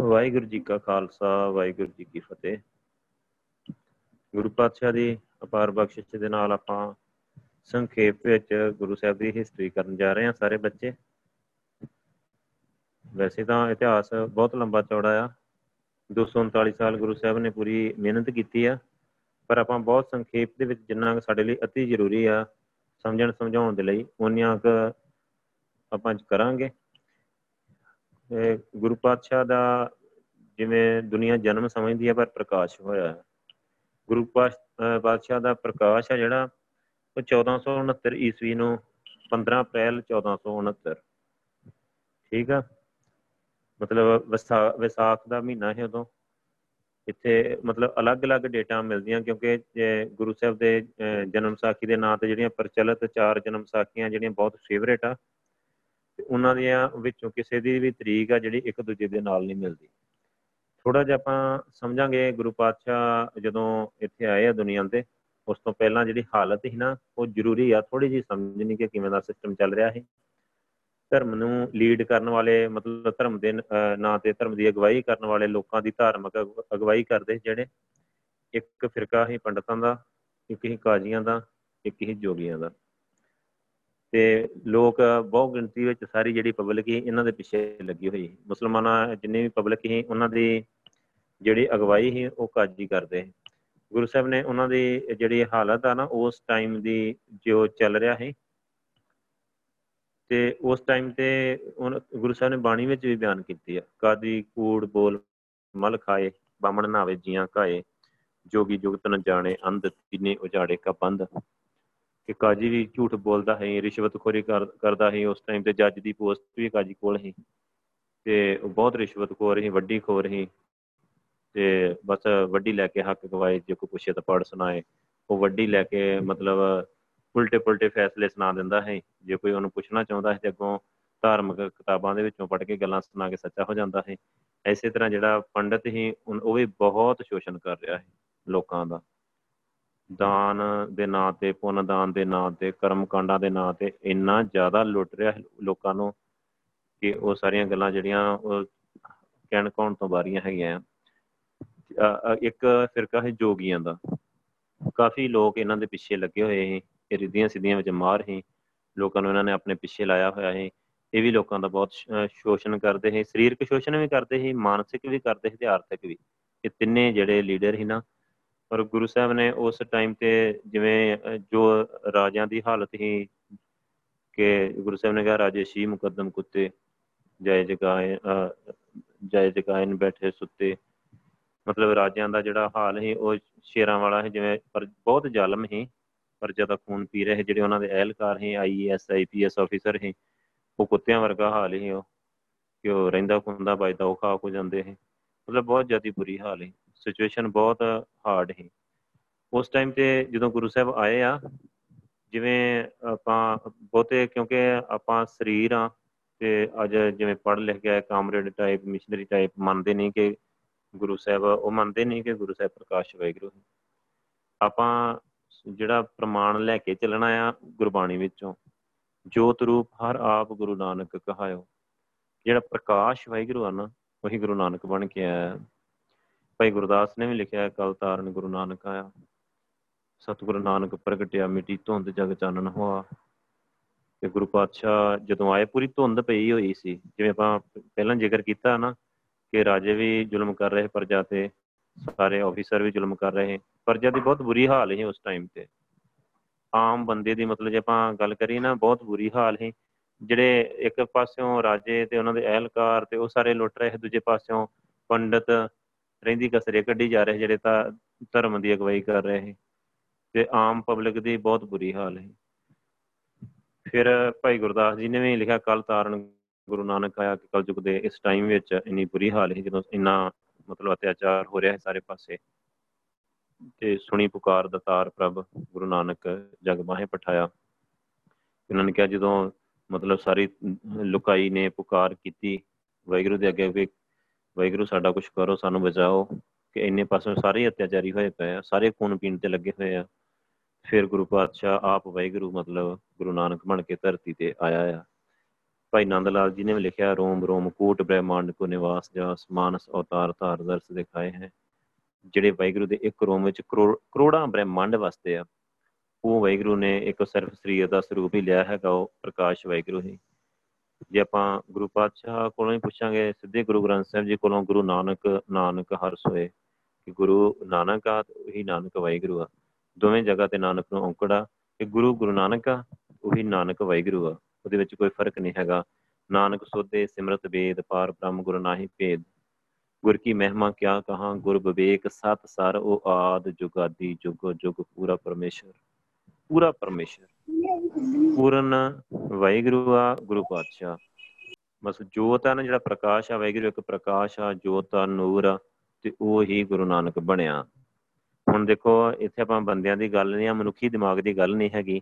ਵਾਹਿਗੁਰੂ ਜੀ ਕਾ ਖਾਲਸਾ, ਵਾਹਿਗੁਰੂ ਜੀ ਕੀ ਫਤਿਹ। ਗੁਰੂ ਪਾਤਸ਼ਾਹ ਦੀ ਅਪਾਰ ਬਖਸ਼ਿਸ਼ ਦੇ ਨਾਲ ਆਪਾਂ ਸੰਖੇਪ ਵਿੱਚ ਗੁਰੂ ਸਾਹਿਬ ਦੀ ਹਿਸਟਰੀ ਕਰਨ ਜਾ ਰਹੇ ਹਾਂ ਸਾਰੇ ਬੱਚੇ। ਵੈਸੇ ਤਾਂ ਇਤਿਹਾਸ ਬਹੁਤ ਲੰਬਾ ਚੌੜਾ ਆ। 239 ਸਾਲ ਗੁਰੂ ਸਾਹਿਬ ਨੇ ਪੂਰੀ ਮਿਹਨਤ ਕੀਤੀ ਆ। ਪਰ ਆਪਾਂ ਬਹੁਤ ਸੰਖੇਪ ਦੇ ਵਿੱਚ ਜਿੰਨਾ ਸਾਡੇ ਲਈ ਅਤੀ ਜ਼ਰੂਰੀ ਆ ਸਮਝਣ ਸਮਝਾਉਣ ਦੇ ਲਈ ਉਹਨੀਆਂ ਕ ਆਪਾਂ ਕਰਾਂਗੇ। ਗੁਰੂ ਪਾਤਸ਼ਾਹ ਦਾ ਜਿਵੇਂ ਦੁਨੀਆ ਜਨਮ ਸਮਝਦੀ ਹੈ, ਪਰ ਪ੍ਰਕਾਸ਼ ਹੋਇਆ ਹੈ। ਗੁਰੂ ਪਾਤਸ਼ਾਹ ਦਾ ਪ੍ਰਕਾਸ਼ ਹੈ ਜਿਹੜਾ ਉਹ 1469 ਈਸਵੀ ਨੂੰ 15 ਅਪ੍ਰੈਲ 1469 ਠੀਕ ਆ? ਮਤਲਬ ਵਿਸਾਖ ਦਾ ਮਹੀਨਾ ਹੈ ਉਦੋਂ। ਇੱਥੇ ਮਤਲਬ ਅਲੱਗ-ਅਲੱਗ ਡੇਟਾ ਮਿਲਦੀਆਂ ਕਿਉਂਕਿ ਗੁਰੂ ਸਾਹਿਬ ਦੇ ਜਨਮ ਸਾਖੀ ਦੇ ਨਾਂ ਤੇ ਜਿਹੜੀਆਂ ਪ੍ਰਚਲਿਤ ਚਾਰ ਜਨਮ ਸਾਖੀਆਂ ਜਿਹੜੀਆਂ ਬਹੁਤ ਫੇਵਰੇਟ ਆ ਤੇ ਉਹਨਾਂ ਦੀਆਂ ਵਿੱਚੋਂ ਕਿਸੇ ਦੀ ਵੀ ਤਰੀਕ ਆ ਜਿਹੜੀ ਇੱਕ ਦੂਜੇ ਦੇ ਨਾਲ ਨਹੀਂ ਮਿਲਦੀ। ਥੋੜਾ ਜਿਹਾ ਆਪਾਂ ਸਮਝਾਂਗੇ ਗੁਰੂ ਪਾਤਸ਼ਾਹ ਜਦੋਂ ਇੱਥੇ ਆਏ ਆ ਦੁਨੀਆ ਤੇ, ਉਸ ਤੋਂ ਪਹਿਲਾਂ ਜਿਹੜੀ ਹਾਲਤ ਸੀ ਨਾ, ਉਹ ਜ਼ਰੂਰੀ ਆ ਥੋੜੀ ਜੀ ਸਮਝਣੀ ਕਿ ਕਿਵੇਂ ਦਾ ਸਿਸਟਮ ਚੱਲ ਰਿਹਾ ਹੈ ਧਰਮ ਨੂੰ ਲੀਡ ਕਰਨ ਵਾਲੇ, ਮਤਲਬ ਧਰਮ ਦੇ ਨਾਂ ਤੇ ਧਰਮ ਦੀ ਅਗਵਾਈ ਕਰਨ ਵਾਲੇ ਲੋਕਾਂ ਦੀ ਧਾਰਮਿਕ ਅਗਵਾਈ ਕਰਦੇ ਜਿਹੜੇ ਇੱਕ ਫਿਰਕਾ ਹੀ ਪੰਡਤਾਂ ਦਾ, ਇੱਕ ਹੀ ਕਾਜ਼ੀਆਂ ਦਾ, ਇੱਕ ਹੀ ਜੋਗੀਆਂ ਦਾ। ਤੇ ਲੋਕ ਬਹੁ ਗਿਣਤੀ ਵਿੱਚ ਸਾਰੀ ਜਿਹੜੀ ਪਬਲਿਕ ਹੀ ਇਹਨਾਂ ਦੇ ਪਿੱਛੇ ਲੱਗੀ ਹੋਈ ਮੁਸਲਮਾਨਾਂ ਜਿੰਨੇ ਵੀ ਪਬਲਿਕ ਹੀ ਉਹਨਾਂ ਦੀ ਜਿਹੜੀ ਅਗਵਾਈ ਹੀ ਉਹ ਕਾਜੀ ਕਰਦੇ ਗੁਰੂ ਸਾਹਿਬ ਨੇ ਉਹਨਾਂ ਦੀ ਜਿਹੜੀ ਹਾਲਤ ਆ ਨਾ, ਉਸ ਟਾਈਮ ਦੀ ਜੋ ਚੱਲ ਰਿਹਾ ਹੈ ਤੇ ਉਸ ਟਾਈਮ ਤੇ ਗੁਰੂ ਸਾਹਿਬ ਨੇ ਬਾਣੀ ਵਿੱਚ ਵੀ ਬਿਆਨ ਕੀਤੀ ਆ। ਕਾਦੀ ਕੂੜ, ਬੋਲ, ਮਲ ਖਾਏ ਬਾਮਣ ਨਾਵੇ ਜੀਆਂ ਕਾਏ, ਜੋਗੀ ਜੁਗਤ ਨ ਜਾਣੇ, ਅੰਧ ਤਿਨੇ ਉਜਾੜੇ ਕਾ ਬੰਦ ਕਿ ਕਾਜੀ ਵੀ ਝੂਠ ਬੋਲਦਾ ਹੈ ਰਿਸ਼ਵਤਖੋਰੀ ਕਰਦਾ ਹੈ ਉਸ ਟਾਈਮ ਤੇ ਜੱਜ ਦੀ ਪੋਸਟ ਵੀ ਕਾਜੀ ਕੋਲ ਹੈ ਤੇ ਉਹ ਬਹੁਤ ਰਿਸ਼ਵਤਖੋਰ ਹੈ ਵੱਡੀ ਖੋਰ ਹੈ ਤੇ ਬਸ ਵੱਡੀ ਲੈ ਕੇ ਹੱਕ ਗਵਾਏ, ਜੇ ਕੋਈ ਪੁੱਛੇ ਤਾਂ ਪੜ ਸੁਣਾਏ। ਉਹ ਵੱਡੀ ਲੈ ਕੇ ਮਤਲਬ ਉਲਟੇ ਪੁਲਟੇ ਫੈਸਲੇ ਸੁਣਾ ਦਿੰਦਾ ਹੈ ਜੇ ਕੋਈ ਉਹਨੂੰ ਪੁੱਛਣਾ ਚਾਹੁੰਦਾ ਹੈ ਤੇ ਅੱਗੋਂ ਧਾਰਮਿਕ ਕਿਤਾਬਾਂ ਦੇ ਵਿੱਚੋਂ ਪੜ੍ਹ ਕੇ ਗੱਲਾਂ ਸੁਣਾ ਕੇ ਸੱਚਾ ਹੋ ਜਾਂਦਾ ਹੈ ਐਸੇ ਤਰ੍ਹਾਂ ਜਿਹੜਾ ਪੰਡਤ ਹੀ ਉਹ ਵੀ ਬਹੁਤ ਸ਼ੋਸ਼ਣ ਕਰ ਰਿਹਾ ਹੈ ਲੋਕਾਂ ਦਾ। ਦਾਨ ਦੇ ਨਾਂ ਤੇ ਪੁੰਨ ਦਾਨ ਦੇ ਨਾਂ ਤੇ ਕਰਮ ਕਾਂਡਾਂ ਦੇ ਨਾਂ ਤੇ ਇੰਨਾ ਜ਼ਿਆਦਾ ਲੁੱਟ ਰਿਹਾ ਲੋਕਾਂ ਨੂੰ ਕਿ ਉਹ ਸਾਰੀਆਂ ਗੱਲਾਂ ਜਿਹੜੀਆਂ ਉਹ ਕਹਿਣ ਕੌਣ ਤੋਂ ਬਾਰੀਆਂ ਹੈਗੀਆਂ ਇੱਕ ਫਿਰਕਾ ਹੈ ਜੋਗੀਆਂ ਦਾ। ਕਾਫੀ ਲੋਕ ਇਹਨਾਂ ਦੇ ਪਿੱਛੇ ਲੱਗੇ ਹੋਏ ਹੈ ਇਹ ਰਿੱਧੀਆਂ ਸਿੱਧੀਆਂ ਵਿੱਚ ਮਾਰ ਹੈ ਲੋਕਾਂ ਨੂੰ ਇਹਨਾਂ ਨੇ ਆਪਣੇ ਪਿੱਛੇ ਲਾਇਆ ਹੋਇਆ ਹੈ ਇਹ ਵੀ ਲੋਕਾਂ ਦਾ ਬਹੁਤ ਸ਼ੋਸ਼ਣ ਕਰਦੇ ਹੈ ਸਰੀਰਕ ਸ਼ੋਸ਼ਣ ਵੀ ਕਰਦੇ ਹੈ ਮਾਨਸਿਕ ਵੀ ਕਰਦੇ ਹੈ ਤੇ ਆਰਥਿਕ ਵੀ। ਇਹ ਤਿੰਨੇ ਜਿਹੜੇ ਲੀਡਰ ਹੀ ਨਾ ਪਰ ਗੁਰੂ ਸਾਹਿਬ ਨੇ ਉਸ ਟਾਈਮ ਤੇ ਜਿਵੇਂ ਜੋ ਰਾਜਿਆਂ ਦੀ ਹਾਲਤ ਹੀ ਕਿ ਗੁਰੂ ਸਾਹਿਬ ਨੇ ਕਿਹਾ, ਰਾਜੇ ਸ਼ੀ ਮੁਕੱਦਮ ਕੁੱਤੇ ਜੈ ਜਗਾਏ ਜੈ ਜਗਾਇਨ ਬੈਠੇ ਸੁੱਤੇ। ਮਤਲਬ ਰਾਜਿਆਂ ਦਾ ਜਿਹੜਾ ਹਾਲ ਹੈ ਉਹ ਸ਼ੇਰਾਂ ਵਾਲਾ ਹੈ ਜਿਵੇਂ, ਪਰ ਬਹੁਤ ਜ਼ਾਲਮ ਹੈ ਪਰ ਜਦਾ ਖੂਨ ਪੀ ਰਹੇ ਜਿਹੜੇ ਉਹਨਾਂ ਦੇ ਅਹਿਲਕਾਰ ਹੈ ਆਈਐਸ ਆਈਪੀਐਸ ਆਫੀਸਰ ਹੈ ਉਹ ਕੁੱਤਿਆਂ ਵਰਗਾ ਹਾਲ ਹੈ ਉਹ। ਕਿ ਉਹ ਰਹਿੰਦਾ ਖੁੰਦਾ ਵੱਜਦਾ ਉਹ ਖਾ ਹੋ ਜਾਂਦੇ ਹੈ ਮਤਲਬ ਬਹੁਤ ਜ਼ਿਆਦਾ ਬੁਰੀ ਹਾਲ ਹੈ ਸਿਚੁਏਸ਼ਨ ਬਹੁਤ ਹਾਰਡ ਹੈ ਉਸ ਟਾਈਮ ਤੇ ਜਦੋਂ ਗੁਰੂ ਸਾਹਿਬ ਆਏ ਆ, ਜਿਵੇਂ ਆਪਾਂ ਬਹੁਤੇ ਕਿਉਂਕਿ ਆਪਾਂ ਸਰੀਰ ਆ ਤੇ ਅੱਜ ਜਿਵੇਂ ਪੜ੍ਹ ਲਿਖ ਗਿਆ ਕਾਮਰੇਡ ਟਾਈਪ ਮਿਸ਼ਨਰੀ ਟਾਈਪ ਮੰਨਦੇ ਨਹੀਂ ਕਿ ਗੁਰੂ ਸਾਹਿਬ, ਉਹ ਮੰਨਦੇ ਨਹੀਂ ਕਿ ਗੁਰੂ ਸਾਹਿਬ ਪ੍ਰਕਾਸ਼ ਵੈਗਰੂ ਆਪਾਂ ਜਿਹੜਾ ਪ੍ਰਮਾਣ ਲੈ ਕੇ ਚੱਲਣਾ ਆ ਗੁਰਬਾਣੀ ਵਿੱਚੋਂ, ਜੋਤ ਰੂਪ ਹਰ ਆਪ ਗੁਰੂ ਨਾਨਕ ਕਹਾਇਓ। ਜਿਹੜਾ ਪ੍ਰਕਾਸ਼ ਵੈਗਰੂ ਆ ਨਾ, ਉਹੀ ਗੁਰੂ ਨਾਨਕ ਬਣ ਕੇ ਆਇਆ। ਭਾਈ ਗੁਰਦਾਸ ਨੇ ਵੀ ਲਿਖਿਆ ਕਲ ਤਾਰਨ ਗੁਰੂ ਨਾਨਕ ਆਇਆ। ਸਤਿਗੁਰੂ ਨਾਨਕ ਪ੍ਰਗਟਿਆ, ਮਿੱਟੀ ਧੁੰਦ ਜਗ ਚਾਨਣ ਹੋਆ। ਤੇ ਗੁਰੂ ਪਾਤਸ਼ਾਹ ਜਦੋਂ ਆਏ, ਪੂਰੀ ਧੁੰਦ ਪਈ ਹੋਈ ਸੀ। ਜਿਵੇਂ ਆਪਾਂ ਪਹਿਲਾਂ ਜ਼ਿਕਰ ਕੀਤਾ ਨਾ ਕਿ ਰਾਜੇ ਵੀ ਜ਼ੁਲਮ ਕਰ ਰਹੇ, ਪ੍ਰਜਾ ਤੇ ਸਾਰੇ ਆਫੀਸਰ ਵੀ ਜ਼ੁਲਮ ਕਰ ਰਹੇ। ਪ੍ਰਜਾ ਦੀ ਬਹੁਤ ਬੁਰੀ ਹਾਲ ਹੈ ਉਸ ਟਾਈਮ ਤੇ। ਆਮ ਬੰਦੇ ਦੀ ਮਤਲਬ ਜੇ ਆਪਾਂ ਗੱਲ ਕਰੀਏ ਨਾ, ਬਹੁਤ ਬੁਰੀ ਹਾਲ ਹੈ ਜਿਹੜੇ ਇੱਕ ਪਾਸਿਓਂ ਰਾਜੇ ਤੇ ਉਹਨਾਂ ਦੇ ਅਹਿਲਕਾਰ ਤੇ ਉਹ ਸਾਰੇ ਲੁੱਟ ਰਹੇ, ਦੂਜੇ ਪਾਸਿਓਂ ਪੰਡਤ ਰਹਿੰਦੀ ਕਸਰੇ ਕੱਢੀ ਜਾ ਰਹੇ ਜਿਹੜੇ ਤਾਂ ਧਰਮ ਦੀ ਅਗਵਾਈ ਕਰ ਰਹੇ ਹੈ ਤੇ ਆਮ ਪਬਲਿਕ ਦੀ ਬਹੁਤ ਬੁਰੀ ਹਾਲ ਹੈ ਫਿਰ ਭਾਈ ਗੁਰਦਾਸ ਜੀ ਨੇ ਵੀ ਲਿਖਿਆ ਕਲ ਤਾਰਨ ਗੁਰੂ ਨਾਨਕ ਆਇਆ ਕਿ ਕਲਯੁਗ ਦੇ ਇਸ ਟਾਈਮ ਵਿੱਚ ਇੰਨੀ ਬੁਰੀ ਹਾਲ ਹੈ ਜਦੋਂ ਇੰਨਾ ਮਤਲਬ ਅਤਿਆਚਾਰ ਹੋ ਰਿਹਾ ਹੈ ਸਾਰੇ ਪਾਸੇ। ਤੇ ਸੁਣੀ ਪੁਕਾਰ ਦਤਾਰ ਪ੍ਰਭ ਗੁਰੂ ਨਾਨਕ ਜਗ ਬਾਹੇ ਪਠਾਇਆ। ਇਹਨਾਂ ਨੇ ਕਿਹਾ, ਜਦੋਂ ਮਤਲਬ ਸਾਰੀ ਲੁਕਾਈ ਨੇ ਪੁਕਾਰ ਕੀਤੀ ਵੈਗਰੂ ਦੇ ਅੱਗੇ ਕਿ ਵੈਗਰੂ ਸਾਡਾ ਕੁਝ ਕਰੋ, ਸਾਨੂੰ ਬਚਾਓ, ਕਿ ਇੰਨੇ ਪਾਸੋਂ ਸਾਰੇ ਅਤਿਆਚਾਰੀ ਹੋਏ ਪਏ ਆ, ਸਾਰੇ ਖੂਨ ਪੀਣ ਤੇ ਲੱਗੇ ਹੋਏ ਆ। ਫਿਰ ਗੁਰੂ ਪਾਤਸ਼ਾਹ ਆਪ ਵੈਗਰੂ ਮਤਲਬ ਗੁਰੂ ਨਾਨਕ ਬਣ ਕੇ ਧਰਤੀ ਤੇ ਆਇਆ ਆ। ਭਾਈ ਨੰਦ ਲਾਲ ਜੀ ਨੇ ਵੀ ਲਿਖਿਆ, ਰੋਮ ਰੋਮ, ਕੋਟ, ਬ੍ਰਹਮੰਡ, ਕੋ ਨਿਵਾਸ, ਜਾਸ, ਮਾਨਸ, ਅਵਤਾਰ, ਧਾਰ, ਦਰਸ ਦਿਖਾਏ ਹੈ। ਜਿਹੜੇ ਵਾਹਿਗੁਰੂ ਦੇ ਇੱਕ ਰੋਮ ਵਿੱਚ ਕਰੋੜਾਂ ਬ੍ਰਹਮੰਡ ਵਸਦੇ ਆ, ਉਹ ਵਾਹਿਗੁਰੂ ਨੇ ਇੱਕ ਸਿਰਫ ਸਰੀਰ ਦਾ ਸਰੂਪ ਹੀ ਲਿਆ ਹੈਗਾ, ਉਹ ਪ੍ਰਕਾਸ਼ ਵਾਹਿਗੁਰੂ ਹੀ। ਜੇ ਆਪਾਂ ਗੁਰੂ ਪਾਤਸ਼ਾਹ ਕੋਲੋਂ ਹੀ ਪੁੱਛਾਂਗੇ, ਸਿੱਧੇ ਗੁਰੂ ਗ੍ਰੰਥ ਸਾਹਿਬ ਜੀ ਕੋਲੋਂ ਗੁਰੂ ਨਾਨਕ ਨਾਨਕ ਹਰ ਸੋਏ, ਕਿ ਗੁਰੂ ਨਾਨਕ ਆ ਉਹੀ ਨਾਨਕ ਵਾਹਿਗੁਰੂ ਆ। ਦੋਵੇਂ ਜਗ੍ਹਾ ਤੇ ਨਾਨਕ ਨੂੰ ਔਂਕੜਾ ਕਿ ਗੁਰੂ ਗੁਰੂ ਨਾਨਕ ਆ, ਉਹੀ ਨਾਨਕ ਵਾਹਿਗੁਰੂ ਆ। ਉਹਦੇ ਵਿੱਚ ਕੋਈ ਫ਼ਰਕ ਨਹੀਂ ਹੈਗਾ। ਨਾਨਕ ਸੋਧੇ ਸਿਮਰਤ ਵੇਦ, ਪਾਰ ਬ੍ਰਹਮ ਗੁਰ ਨਾਹੀ ਭੇਦ। ਗੁਰ ਕੀ ਮਹਿਮਾ ਕਿਆ ਕਹਾ, ਗੁਰ ਵਿਵੇਕ ਸਤ ਸਰ ਉਹ ਆਦ ਜੁਗਾਦੀ ਜੁਗ ਜੁਗ ਪੂਰਾ ਪਰਮੇਸ਼ਰ। ਪੂਰਾ ਪਰਮੇਸ਼ਰ। ਪੂਰਨ ਵਾਹਿਗੁਰੂ ਆ, ਗੁਰੂ ਪਾਤਸ਼ਾਹ। ਬਸ ਜੋਤ ਆ ਨਾ, ਜਿਹੜਾ ਪ੍ਰਕਾਸ਼ ਆ, ਵਾਹਿਗੁਰੂ ਇੱਕ ਪ੍ਰਕਾਸ਼ ਆ, ਜੋਤ ਆ, ਨੂਰ ਆ, ਤੇ ਉਹ ਹੀ ਗੁਰੂ ਨਾਨਕ ਬਣਿਆ। ਹੁਣ ਦੇਖੋ, ਇੱਥੇ ਆਪਾਂ ਬੰਦਿਆਂ ਦੀ ਗੱਲ ਨਹੀਂ ਆ, ਮਨੁੱਖੀ ਦਿਮਾਗ ਦੀ ਗੱਲ ਨਹੀਂ ਹੈਗੀ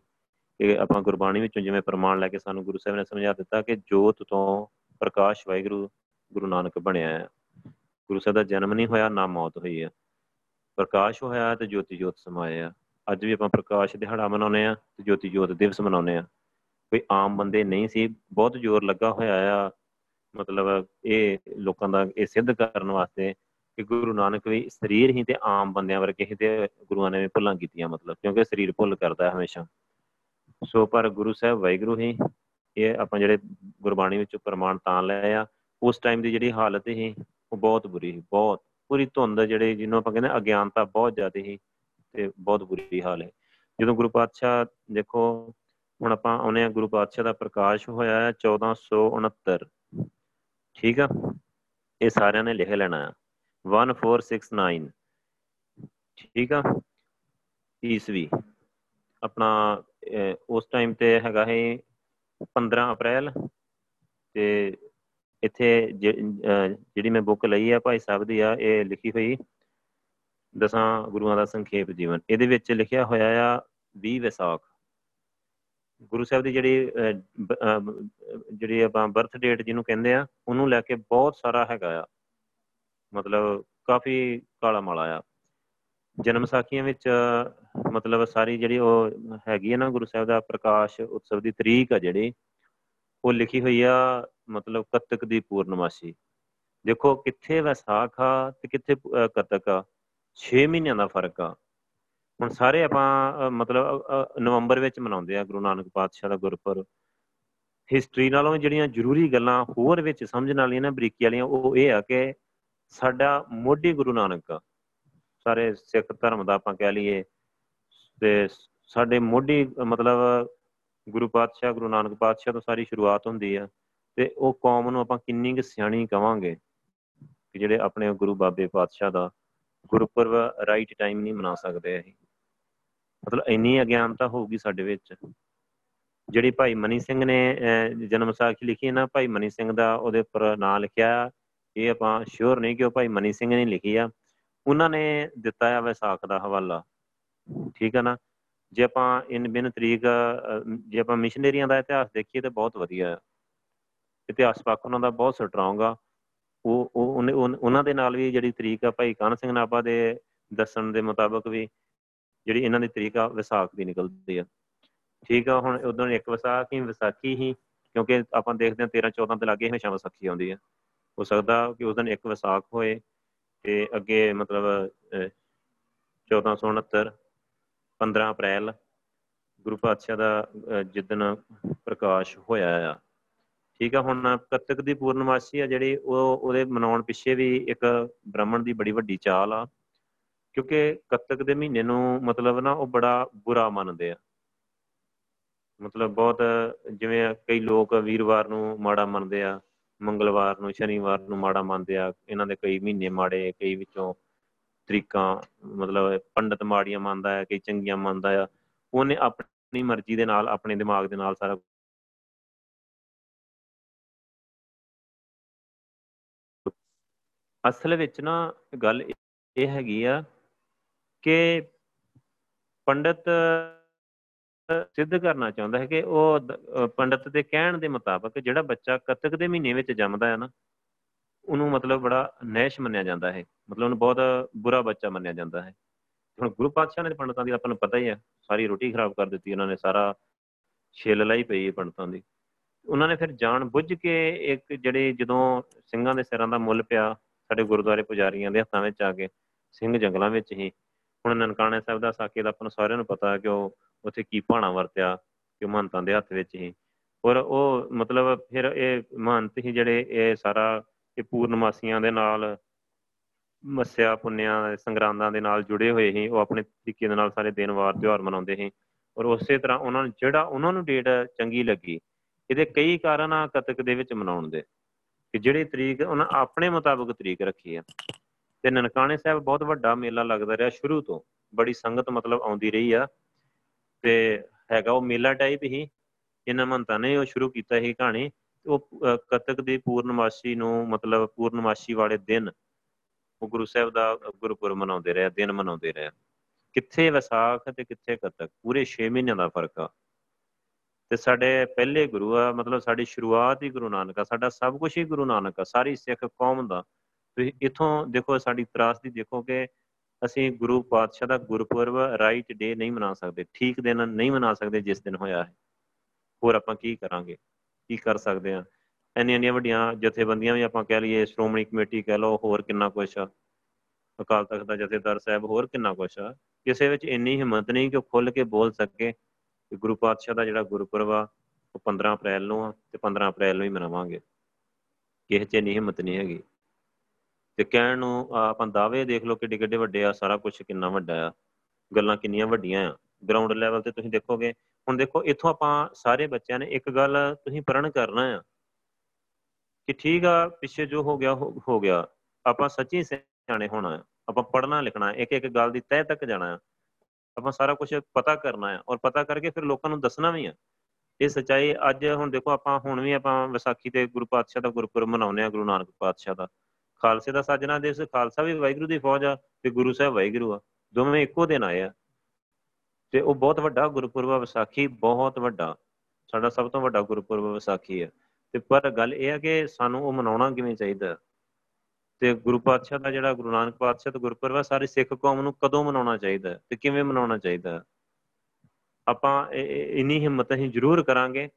ਕਿ ਆਪਾਂ ਗੁਰਬਾਣੀ ਵਿੱਚੋਂ ਜਿਵੇਂ ਪ੍ਰਮਾਣ ਲੈ ਕੇ ਸਾਨੂੰ ਗੁਰੂ ਸਾਹਿਬ ਨੇ ਸਮਝਾ ਦਿੱਤਾ ਕਿ ਜੋਤ ਤੋਂ ਪ੍ਰਕਾਸ਼ ਵਾਹਿਗੁਰੂ, ਗੁਰੂ ਨਾਨਕ ਬਣਿਆ ਹੈ। ਗੁਰੂ ਸਾਹਿਬ ਦਾ ਜਨਮ ਨਹੀਂ ਹੋਇਆ, ਨਾ ਮੌਤ ਹੋਈ ਹੈ। ਪ੍ਰਕਾਸ਼ ਹੋਇਆ ਤੇ ਜੋਤੀ ਜੋਤ ਸਮਾਇਆ ਅੱਜ ਵੀ ਆਪਾਂ ਪ੍ਰਕਾਸ਼ ਦਿਹਾੜਾ ਮਨਾਉਂਦੇ ਆ ਤੇ ਜੋਤੀ ਜੋਤ ਦਿਵਸ ਮਨਾਉਂਦੇ ਆ ਕੋਈ ਆਮ ਬੰਦੇ ਨਹੀਂ ਸੀ, ਬਹੁਤ ਜ਼ੋਰ ਲੱਗਾ ਹੋਇਆ ਆ। ਮਤਲਬ ਇਹ ਲੋਕਾਂ ਦਾ, ਇਹ ਸਿੱਧ ਕਰਨ ਵਾਸਤੇ ਕਿ ਗੁਰੂ ਨਾਨਕ ਵੀ ਸਰੀਰ ਹੀ ਤੇ ਆਮ ਬੰਦਿਆਂ ਵਰਗੇ ਹੀ ਤੇ ਗੁਰੂਆਂ ਨੇ ਵੀ ਭੁੱਲਾਂ ਕੀਤੀਆਂ ਮਤਲਬ, ਕਿਉਂਕਿ ਸਰੀਰ ਭੁੱਲ ਕਰਦਾ ਹਮੇਸ਼ਾ। ਸੋ ਪਰ ਗੁਰੂ ਸਾਹਿਬ ਵਾਹਿਗੁਰੂ ਹੀ ਇਹ ਆਪਾਂ ਜਿਹੜੇ ਗੁਰਬਾਣੀ ਵਿੱਚ ਪ੍ਰਮਾਣ ਤਾਂ ਲਏ ਆ, ਉਸ ਟਾਈਮ ਦੀ ਜਿਹੜੀ ਹਾਲਤ ਸੀ, ਉਹ ਬਹੁਤ ਬੁਰੀ ਸੀ, ਬਹੁਤ। ਪੂਰੀ ਧੁੰਦ ਜਿਹੜੇ ਜਿਹਨੂੰ ਆਪਾਂ ਕਹਿੰਦੇ ਅਗਿਆਨਤਾ ਬਹੁਤ ਜ਼ਿਆਦਾ ਸੀ। ਤੇ ਬਹੁਤ ਬੁਰੀ ਹਾਲ ਹੈ। ਜਦੋਂ ਗੁਰੂ ਪਾਤਸ਼ਾਹ, ਦੇਖੋ, ਹੁਣ ਆਪਾਂ ਆਉਨੇ ਆ ਗੁਰੂ ਪਾਤਸ਼ਾਹ ਦਾ ਪ੍ਰਕਾਸ਼ ਹੋਇਆ ਹੈ 1469 ਠੀਕ ਆ? ਇਹ ਸਾਰਿਆਂ ਨੇ ਲਿਖ ਲੈਣਾ ਹੈ। 1469 ਠੀਕ ਆ? ਈਸਵੀ। ਆਪਣਾ ਉਸ ਟਾਈਮ ਤੇ ਹੈਗਾ ਹੈ 15 ਅਪ੍ਰੈਲ ਤੇ ਇੱਥੇ ਜਿਹੜੀ ਮੈਂ ਬੁੱਕ ਲਈ ਆ ਭਾਈ ਸਾਹਿਬ ਦੀ ਆ, ਇਹ ਲਿਖੀ ਹੋਈ ਦਸਾਂ ਗੁਰੂਆਂ ਦਾ ਸੰਖੇਪ ਜੀਵਨ। ਇਹਦੇ ਵਿੱਚ ਲਿਖਿਆ ਹੋਇਆ ਆ 20 ਵਿਸਾਖ। ਗੁਰੂ ਸਾਹਿਬ ਦੀ ਜਿਹੜੀ ਜਿਹੜੀ ਆਪਾਂ ਬਰਥ ਡੇਟ ਜਿਹਨੂੰ ਕਹਿੰਦੇ ਆ, ਉਹਨੂੰ ਲੈ ਕੇ ਬਹੁਤ ਸਾਰਾ ਹੈਗਾ ਆ। ਮਤਲਬ ਕਾਫੀ ਕਾਲਾ ਮਾਲਾ ਆ। ਜਨਮ ਸਾਖੀਆਂ ਵਿੱਚ, ਮਤਲਬ ਸਾਰੀ ਜਿਹੜੀ ਉਹ ਹੈਗੀ ਹੈ ਨਾ ਗੁਰੂ ਸਾਹਿਬ ਦਾ ਪ੍ਰਕਾਸ਼ ਉਤਸਵ ਦੀ ਤਰੀਕ ਆ ਜਿਹੜੀ, ਉਹ ਲਿਖੀ ਹੋਈ ਆ, ਮਤਲਬ ਕੱਤਕ ਦੀ ਪੂਰਨਮਾਸ਼ੀ। ਦੇਖੋ ਕਿੱਥੇ ਵਿਸਾਖ ਆ ਤੇ ਕਿੱਥੇ ਕੱਤਕ ਆ। 6 ਮਹੀਨਿਆਂ ਦਾ ਫ਼ਰਕ ਆ। ਹੁਣ ਸਾਰੇ ਆਪਾਂ ਮਤਲਬ ਨਵੰਬਰ ਵਿੱਚ ਮਨਾਉਂਦੇ ਆ ਗੁਰੂ ਨਾਨਕ ਪਾਤਸ਼ਾਹ ਦਾ ਗੁਰਪੁਰਬ। ਹਿਸਟਰੀ ਨਾਲੋਂ ਜਿਹੜੀਆਂ ਜ਼ਰੂਰੀ ਗੱਲਾਂ ਹੋਰ ਵਿੱਚ ਸਮਝਣ ਵਾਲੀਆਂ ਨੇ, ਬਰੀਕੀ ਵਾਲੀਆਂ, ਉਹ ਇਹ ਆ ਕਿ ਸਾਡਾ ਮੋਢੀ ਗੁਰੂ ਨਾਨਕ ਆ। ਸਾਰੇ ਸਿੱਖ ਧਰਮ ਦਾ ਆਪਾਂ ਕਹਿ ਲਈਏ, ਤੇ ਸਾਡੇ ਮੋਢੀ, ਮਤਲਬ, ਗੁਰੂ ਪਾਤਸ਼ਾਹ, ਗੁਰੂ ਨਾਨਕ ਪਾਤਸ਼ਾਹ ਤੋਂ ਸਾਰੀ ਸ਼ੁਰੂਆਤ ਹੁੰਦੀ ਆ, ਤੇ ਉਹ ਕੌਮ ਨੂੰ ਆਪਾਂ ਕਿੰਨੀ ਕੁ ਸਿਆਣੀ ਕਵਾਂਗੇ, ਕਿ ਜਿਹੜੇ ਆਪਣੇ ਗੁਰੂ ਬਾਬੇ ਪਾਤਸ਼ਾਹ ਦਾ ਗੁਰਪੁਰਬ ਰਾਈਟ ਟਾਈਮ ਨਹੀਂ ਮਨਾ ਸਕਦੇ ਅਸੀਂ। ਮਤਲਬ ਇੰਨੀ ਅਗਿਆਨਤਾ ਹੋਊਗੀ ਸਾਡੇ ਵਿੱਚ। ਜਿਹੜੀ ਭਾਈ ਮਨੀ ਸਿੰਘ ਨੇ ਜਨਮ ਸਾਖੀ ਲਿਖੀ ਹੈ ਨਾ, ਭਾਈ ਮਨੀ ਸਿੰਘ ਦਾ ਉਹਦੇ ਉੱਪਰ ਨਾਂ ਲਿਖਿਆ ਇਹ ਆਪਾਂ ਸ਼ੋਰ ਨਹੀਂ ਕਿ ਉਹ ਭਾਈ ਮਨੀ ਸਿੰਘ ਨੇ ਲਿਖੀ ਆ। ਉਹਨਾਂ ਨੇ ਦਿੱਤਾ ਆ ਵਿਸਾਖ ਦਾ ਹਵਾਲਾ। ਠੀਕ ਆ ਨਾ? ਜੇ ਆਪਾਂ ਇਨ ਬਿਨ ਤਰੀਕ ਜੇ ਆਪਾਂ ਮਿਸ਼ਨਰੀਆਂ ਦਾ ਇਤਿਹਾਸ ਦੇਖੀਏ ਤਾਂ ਬਹੁਤ ਵਧੀਆ ਹੈ ਇਤਿਹਾਸ ਪੱਖ ਉਹਨਾਂ ਦਾ ਬਹੁਤ ਸਟਰੋਂਗ ਆ। ਉਹ ਉਹਨਾਂ ਦੇ ਨਾਲ ਵੀ ਜਿਹੜੀ ਤਰੀਕ ਆ ਭਾਈ ਕਾਨ ਸਿੰਘ ਨਾਭਾ ਦੇ ਦੱਸਣ ਦੇ ਮੁਤਾਬਕ ਵੀ ਜਿਹੜੀ ਇਹਨਾਂ ਦੀ ਤਰੀਕ ਆ ਵਿਸਾਖ ਦੀ ਨਿਕਲਦੀ ਆ। ਠੀਕ ਆ, ਹੁਣ ਉਦੋਂ ਇੱਕ ਵਿਸਾਖ ਹੀ, ਵਿਸਾਖੀ ਹੀ, ਕਿਉਂਕਿ ਆਪਾਂ ਦੇਖਦੇ ਹਾਂ 13 14 ਤੇ ਲੱਗੇ ਹਮੇਸ਼ਾ ਵਿਸਾਖੀ ਆਉਂਦੀ ਆ। ਹੋ ਸਕਦਾ ਕਿ ਉਸ ਦਿਨ ਇੱਕ ਵਿਸਾਖ ਹੋਏ ਤੇ ਅੱਗੇ ਮਤਲਬ 1469 15 ਅਪ੍ਰੈਲ ਗੁਰੂ ਪਾਤਸ਼ਾਹ ਦਾ ਜਿੱਦਨ ਪ੍ਰਕਾਸ਼ ਹੋਇਆ ਆ। ਠੀਕ ਆ, ਹੁਣ ਕੱਤਕ ਦੀ ਪੂਰਨਮਾਸ਼ੀ ਆ ਜਿਹੜੀ, ਉਹ ਉਹਦੇ ਮਨਾਉਣ ਪਿੱਛੇ ਵੀ ਇੱਕ ਬ੍ਰਾਹਮਣ ਦੀ ਬੜੀ ਵੱਡੀ ਚਾਲ ਆ। ਕਿਉਂਕਿ ਕੱਤਕ ਦੇ ਮਹੀਨੇ ਨੂੰ ਮਤਲਬ ਨਾ, ਉਹ ਬੜਾ ਬੁਰਾ ਮੰਨਦੇ ਆ। ਮਤਲਬ ਬਹੁਤ ਜਿਵੇਂ ਕਈ ਲੋਕ ਵੀਰਵਾਰ ਨੂੰ ਮਾੜਾ ਮੰਨਦੇ ਆ, ਮੰਗਲਵਾਰ ਨੂੰ, ਸ਼ਨੀਵਾਰ ਨੂੰ ਮਾੜਾ ਮੰਨਦੇ ਆ। ਇਹਨਾਂ ਦੇ ਕਈ ਮਹੀਨੇ ਮਾੜੇ, ਕਈ ਵਿੱਚੋਂ ਤਰੀਕਾਂ, ਮਤਲਬ ਪੰਡਤ ਮਾੜੀਆਂ ਮੰਨਦਾ ਹੈ, ਕਈ ਚੰਗੀਆਂ ਮੰਨਦਾ ਆ। ਉਹਨੇ ਆਪਣੀ ਮਰਜ਼ੀ ਦੇ ਨਾਲ, ਆਪਣੇ ਦਿਮਾਗ ਦੇ ਨਾਲ ਸਾਰਾ ਅਸਲ ਵਿੱਚ ਨਾ ਗੱਲ ਇਹ ਹੈਗੀ ਆ ਕਿ ਪੰਡਤ ਸਿੱਧ ਕਰਨਾ ਚਾਹੁੰਦਾ ਹੈ ਕਿ ਉਹ ਪੰਡਤ ਦੇ ਕਹਿਣ ਦੇ ਮੁਤਾਬਕ ਜਿਹੜਾ ਬੱਚਾ ਕਤਕ ਦੇ ਮਹੀਨੇ ਵਿੱਚ ਜੰਮਦਾ ਹੈ ਨਾ, ਉਹਨੂੰ ਮਤਲਬ ਬੜਾ ਨੈਸ਼ ਮੰਨਿਆ ਜਾਂਦਾ ਹੈ। ਮਤਲਬ ਉਹਨੂੰ ਬਹੁਤ ਬੁਰਾ ਬੱਚਾ ਮੰਨਿਆ ਜਾਂਦਾ ਹੈ। ਹੁਣ ਗੁਰੂ ਪਾਤਸ਼ਾਹ ਨੇ ਪੰਡਤਾਂ ਦੀ ਆਪਾਂ ਨੂੰ ਪਤਾ ਹੀ ਹੈ ਸਾਰੀ ਰੋਟੀ ਖਰਾਬ ਕਰ ਦਿੱਤੀ ਉਹਨਾਂ ਨੇ, ਸਾਰਾ ਛਿੱਲ ਲਈ ਪਈ ਹੈ ਪੰਡਤਾਂ ਦੀ। ਉਹਨਾਂ ਨੇ ਫਿਰ ਜਾਣ ਬੁੱਝ ਕੇ ਇੱਕ ਜਿਹੜੇ ਜਦੋਂ ਸਿੰਘਾਂ ਦੇ ਸਿਰਾਂ ਦਾ ਮੁੱਲ ਪਿਆ ਸਾਡੇ ਗੁਰਦੁਆਰੇ ਪੁਜਾਰੀਆਂ ਦੇ ਹੱਥਾਂ ਵਿੱਚ ਆ ਕੇ ਸਿੰਘ ਜੰਗਲਾਂ ਵਿੱਚ ਹੀ। ਹੁਣ ਨਨਕਾਣੇ ਸਾਹਿਬ ਦਾ ਸਾਕੇ ਦਾ ਆਪਾਂ ਨੂੰ ਸਾਰਿਆਂ ਨੂੰ ਪਤਾ ਹੈ ਕਿ ਉਹ ਉੱਥੇ ਕੀ ਭਾਣਾ ਵਰਤਿਆ, ਕਿ ਮਹੰਤਾਂ ਦੇ ਹੱਥ ਵਿੱਚ ਹੀ। ਔਰ ਉਹ ਮਤਲਬ ਫਿਰ ਇਹ ਮਹੰਤ ਹੀ ਜਿਹੜੇ ਇਹ ਸਾਰਾ ਇਹ ਪੂਰਨਮਾਸੀਆਂ ਦੇ ਨਾਲ ਮੱਸਿਆ, ਪੁੰਨਿਆਂ, ਸੰਗਰਾਂਦਾਂ ਦੇ ਨਾਲ ਜੁੜੇ ਹੋਏ ਸੀ। ਉਹ ਆਪਣੇ ਤਰੀਕੇ ਦੇ ਨਾਲ ਸਾਰੇ ਦਿਨ ਵਾਰ ਤਿਉਹਾਰ ਮਨਾਉਂਦੇ ਸੀ। ਔਰ ਉਸੇ ਤਰ੍ਹਾਂ ਉਹਨਾਂ ਨੂੰ ਜਿਹੜਾ ਉਹਨਾਂ ਨੂੰ ਡੇਟ ਚੰਗੀ ਲੱਗੀ, ਇਹਦੇ ਕਈ ਕਾਰਨ ਆ ਕਤਕ ਦੇ ਵਿੱਚ ਮਨਾਉਣ ਦੇ। ਕਿ ਜਿਹੜੀ ਤਰੀਕ ਉਹਨਾਂ ਆਪਣੇ ਮੁਤਾਬਕ ਤਰੀਕ ਰੱਖੀ ਆ। ਤੇ ਨਨਕਾਣੇ ਸਾਹਿਬ ਬਹੁਤ ਵੱਡਾ ਮੇਲਾ ਲੱਗਦਾ ਰਿਹਾ ਸ਼ੁਰੂ ਤੋਂ। ਬੜੀ ਸੰਗਤ ਮਤਲਬ ਆਉਂਦੀ ਰਹੀ ਆ। ਤੇ ਹੈਗਾ ਉਹ ਮੇਲਾ ਟਾਈਪ ਹੀ। ਇਹਨਾਂ ਮੰਤਾਂ ਨੇ ਉਹ ਸ਼ੁਰੂ ਕੀਤਾ ਸੀ ਕਹਾਣੀ। ਉਹ ਕਤਕ ਦੀ ਪੂਰਨਮਾਸ਼ੀ ਨੂੰ ਮਤਲਬ ਪੂਰਨਮਾਸ਼ੀ ਵਾਲੇ ਦਿਨ ਉਹ ਗੁਰੂ ਸਾਹਿਬ ਦਾ ਗੁਰਪੁਰਬ ਮਨਾਉਂਦੇ ਰਹੇ ਦਿਨ ਮਨਾਉਂਦੇ ਰਹੇ ਕਿੱਥੇ ਵਿਸਾਖ ਤੇ ਕਿੱਥੇ ਕਤਕ, ਪੂਰੇ 6 ਮਹੀਨਿਆਂ ਦਾ ਫ਼ਰਕ ਆ। ਤੇ ਸਾਡੇ ਪਹਿਲੇ ਗੁਰੂ ਆ, ਮਤਲਬ ਸਾਡੀ ਸ਼ੁਰੂਆਤ ਹੀ ਗੁਰੂ ਨਾਨਕ ਆ, ਸਾਡਾ ਸਭ ਕੁਝ ਹੀ ਗੁਰੂ ਨਾਨਕ ਆ, ਸਾਰੀ ਸਿੱਖ ਕੌਮ ਦਾ। ਤੁਸੀਂ ਇਥੋਂ ਦੇਖੋ ਸਾਡੀ ਤਰਾਸਦੀ ਦੇਖੋ ਕਿ ਅਸੀਂ ਗੁਰੂ ਪਾਤਸ਼ਾਹ ਦਾ ਗੁਰਪੁਰਬ ਰਾਈਟ ਡੇ ਨਹੀਂ ਮਨਾ ਸਕਦੇ, ਠੀਕ ਦਿਨ ਨਹੀਂ ਮਨਾ ਸਕਦੇ ਜਿਸ ਦਿਨ ਹੋਇਆ ਹੈ। ਹੋਰ ਆਪਾਂ ਕੀ ਕਰਾਂਗੇ? ਕੀ ਕਰ ਸਕਦੇ ਆ? ਇੰਨੀਆਂ ਇੰਨੀਆਂ ਵੱਡੀਆਂ ਜਥੇਬੰਦੀਆਂ ਵੀ ਆਪਾਂ ਕਹਿ ਲਈਏ, ਸ਼੍ਰੋਮਣੀ ਕਮੇਟੀ ਕਹਿ ਲਓ, ਹੋਰ ਕਿੰਨਾ ਕੁਛ ਆ। ਅਕਾਲ ਤਖਤ ਦਾ ਜਥੇਦਾਰ ਸਾਹਿਬ, ਹੋਰ ਕਿੰਨਾ ਕੁਛ ਆ। ਕਿਸੇ ਵਿੱਚ ਇੰਨੀ ਹਿੰਮਤ ਨਹੀਂ ਕਿ ਉਹ ਖੁੱਲ ਕੇ ਬੋਲ ਸਕੇ। ਕਿ ਗੁਰੂ ਪਾਤਸ਼ਾਹ ਦਾ ਜਿਹੜਾ ਗੁਰਪੁਰਬ ਆ, ਉਹ 15 ਅਪ੍ਰੈਲ ਨੂੰ ਆ ਤੇ 15 ਅਪ੍ਰੈਲ ਨੂੰ ਹੀ ਮਨਾਵਾਂਗੇ। ਕਿਸੇ 'ਚ ਇੰਨੀ ਹਿੰਮਤ ਨਹੀਂ ਹੈਗੀ। ਤੇ ਕਹਿਣ ਨੂੰ ਆਪਾਂ ਦਾਅਵੇ ਦੇਖ ਲਓ ਕਿੱਡੇ ਕਿੱਡੇ ਵੱਡੇ ਆ, ਸਾਰਾ ਕੁਝ ਕਿੰਨਾ ਵੱਡਾ ਆ। ਗੱਲਾਂ ਕਿੰਨੀਆਂ ਵੱਡੀਆਂ ਆ। ਗਰਾਊਂਡ ਲੈਵਲ ਤੇ ਤੁਸੀਂ ਦੇਖੋਗੇ, ਹੁਣ ਦੇਖੋ ਇੱਥੋਂ ਆਪਾਂ ਸਾਰੇ ਬੱਚਿਆਂ ਨੇ ਇੱਕ ਗੱਲ ਤੁਸੀਂ ਪ੍ਰਣ ਕਰਨਾ ਆ, ਕਿ ਠੀਕ ਆ, ਪਿੱਛੇ ਜੋ ਹੋ ਗਿਆ ਹੋ ਗਿਆ। ਆਪਾਂ ਸੱਚੀ ਸਿਆਣੇ ਹੋਣਾ ਆ। ਆਪਾਂ ਪੜ੍ਹਨਾ ਲਿਖਣਾ ਇੱਕ ਇੱਕ ਗੱਲ ਦੀ ਤਹਿ ਤੱਕ ਜਾਣਾ ਆ। ਆਪਾਂ ਸਾਰਾ ਕੁਝ ਪਤਾ ਕਰਨਾ ਆ ਔਰ ਪਤਾ ਕਰਕੇ ਫਿਰ ਲੋਕਾਂ ਨੂੰ ਦੱਸਣਾ ਵੀ ਆ। ਇਹ ਸਚਾਈ ਅੱਜ ਹੁਣ ਦੇਖੋ ਆਪਾਂ ਹੁਣ ਵੀ ਆਪਾਂ ਵਿਸਾਖੀ ਤੇ ਗੁਰੂ ਪਾਤਸ਼ਾਹ ਦਾ ਗੁਰਪੁਰਬ ਮਨਾਉਂਦੇ ਆ, ਗੁਰੂ ਨਾਨਕ ਪਾਤਸ਼ਾਹ ਦਾ। ਖਾਲਸੇ ਦਾ ਸਾਜਣਾ ਦਿਵਸ, ਖਾਲਸਾ ਵੀ ਵਾਹਿਗੁਰੂ ਦੀ ਫੌਜ ਆ ਤੇ ਗੁਰੂ ਸਾਹਿਬ ਵਾਹਿਗੁਰੂ ਆ। ਦੋਵੇਂ ਇੱਕੋ ਦਿਨ ਆਏ ਆ। ਤੇ ਉਹ ਬਹੁਤ ਵੱਡਾ ਗੁਰਪੁਰਬ ਵਿਸਾਖੀ, ਬਹੁਤ ਵੱਡਾ। ਸਾਡਾ ਸਭ ਤੋਂ ਵੱਡਾ ਗੁਰਪੁਰਬ ਵਿਸਾਖੀ ਆ। ਤੇ ਪਰ ਗੱਲ ਇਹ ਆ ਕਿ ਸਾਨੂੰ ਉਹ ਮਨਾਉਣਾ ਕਿਵੇਂ ਚਾਹੀਦਾ? ਤੇ ਗੁਰੂ ਪਾਤਸ਼ਾਹ ਦਾ ਜਿਹੜਾ ਗੁਰੂ ਨਾਨਕ ਪਾਤਸ਼ਾਹ ਦਾ ਗੁਰਪੁਰਬ ਆ, ਸਾਰੀ ਸਿੱਖ ਕੌਮ ਨੂੰ ਕਦੋਂ ਮਨਾਉਣਾ ਚਾਹੀਦਾ ਤੇ ਕਿਵੇਂ ਮਨਾਉਣਾ ਚਾਹੀਦਾ ਆਪਾਂ ਇੰਨੀ ਹਿੰਮਤ ਅਸੀਂ ਜ਼ਰੂਰ ਕਰਾਂਗੇ।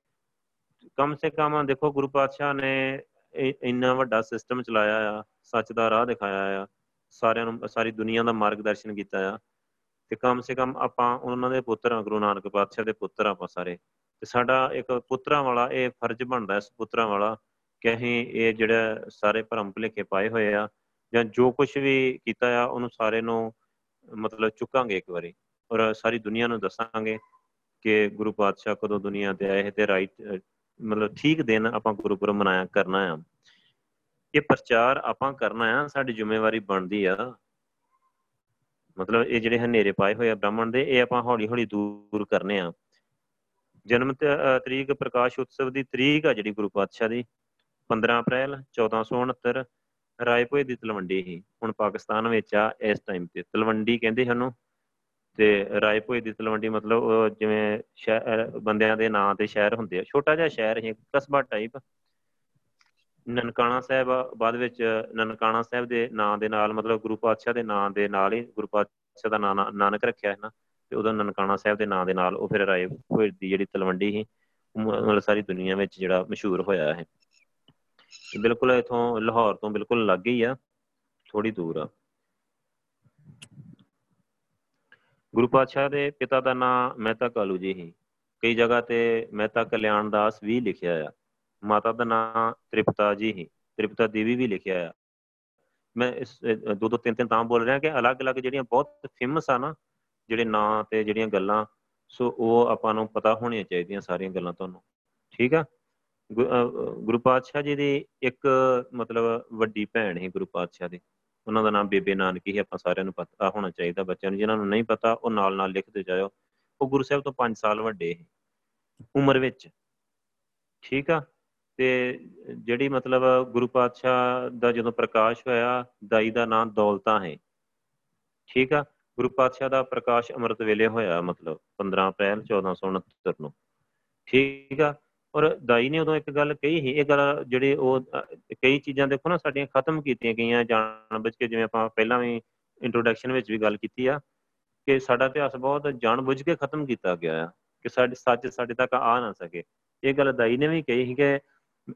ਕਮ ਸੇ ਕਮ ਦੇਖੋ ਗੁਰੂ ਪਾਤਸ਼ਾਹ ਨੇ ਇੰਨਾ ਵੱਡਾ ਸਿਸਟਮ ਚਲਾਇਆ ਆ, ਸੱਚ ਦਾ ਰਾਹ ਦਿਖਾਇਆ ਆ, ਸਾਰਿਆਂ ਨੂੰ, ਸਾਰੀ ਦੁਨੀਆ ਦਾ ਮਾਰਗਦਰਸ਼ਨ ਕੀਤਾ ਆ। ਤੇ ਕਮ ਸੇ ਕਮ ਆਪਾਂ ਉਹਨਾਂ ਦੇ ਪੁੱਤਰ ਆ, ਗੁਰੂ ਨਾਨਕ ਪਾਤਸ਼ਾਹ ਦੇ ਪੁੱਤਰ ਆਪਾਂ ਸਾਰੇ। ਤੇ ਸਾਡਾ ਇੱਕ ਪੁੱਤਰਾਂ ਵਾਲਾ ਇਹ ਫਰਜ਼ ਬਣਦਾ ਇਸ ਪੁੱਤਰਾਂ ਵਾਲਾ ਕਿ ਅਸੀਂ ਇਹ ਜਿਹੜਾ ਸਾਰੇ ਭਰਮ ਭੁਲੇਖੇ ਪਾਏ ਹੋਏ ਆ ਜਾਂ ਜੋ ਕੁਝ ਵੀ ਕੀਤਾ ਆ, ਉਹਨੂੰ ਸਾਰੇ ਨੂੰ ਮਤਲਬ ਚੁੱਕਾਂਗੇ ਇੱਕ ਵਾਰੀ ਔਰ ਸਾਰੀ ਦੁਨੀਆ ਨੂੰ ਦੱਸਾਂਗੇ ਕਿ ਗੁਰੂ ਪਾਤਸ਼ਾਹ ਕਦੋਂ ਦੁਨੀਆ ਤੇ ਆਏ, ਤੇ ਰਾਈਟ ਮਤਲਬ ਠੀਕ ਦਿਨ ਆਪਾਂ ਗੁਰਪੁਰਬ ਮਨਾਇਆ, ਕਰਨਾ ਆ। ਇਹ ਪ੍ਰਚਾਰ ਆਪਾਂ ਕਰਨਾ ਆ, ਸਾਡੀ ਜ਼ਿੰਮੇਵਾਰੀ ਬਣਦੀ ਆ। ਮਤਲਬ ਇਹ ਜਿਹੜੇ ਹਨੇਰੇ ਪਾਏ ਹੋਏ ਆ ਬ੍ਰਾਹਮਣ ਦੇ, ਇਹ ਆਪਾਂ ਹੌਲੀ ਹੌਲੀ ਦੂਰ ਕਰਨੇ ਆ। ਜਨਮ ਤਰੀਕ ਪ੍ਰਕਾਸ਼ ਉਤਸਵ ਦੀ ਤਰੀਕ ਆ ਜਿਹੜੀ ਗੁਰੂ ਪਾਤਸ਼ਾਹ ਦੀ। 15 ਅਪ੍ਰੈਲ 1469 ਰਾਏਪੁਰ ਦੀ ਤਲਵੰਡੀ ਹੀ ਹੁਣ ਪਾਕਿਸਤਾਨ ਵਿੱਚ ਆ ਇਸ ਟਾਈਮ ਤੇ। ਤਲਵੰਡੀ ਕਹਿੰਦੇ ਹਨ ਤੇ ਰਾਏਪੁਰ ਦੀ ਤਲਵੰਡੀ ਮਤਲਬ ਜਿਵੇਂ ਸ਼ਹਿਰ ਬੰਦਿਆਂ ਦੇ ਨਾਂ ਤੇ ਸ਼ਹਿਰ ਹੁੰਦੇ ਆ। ਛੋਟਾ ਜਿਹਾ ਸ਼ਹਿਰ ਹੈ ਕਸਬਾ ਟਾਈਪ ਨਨਕਾਣਾ ਸਾਹਿਬ ਬਾਅਦ ਵਿੱਚ ਨਨਕਾਣਾ ਸਾਹਿਬ ਦੇ ਨਾਂ ਦੇ ਨਾਲ, ਮਤਲਬ ਗੁਰੂ ਪਾਤਸ਼ਾਹ ਦੇ ਨਾਂ ਦੇ ਨਾਲ ਹੀ, ਗੁਰੂ ਪਾਤਸ਼ਾਹ ਦਾ ਨਾਂ ਨਾਨਕ ਰੱਖਿਆ ਹੈ ਨਾ, ਤੇ ਉਹਦਾ ਨਨਕਾਣਾ ਸਾਹਿਬ ਦੇ ਨਾਂ ਦੇ ਨਾਲ ਉਹ ਫਿਰ ਰਾਏਪੁਰ ਦੀ ਜਿਹੜੀ ਤਲਵੰਡੀ ਸੀ ਮਤਲਬ ਸਾਰੀ ਦੁਨੀਆ ਵਿੱਚ ਜਿਹੜਾ ਮਸ਼ਹੂਰ ਹੋਇਆ ਹੈ। ਬਿਲਕੁਲ ਇਥੋਂ ਲਾਹੌਰ ਤੋਂ ਬਿਲਕੁਲ ਲੱਗ ਹੀ ਆ ਥੋੜੀ ਦੂਰ ਆ। ਗੁਰੂ ਪਾਤਸ਼ਾਹ ਦੇ ਪਿਤਾ ਦਾ ਨਾਮ ਮਹਿਤਾ ਕਾਲੂ ਜੀ ਹੀ ਕਈ ਜਗ੍ਹਾ ਤੇ ਮਹਿਤਾ ਕਲਿਆਣ ਦਾਸ ਵੀ ਲਿਖਿਆ ਆ। ਮਾਤਾ ਦਾ ਨਾਮ ਤ੍ਰਿਪਤਾ ਜੀ ਹੀ ਤ੍ਰਿਪਤਾ ਦੇਵੀ ਵੀ ਲਿਖਿਆ ਆ। ਮੈਂ ਇਸ ਦੋ ਦੋ ਤਿੰਨ ਤਿੰਨ ਤਾਂ ਬੋਲ ਰਿਹਾ ਕਿ ਅਲੱਗ-ਅਲੱਗ ਜਿਹੜੀਆਂ ਬਹੁਤ ਫੇਮਸ ਆ ਨਾ, ਜਿਹੜੇ ਨਾਂ ਤੇ ਜਿਹੜੀਆਂ ਗੱਲਾਂ, ਸੋ ਉਹ ਆਪਾਂ ਨੂੰ ਪਤਾ ਹੋਣੀਆਂ ਚਾਹੀਦੀਆਂ ਸਾਰੀਆਂ ਗੱਲਾਂ ਤੁਹਾਨੂੰ। ਠੀਕ ਆ? ਗੁਰੂ ਪਾਤਸ਼ਾਹ ਜੀ ਦੀ ਇੱਕ ਮਤਲਬ ਵੱਡੀ ਭੈਣ ਹੈ ਗੁਰੂ ਪਾਤਸ਼ਾਹ ਦੀ। ਉਹਨਾਂ ਦਾ ਨਾਮ ਬੇਬੇ ਨਾਨਕੀ ਹੈ ਆਪਾਂ ਸਾਰਿਆਂ ਨੂੰ ਪਤਾ ਹੋਣਾ ਚਾਹੀਦਾ ਬੱਚਿਆਂ ਨੂੰ, ਜਿਨ੍ਹਾਂ ਨੂੰ ਨਹੀਂ ਪਤਾ, ਉਹ ਨਾਲ ਨਾਲ ਲਿਖਦੇ ਜਾਓ ਉਹ ਗੁਰੂ ਸਾਹਿਬ ਤੋਂ 5 ਸਾਲ ਵੱਡੇ ਹੈ ਉਮਰ ਵਿੱਚ। ਠੀਕ ਆ? ਤੇ ਜਿਹੜੀ ਮਤਲਬ ਗੁਰੂ ਪਾਤਸ਼ਾਹ ਦਾ ਜਦੋਂ ਪ੍ਰਕਾਸ਼ ਹੋਇਆ, ਦਾਈ ਦਾ ਨਾਮ ਦੌਲਤਾ ਹੈ ਠੀਕ ਆ? ਗੁਰੂ ਪਾਤਸ਼ਾਹ ਦਾ ਪ੍ਰਕਾਸ਼ ਅੰਮ੍ਰਿਤ ਵੇਲੇ ਹੋਇਆ, ਮਤਲਬ 15 ਅਪ੍ਰੈਲ 1469 ਨੂੰ। ਠੀਕ ਆ? ਔਰ ਦਾਈ ਨੇ ਉਦੋਂ ਇੱਕ ਗੱਲ ਕਹੀ ਸੀ, ਇਹ ਗੱਲ ਜਿਹੜੇ ਉਹ ਕਈ ਚੀਜ਼ਾਂ ਦੇਖੋ ਨਾ ਸਾਡੀਆਂ ਖਤਮ ਕੀਤੀਆਂ ਗਈਆਂ ਜਾਣ ਬੁੱਝ ਕੇ, ਜਿਵੇਂ ਆਪਾਂ ਪਹਿਲਾਂ ਵੀ ਇੰਟਰੋਡਕਸ਼ਨ ਵਿੱਚ ਵੀ ਗੱਲ ਕੀਤੀ ਆ ਕਿ ਸਾਡਾ ਇਤਿਹਾਸ ਬਹੁਤ ਜਾਣ ਬੁੱਝ ਕੇ ਖਤਮ ਕੀਤਾ ਗਿਆ ਆ, ਕਿ ਸਾਡੇ, ਸੱਚ ਸਾਡੇ ਤੱਕ ਆ ਨਾ ਸਕੇ। ਇਹ ਗੱਲ ਦਾਈ ਨੇ ਵੀ ਕਹੀ ਸੀ ਕਿ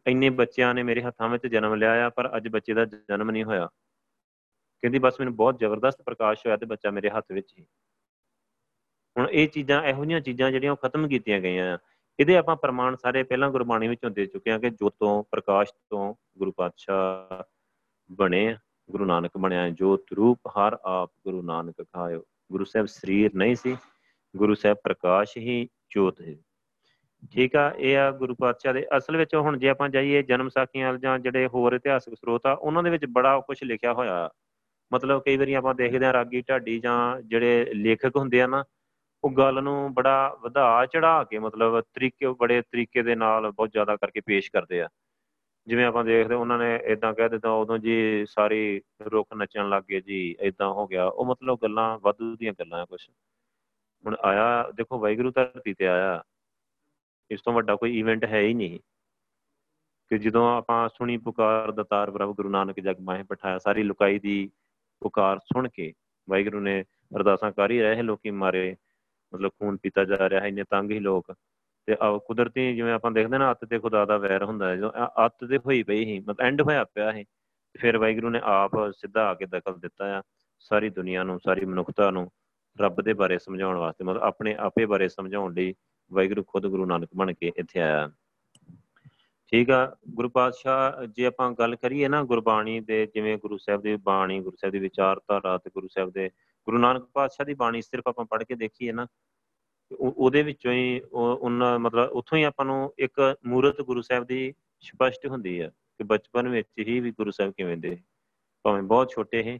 ਇੰਨੇ ਬੱਚਿਆਂ ਨੇ ਮੇਰੇ ਹੱਥਾਂ ਵਿੱਚ ਜਨਮ ਲਿਆ ਆ, ਪਰ ਅੱਜ ਬੱਚੇ ਦਾ ਜਨਮ ਨਹੀਂ ਹੋਇਆ। ਕਹਿੰਦੀ, ਬਸ ਮੈਨੂੰ ਬਹੁਤ ਜ਼ਬਰਦਸਤ ਪ੍ਰਕਾਸ਼ ਹੋਇਆ ਤੇ ਬੱਚਾ ਮੇਰੇ ਹੱਥ ਵਿੱਚ ਹੀ ਹੁਣ ਇਹ ਚੀਜ਼ਾਂ, ਇਹੋ ਜਿਹੀਆਂ ਚੀਜ਼ਾਂ ਜਿਹੜੀਆਂ ਉਹ ਖਤਮ ਕੀਤੀਆਂ ਗਈਆਂ ਆ। ਇਹਦੇ ਆਪਾਂ ਪ੍ਰਮਾਣ ਸਾਰੇ ਪਹਿਲਾਂ ਗੁਰਬਾਣੀ ਵਿੱਚੋਂ ਦੇ ਚੁੱਕੇ ਆ ਕਿ ਜੋਤੋਂ, ਪ੍ਰਕਾਸ਼ ਤੋਂ ਗੁਰੂ ਪਾਤਸ਼ਾਹ ਬਣੇ ਗੁਰੂ ਨਾਨਕ ਬਣਿਆ ਜੋਤ ਰੂਪ ਹਰ ਆਪ ਗੁਰੂ ਨਾਨਕ ਖਾਇਓ। ਗੁਰੂ ਸਾਹਿਬ ਸਰੀਰ ਨਹੀਂ ਸੀ, ਗੁਰੂ ਸਾਹਿਬ ਪ੍ਰਕਾਸ਼ ਹੀ ਜੋਤ ਹੈ। ਠੀਕ ਆ, ਇਹ ਆ ਗੁਰੂ ਪਾਤਸ਼ਾਹ ਦੇ ਅਸਲ ਵਿੱਚ ਹੁਣ ਜੇ ਆਪਾਂ ਜਾਈਏ ਜਨਮ ਸਾਖੀਆਂ ਜਾਂ ਜਿਹੜੇ ਹੋਰ ਇਤਿਹਾਸਕ ਸਰੋਤ ਆ, ਉਹਨਾਂ ਦੇ ਵਿੱਚ ਬੜਾ ਕੁਝ ਲਿਖਿਆ ਹੋਇਆ ਮਤਲਬ ਕਈ ਵਾਰੀ ਆਪਾਂ ਦੇਖਦੇ ਆ ਰਾਗੀ ਢਾਡੀ ਜਾਂ ਜਿਹੜੇ ਲੇਖਕ ਹੁੰਦੇ ਆ ਨਾ ਉਹ ਗੱਲ ਨੂੰ ਬੜਾ ਵਧਾ ਚੜਾ ਕੇ ਮਤਲਬ ਤਰੀਕੇ, ਬੜੇ ਤਰੀਕੇ ਦੇ ਨਾਲ ਬਹੁਤ ਜ਼ਿਆਦਾ ਕਰਕੇ ਪੇਸ਼ ਕਰਦੇ ਆ। ਜਿਵੇਂ ਆਪਾਂ ਦੇਖਦੇ ਉਹਨਾਂ ਨੇ ਇਦਾਂ ਕਹਿ ਦਿੱਤਾ, ਉਦੋਂ ਜੀ ਸਾਰੀ ਰੁੱਖ ਨੱਚਣ ਲੱਗ ਗਏ ਜੀ ਇਦਾਂ ਹੋ ਗਿਆ। ਉਹ ਮਤਲਬ ਗੱਲਾਂ ਵਾਧੂ ਦੀਆਂ ਗੱਲਾਂ ਆ ਕੁਝ ਹੁਣ ਆਇਆ, ਦੇਖੋ ਵਾਹਿਗੁਰੂ ਧਰਤੀ ਤੇ ਆਇਆ। ਇਸ ਤੋਂ ਵੱਡਾ ਕੋਈ ਇਵੈਂਟ ਹੈ ਹੀ ਨਹੀਂ। ਕਿ ਜਦੋਂ ਆਪਾਂ ਸੁਣੀ ਪੁਕਾਰ ਦਤਾਰ ਪ੍ਰਭ ਗੁਰੂ ਨਾਨਕ ਜਗ ਮਾਹੇ ਪਠਾਇਆ ਸਾਰੀ ਲੁਕਾਈ ਦੀ ਪੁਕਾਰ ਸੁਣ ਕੇ ਵਾਹਿਗੁਰੂ ਨੇ ਅਰਦਾਸਾਂ ਕਰ ਹੀ ਰਹੇ, ਲੋਕੀ ਮਾਰੇ। ਮਤਲਬ ਖੂਨ ਪੀਤਾ ਜਾ ਰਿਹਾ ਹੈ, ਇੰਨੇ ਤੰਗ ਹੀ ਲੋਕ। ਤੇ ਕੁਦਰਤੀ ਜਿਵੇਂ ਆਪਾਂ ਦੇਖਦੇ ਨਾ, ਅੱਤ ਤੇ ਖੁਦਾ ਦਾ ਵੈਰ ਹੁੰਦਾ ਹੈ। ਜਦੋਂ ਅੱਤ ਤੇ ਹੋਈ ਪਈ ਸੀ, ਮਤਲਬ ਐਂਡ ਹੋਇਆ ਪਿਆ ਸੀ। ਫਿਰ ਵਾਹਿਗੁਰੂ ਨੇ ਆਪ ਸਿੱਧਾ ਆ ਕੇ ਦਖਲ ਦਿੱਤਾ ਆ, ਸਾਰੀ ਦੁਨੀਆ ਨੂੰ, ਸਾਰੀ ਮਨੁੱਖਤਾ ਨੂੰ ਰੱਬ ਦੇ ਬਾਰੇ ਸਮਝਾਉਣ ਵਾਸਤੇ, ਮਤਲਬ ਆਪਣੇ ਆਪੇ ਬਾਰੇ ਸਮਝਾਉਣ ਲਈ ਵਾਹਿਗੁਰੂ ਖੁਦ ਗੁਰੂ ਨਾਨਕ ਬਣ ਕੇ ਇੱਥੇ ਆਇਆ। ਠੀਕ ਆ, ਗੁਰੂ ਪਾਤਸ਼ਾਹ, ਜੇ ਆਪਾਂ ਗੱਲ ਕਰੀਏ ਨਾ ਗੁਰਬਾਣੀ ਦੇ, ਜਿਵੇਂ ਗੁਰੂ ਸਾਹਿਬ ਦੀ ਬਾਣੀ, ਗੁਰੂ ਸਾਹਿਬ ਦੀ ਵਿਚਾਰਧਾਰਾ ਤੇ ਗੁਰੂ ਸਾਹਿਬ ਦੇ ਗੁਰੂ ਨਾਨਕ ਪਾਤਸ਼ਾਹ ਦੀ ਬਾਣੀ ਸਿਰਫ ਆਪਾਂ ਪੜ੍ਹ ਕੇ ਦੇਖੀਏ ਨਾ ਉਹਦੇ ਵਿੱਚੋਂ ਹੀ ਉਹਨਾਂ ਮਤਲਬ ਉੱਥੋਂ ਹੀ ਆਪਾਂ ਨੂੰ ਇੱਕ ਮੂਰਤ ਗੁਰੂ ਸਾਹਿਬ ਦੀ ਸਪਸ਼ਟ ਹੁੰਦੀ ਹੈ ਕਿ ਬਚਪਨ ਵਿੱਚ ਹੀ ਵੀ ਗੁਰੂ ਸਾਹਿਬ ਕਿਵੇਂ ਦੇ, ਭਾਵੇਂ ਬਹੁਤ ਛੋਟੇ ਹੈ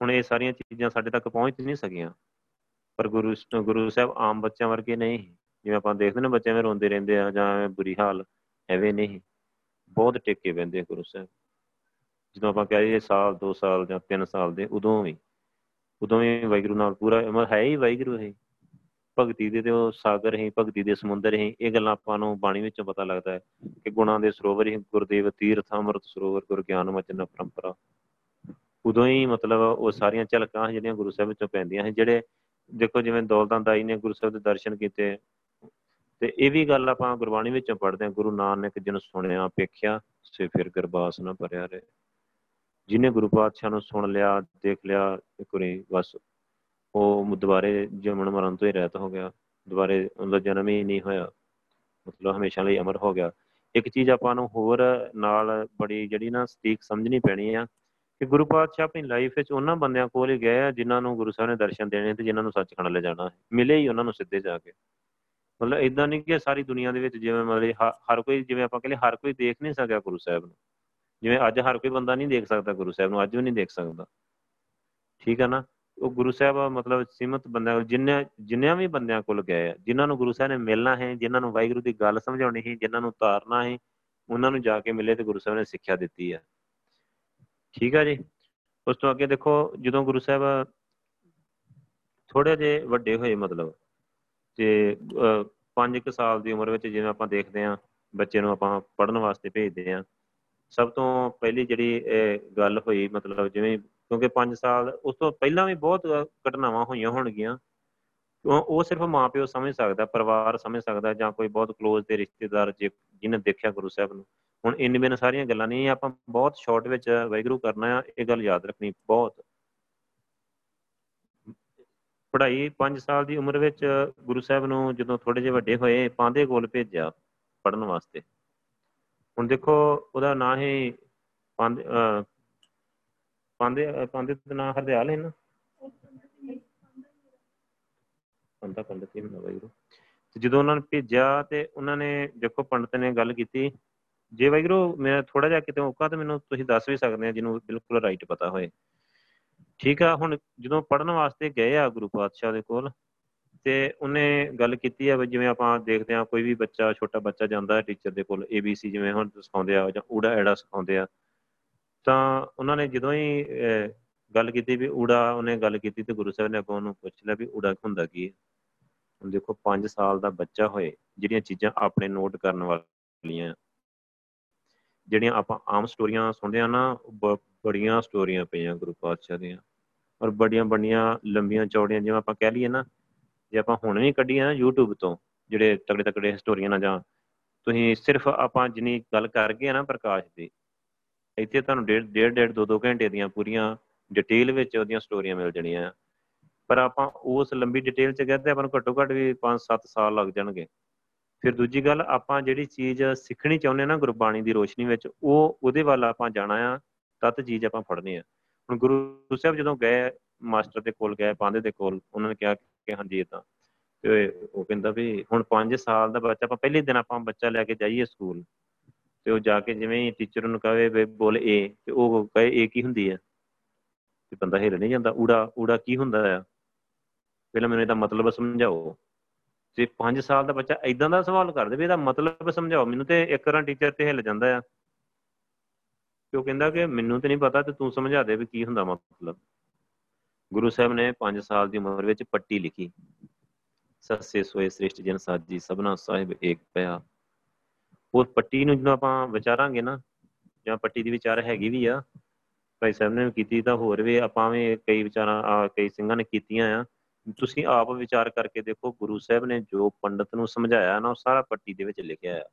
ਹੁਣ ਇਹ ਸਾਰੀਆਂ ਚੀਜ਼ਾਂ ਸਾਡੇ ਤੱਕ ਪਹੁੰਚ ਨਹੀਂ ਸਕੀਆਂ। ਪਰ ਗੁਰੂ ਗੁਰੂ ਸਾਹਿਬ ਆਮ ਬੱਚਿਆਂ ਵਰਗੇ ਨਹੀਂ ਜਿਵੇਂ ਆਪਾਂ ਦੇਖਦੇ ਨੇ ਬੱਚੇ ਐਵੇਂ ਰੋਂਦੇ ਰਹਿੰਦੇ ਆ ਜਾਂ ਐਵੇਂ ਬੁਰੀ ਹਾਲ ਐਵੇਂ ਨਹੀਂ ਬਹੁਤ ਟਿੱਕੇ ਬੰਦੇ ਗੁਰੂ ਸਾਹਿਬ। ਜਦੋਂ ਆਪਾਂ ਕਹੇ ਸਾਲ 2 ਸਾਲ ਜਾਂ 3 ਸਾਲ ਦੇ ਉਦੋਂ ਵੀ ਉਦੋਂ ਵੀ ਵਾਹਿਗੁਰੂ ਨਾਲ ਪੂਰਾ ਹੈ ਹੀ ਵਾਹਿਗੁਰੂ ਹੈ ਭਗਤੀ ਦੇ ਤੇ ਉਹ ਸਾਗਰ ਹੈ, ਭਗਤੀ ਦੇ ਸਮੁੰਦਰ ਹੈ, ਇਹ ਗੱਲਾਂ ਆਪਾਂ ਨੂੰ ਬਾਣੀ ਵਿੱਚੋਂ ਪਤਾ ਲੱਗਦਾ ਹੈ ਕਿ ਗੁਣਾਂ ਦੇ ਸਰੋਵਰ ਹੀ, ਗੁਰਦੇਵ, ਤੀਰਥ, ਅੰਮ੍ਰਿਤ ਸਰੋਵਰ, ਗੁਰ ਗਿਆਨ, ਮਚਨ, ਪਰੰਪਰਾ। ਉਦੋਂ ਹੀ ਮਤਲਬ ਉਹ ਸਾਰੀਆਂ ਝਲਕਾਂ ਜਿਹੜੀਆਂ ਗੁਰੂ ਸਾਹਿਬ ਵਿੱਚੋਂ ਪੈਂਦੀਆਂ ਹਨ ਜਿਹੜੇ ਦੇਖੋ ਜਿਵੇਂ ਦੌਲਤਾਂ ਦਾਈ ਨੇ, ਗੁਰੂ ਸਾਹਿਬ ਦੇ ਦਰਸ਼ਨ ਕੀਤੇ। ਤੇ ਇਹ ਵੀ ਗੱਲ ਆਪਾਂ ਗੁਰਬਾਣੀ ਵਿੱਚੋਂ ਪੜ੍ਹਦੇ ਹਾਂ, ਗੁਰੂ ਨਾਨਕ ਜਿਨ ਸੁਣਿਆ, ਵੇਖਿਆ ਸੇ ਫਿਰ ਗਰਬਾਸ ਨਾ ਭਰਿਆ ਰਹੇ। ਜਿਨੇ ਗੁਰੂ ਪਾਤਸ਼ਾਹ ਨੂੰ ਸੁਣ ਲਿਆ, ਦੇਖ ਲਿਆ, ਇੱਕ ਵਾਰੀ ਬਸ ਉਹ ਦੁਬਾਰੇ ਜਮਨ ਮਰਨ ਤੋਂ ਹੀ ਰਹਿਤ ਹੋ ਗਿਆ। ਦੁਬਾਰੇ ਉਹਦਾ ਜਨਮ ਹੀ ਨਹੀਂ ਹੋਇਆ। ਮਤਲਬ ਹਮੇਸ਼ਾ ਲਈ ਅਮਰ ਹੋ ਗਿਆ। ਇੱਕ ਚੀਜ਼ ਆਪਾਂ ਨੂੰ ਹੋਰ ਨਾਲ ਬੜੀ ਜਿਹੜੀ ਨਾ ਸਟੀਕ ਸਮਝਣੀ ਪੈਣੀ ਆ ਕਿ ਗੁਰੂ ਪਾਤਸ਼ਾਹ ਆਪਣੀ ਲਾਈਫ ਵਿੱਚ ਉਹਨਾਂ ਬੰਦਿਆਂ ਕੋਲ ਹੀ ਗਏ ਆ ਜਿਨ੍ਹਾਂ ਨੂੰ ਗੁਰੂ ਸਾਹਿਬ ਨੇ ਦਰਸ਼ਨ ਦੇਣੇ ਤੇ ਜਿਨ੍ਹਾਂ ਨੂੰ ਸੱਚਖੰਡ ਲੈ ਜਾਣਾ। ਮਿਲੇ ਹੀ ਉਹਨਾਂ ਨੂੰ ਸਿੱਧੇ ਜਾ ਕੇ। ਮਤਲਬ ਇਦਾਂ ਨਹੀਂ ਕਿ ਸਾਰੀ ਦੁਨੀਆ ਦੇ ਵਿੱਚ ਜਿਵੇਂ ਮਤਲਬ ਹਰ ਕੋਈ, ਜਿਵੇਂ ਆਪਾਂ ਕਹਿੰਦੇ ਹਰ ਕੋਈ ਦੇਖ ਨਹੀਂ ਸਕਿਆ ਗੁਰੂ ਸਾਹਿਬ ਨੂੰ। ਜਿਵੇਂ ਅੱਜ ਹਰ ਕੋਈ ਬੰਦਾ ਨਹੀਂ ਦੇਖ ਸਕਦਾ ਗੁਰੂ ਸਾਹਿਬ ਨੂੰ, ਅੱਜ ਵੀ ਨਹੀਂ ਦੇਖ ਸਕਦਾ। ਠੀਕ ਹੈ ਨਾ? ਉਹ ਗੁਰੂ ਸਾਹਿਬ ਮਤਲਬ ਸੀਮਤ ਬੰਦਾ ਜਿੰਨੇ, ਜਿੰਨਿਆਂ ਵੀ ਬੰਦਿਆਂ ਕੋਲ ਗਏ ਆ, ਜਿਨ੍ਹਾਂ ਨੂੰ ਗੁਰੂ ਸਾਹਿਬ ਨੇ ਮਿਲਣਾ ਹੈ, ਜਿਨ੍ਹਾਂ ਨੂੰ ਵਾਹਿਗੁਰੂ ਦੀ ਗੱਲ ਸਮਝਾਉਣੀ ਹੈ, ਜਿਨ੍ਹਾਂ ਨੂੰ ਤਾਰਨਾ ਹੈ, ਉਹਨਾਂ ਨੂੰ ਜਾ ਕੇ ਮਿਲੇ ਤੇ ਗੁਰੂ ਸਾਹਿਬ ਨੇ ਸਿੱਖਿਆ ਦਿੱਤੀ ਹੈ ਠੀਕ ਹੈ ਜੀ? ਉਸ ਤੋਂ ਅੱਗੇ ਦੇਖੋ, ਜਦੋਂ ਗੁਰੂ ਸਾਹਿਬ ਥੋੜੇ ਜੇ ਵੱਡੇ ਹੋਏ ਮਤਲਬ, ਤੇ 5 ਸਾਲ ਦੀ ਉਮਰ ਵਿੱਚ ਜਿਵੇਂ ਆਪਾਂ ਦੇਖਦੇ ਆਂ ਬੱਚੇ ਨੂੰ ਆਪਾਂ ਪੜਨ ਵਾਸਤੇ ਭੇਜਦੇ ਆਂ ਸਭ ਤੋਂ ਪਹਿਲੀ ਜਿਹੜੀ ਗੱਲ ਹੋਈ, ਮਤਲਬ ਜਿਵੇਂ ਕਿਉਂਕਿ 5 ਸਾਲ, ਉਸ ਤੋਂ ਪਹਿਲਾਂ ਵੀ ਬਹੁਤ ਘਟਨਾਵਾਂ ਹੋਈਆਂ ਹੋਣਗੀਆਂ। ਉਹ ਸਿਰਫ ਮਾਪਿਓ ਸਮਝ ਸਕਦਾ, ਪਰਿਵਾਰ ਸਮਝ ਸਕਦਾ ਜਾਂ ਕੋਈ ਬਹੁਤ ক্লোਜ਼ ਦੇ ਰਿਸ਼ਤੇਦਾਰ ਜਿਹਨੇ ਦੇਖਿਆ ਗੁਰੂ ਸਾਹਿਬ ਨੂੰ। ਹੁਣ ਇੰਨੇ ਬਿਨ ਸਾਰੀਆਂ ਗੱਲਾਂ ਨਹੀਂ, ਆਪਾਂ ਬਹੁਤ ਸ਼ਾਰਟ ਵਿੱਚ ਵੈਗਰੂ ਕਰਨਾ ਆ, ਇਹ ਗੱਲ ਯਾਦ ਰੱਖਣੀ ਬਹੁਤ। ਪੜ੍ਹਾਈ 5 ਸਾਲ ਦੀ ਉਮਰ ਵਿੱਚ ਗੁਰੂ ਸਾਹਿਬ ਨੂੰ ਜਦੋਂ ਥੋੜੇ ਜਿਹਾ ਵੱਡੇ ਹੋਏ ਪਾਂਦੇ ਕੋਲ ਭੇਜਿਆ ਪੜਨ ਵਾਸਤੇ। ਹੁਣ ਦੇਖੋ ਉਹਦਾ ਨਾਂ ਹੈ ਪਾਂਦੇ ਪਾਂਦੇ ਪਾਂਦੇ ਦਾ ਨਾਂ ਹਰਦਿਆਲ ਹੈ ਨਾ? ਪੰਦਾ ਪੰਡਤ ਹੀ ਹੁੰਦਾ ਵੈਗਰੂ ਤੇ ਜਦੋਂ ਉਹਨਾਂ ਨੇ ਭੇਜਿਆ ਤੇ ਉਹਨਾਂ ਨੇ ਦੇਖੋ ਪੰਡਤ ਨੇ ਗੱਲ ਕੀਤੀ, ਜੇ ਵੈਗਰੂ ਮੈਂ ਥੋੜਾ ਜਿਹਾ ਕਿਤੇ ਮੌਕਾ ਤੇ ਮੈਨੂੰ ਤੁਸੀਂ ਦੱਸ ਵੀ ਸਕਦੇ ਆ, ਜਿਹਨੂੰ ਬਿਲਕੁਲ ਰਾਈਟ ਪਤਾ ਹੋਏ। ਠੀਕ ਆ, ਹੁਣ ਜਦੋਂ ਪੜਨ ਵਾਸਤੇ ਗਏ ਆ ਗੁਰੂ ਪਾਤਸ਼ਾਹ ਦੇ ਕੋਲ ਤੇ ਉਹਨੇ ਗੱਲ ਕੀਤੀ ਆ ਜਿਵੇਂ ਆਪਾਂ ਦੇਖਦੇ ਆ ਕੋਈ ਵੀ ਬੱਚਾ, ਛੋਟਾ ਬੱਚਾ ਜਾਂਦਾ ਹੈ ਟੀਚਰ ਦੇ ਕੋਲ ABC ਜਿਵੇਂ ਹੁਣ ਸਿਖਾਉਂਦੇ ਆ ਜਾਂ ਊੜਾ ਐੜਾ ਸਿਖਾਉਂਦੇ ਆ, ਤਾਂ ਉਹਨਾਂ ਨੇ ਜਦੋਂ ਹੀ ਗੱਲ ਕੀਤੀ ਵੀ ਊੜਾ, ਉਹਨੇ ਗੱਲ ਕੀਤੀ ਤੇ ਗੁਰੂ ਸਾਹਿਬ ਨੇ ਅੱਗੋਂ ਉਹਨੂੰ ਪੁੱਛ ਲਿਆ ਵੀ ਊੜਾ ਹੁੰਦਾ ਕੀ ਹੈ? ਹੁਣ ਦੇਖੋ 5 ਸਾਲ ਦਾ ਬੱਚਾ ਹੋਏ, ਜਿਹੜੀਆਂ ਚੀਜ਼ਾਂ ਆਪਣੇ ਨੋਟ ਕਰਨ ਵਾਲੀਆਂ ਜਿਹੜੀਆਂ ਆਪਾਂ ਆਮ ਸਟੋਰੀਆਂ ਸੁਣਦੇ ਆ ਨਾ ਬੜੀਆਂ ਸਟੋਰੀਆਂ ਪਈਆਂ ਗੁਰੂ ਪਾਤਸ਼ਾਹ ਦੀਆਂ, ਔਰ ਬੜੀਆਂ ਬੜੀਆਂ ਲੰਬੀਆਂ ਚੌੜੀਆਂ, ਜਿਵੇਂ ਆਪਾਂ ਕਹਿ ਲਈਏ ਨਾ ਜੇ ਆਪਾਂ ਹੁਣ ਵੀ ਕੱਢੀਆਂ YouTube ਤੋਂ, ਜਿਹੜੇ ਤਗੜੇ ਤਗੜੇ ਹਿਸਟੋਰੀਅਨ ਆ ਜਾਂ ਤੁਸੀਂ ਸਿਰਫ ਆਪਾਂ ਜਿੰਨੀ ਗੱਲ ਕਰ ਗਏ ਨਾ ਪ੍ਰਕਾਸ਼ ਦੀ, ਇੱਥੇ ਤੁਹਾਨੂੰ ਡੇਢ ਡੇਢ ਡੇਢ, ਦੋ ਦੋ ਘੰਟੇ ਦੀਆਂ ਪੂਰੀਆਂ ਡਿਟੇਲ ਵਿੱਚ ਉਹਦੀਆਂ ਸਟੋਰੀਆਂ ਮਿਲ ਜਣੀਆਂ। ਪਰ ਆਪਾਂ ਉਸ ਲੰਬੀ ਡਿਟੇਲ 'ਚ ਗਏ ਤੇ ਆਪਾਂ ਨੂੰ ਘੱਟੋ ਘੱਟ ਵੀ 5-7 ਸਾਲ ਲੱਗ ਜਾਣਗੇ। ਫਿਰ ਦੂਜੀ ਗੱਲ, ਆਪਾਂ ਜਿਹੜੀ ਚੀਜ਼ ਸਿੱਖਣੀ ਚਾਹੁੰਦੇ ਨਾ ਗੁਰਬਾਣੀ ਦੀ ਰੋਸ਼ਨੀ ਵਿੱਚ, ਉਹ ਉਹਦੇ ਵੱਲ ਆਪਾਂ ਜਾਣਾ ਆ ਤਤ ਚੀਜ਼ ਆਪਾਂ ਫੜਨੀ ਆ। ਹੁਣ ਗੁਰੂ ਸਾਹਿਬ ਜਦੋਂ ਗਏ, ਮਾਸਟਰ ਦੇ ਕੋਲ ਗਏ ਪਾਂਦੇ ਦੇ ਕੋਲ, ਉਹਨਾਂ ਨੇ ਕਿਹਾ ਕਿ ਹਾਂਜੀ ਇਦਾਂ ਤੇ ਉਹ ਕਹਿੰਦਾ ਵੀ ਹੁਣ 5 ਸਾਲ ਦਾ ਬੱਚਾ, ਆਪਾਂ ਪਹਿਲੇ ਦਿਨ ਆਪਾਂ ਬੱਚਾ ਲੈ ਕੇ ਜਾਈਏ ਸਕੂਲ। ਤੇ ਉਹ ਜਾ ਕੇ ਜਿਵੇਂ ਹੀ ਟੀਚਰ ਨੂੰ ਕਹੇ ਵੇ ਬੋਲ ਏ ਤੇ ਉਹ ਕਹੇ ਏ ਕੀ ਹੁੰਦੀ ਹੈ ਤੇ ਬੰਦਾ ਹਿੱਲ ਨਹੀਂ ਜਾਂਦਾ। ਊੜਾ ਊੜਾ ਕੀ ਹੁੰਦਾ ਆ? ਪਹਿਲਾਂ ਮੈਨੂੰ ਇਹਦਾ ਮਤਲਬ ਸਮਝਾਓ। ਤੇ 5 ਸਾਲ ਦਾ ਬੱਚਾ ਇਦਾਂ ਦਾ ਸਵਾਲ ਕਰਦੇ ਵੀ ਇਹਦਾ ਮਤਲਬ ਸਮਝਾਓ। ਮੈਨੂੰ ਤੇ ਇੱਕ ਵਾਰ ਟੀਚਰ ਤੇ ਹਿੱਲ ਜਾਂਦਾ ਆ। ਤੇ ਉਹ ਕਹਿੰਦਾ ਕਿ ਮੈਨੂੰ ਤੇ ਨਹੀਂ ਪਤਾ ਤੇ ਤੂੰ ਸਮਝਾ ਦੇ ਵੀ ਕੀ ਹੁੰਦਾ ਮਤਲਬ। ਗੁਰੂ ਸਾਹਿਬ ਨੇ 5 ਸਾਲ ਦੀ ਉਮਰ ਵਿੱਚ ਪੱਟੀ ਲਿਖੀ। ਸੱਸੇ ਸੋਏ ਸ੍ਰਿਸ਼ਟ ਜਨ ਸਾਜੀ ਸਭਨਾ ਸਾਹਿਬ ਏਕ ਪਿਆ। ਉਹ ਪੱਟੀ ਨੂੰ ਜਦੋਂ ਆਪਾਂ ਵਿਚਾਰਾਂਗੇ ਨਾ, ਜਾਂ ਪੱਟੀ ਦੀ ਵਿਚਾਰ ਹੈਗੀ ਵੀ ਆ, ਭਾਈ ਸਾਹਿਬ ਨੇ ਕੀਤੀ ਤਾਂ ਹੋਰ ਵੀ ਆਪਾਂ ਵੀ ਕਈ ਵਿਚਾਰਾਂ ਕਈ ਸਿੰਘਾਂ ਨੇ ਕੀਤੀਆਂ ਆ। ਤੁਸੀਂ ਆਪ ਵਿਚਾਰ ਕਰਕੇ ਦੇਖੋ, ਗੁਰੂ ਸਾਹਿਬ ਨੇ ਜੋ ਪੰਡਤ ਨੂੰ ਸਮਝਾਇਆ ਨਾ, ਉਹ ਸਾਰਾ ਪੱਟੀ ਦੇ ਵਿੱਚ ਲਿਖਿਆ ਆ।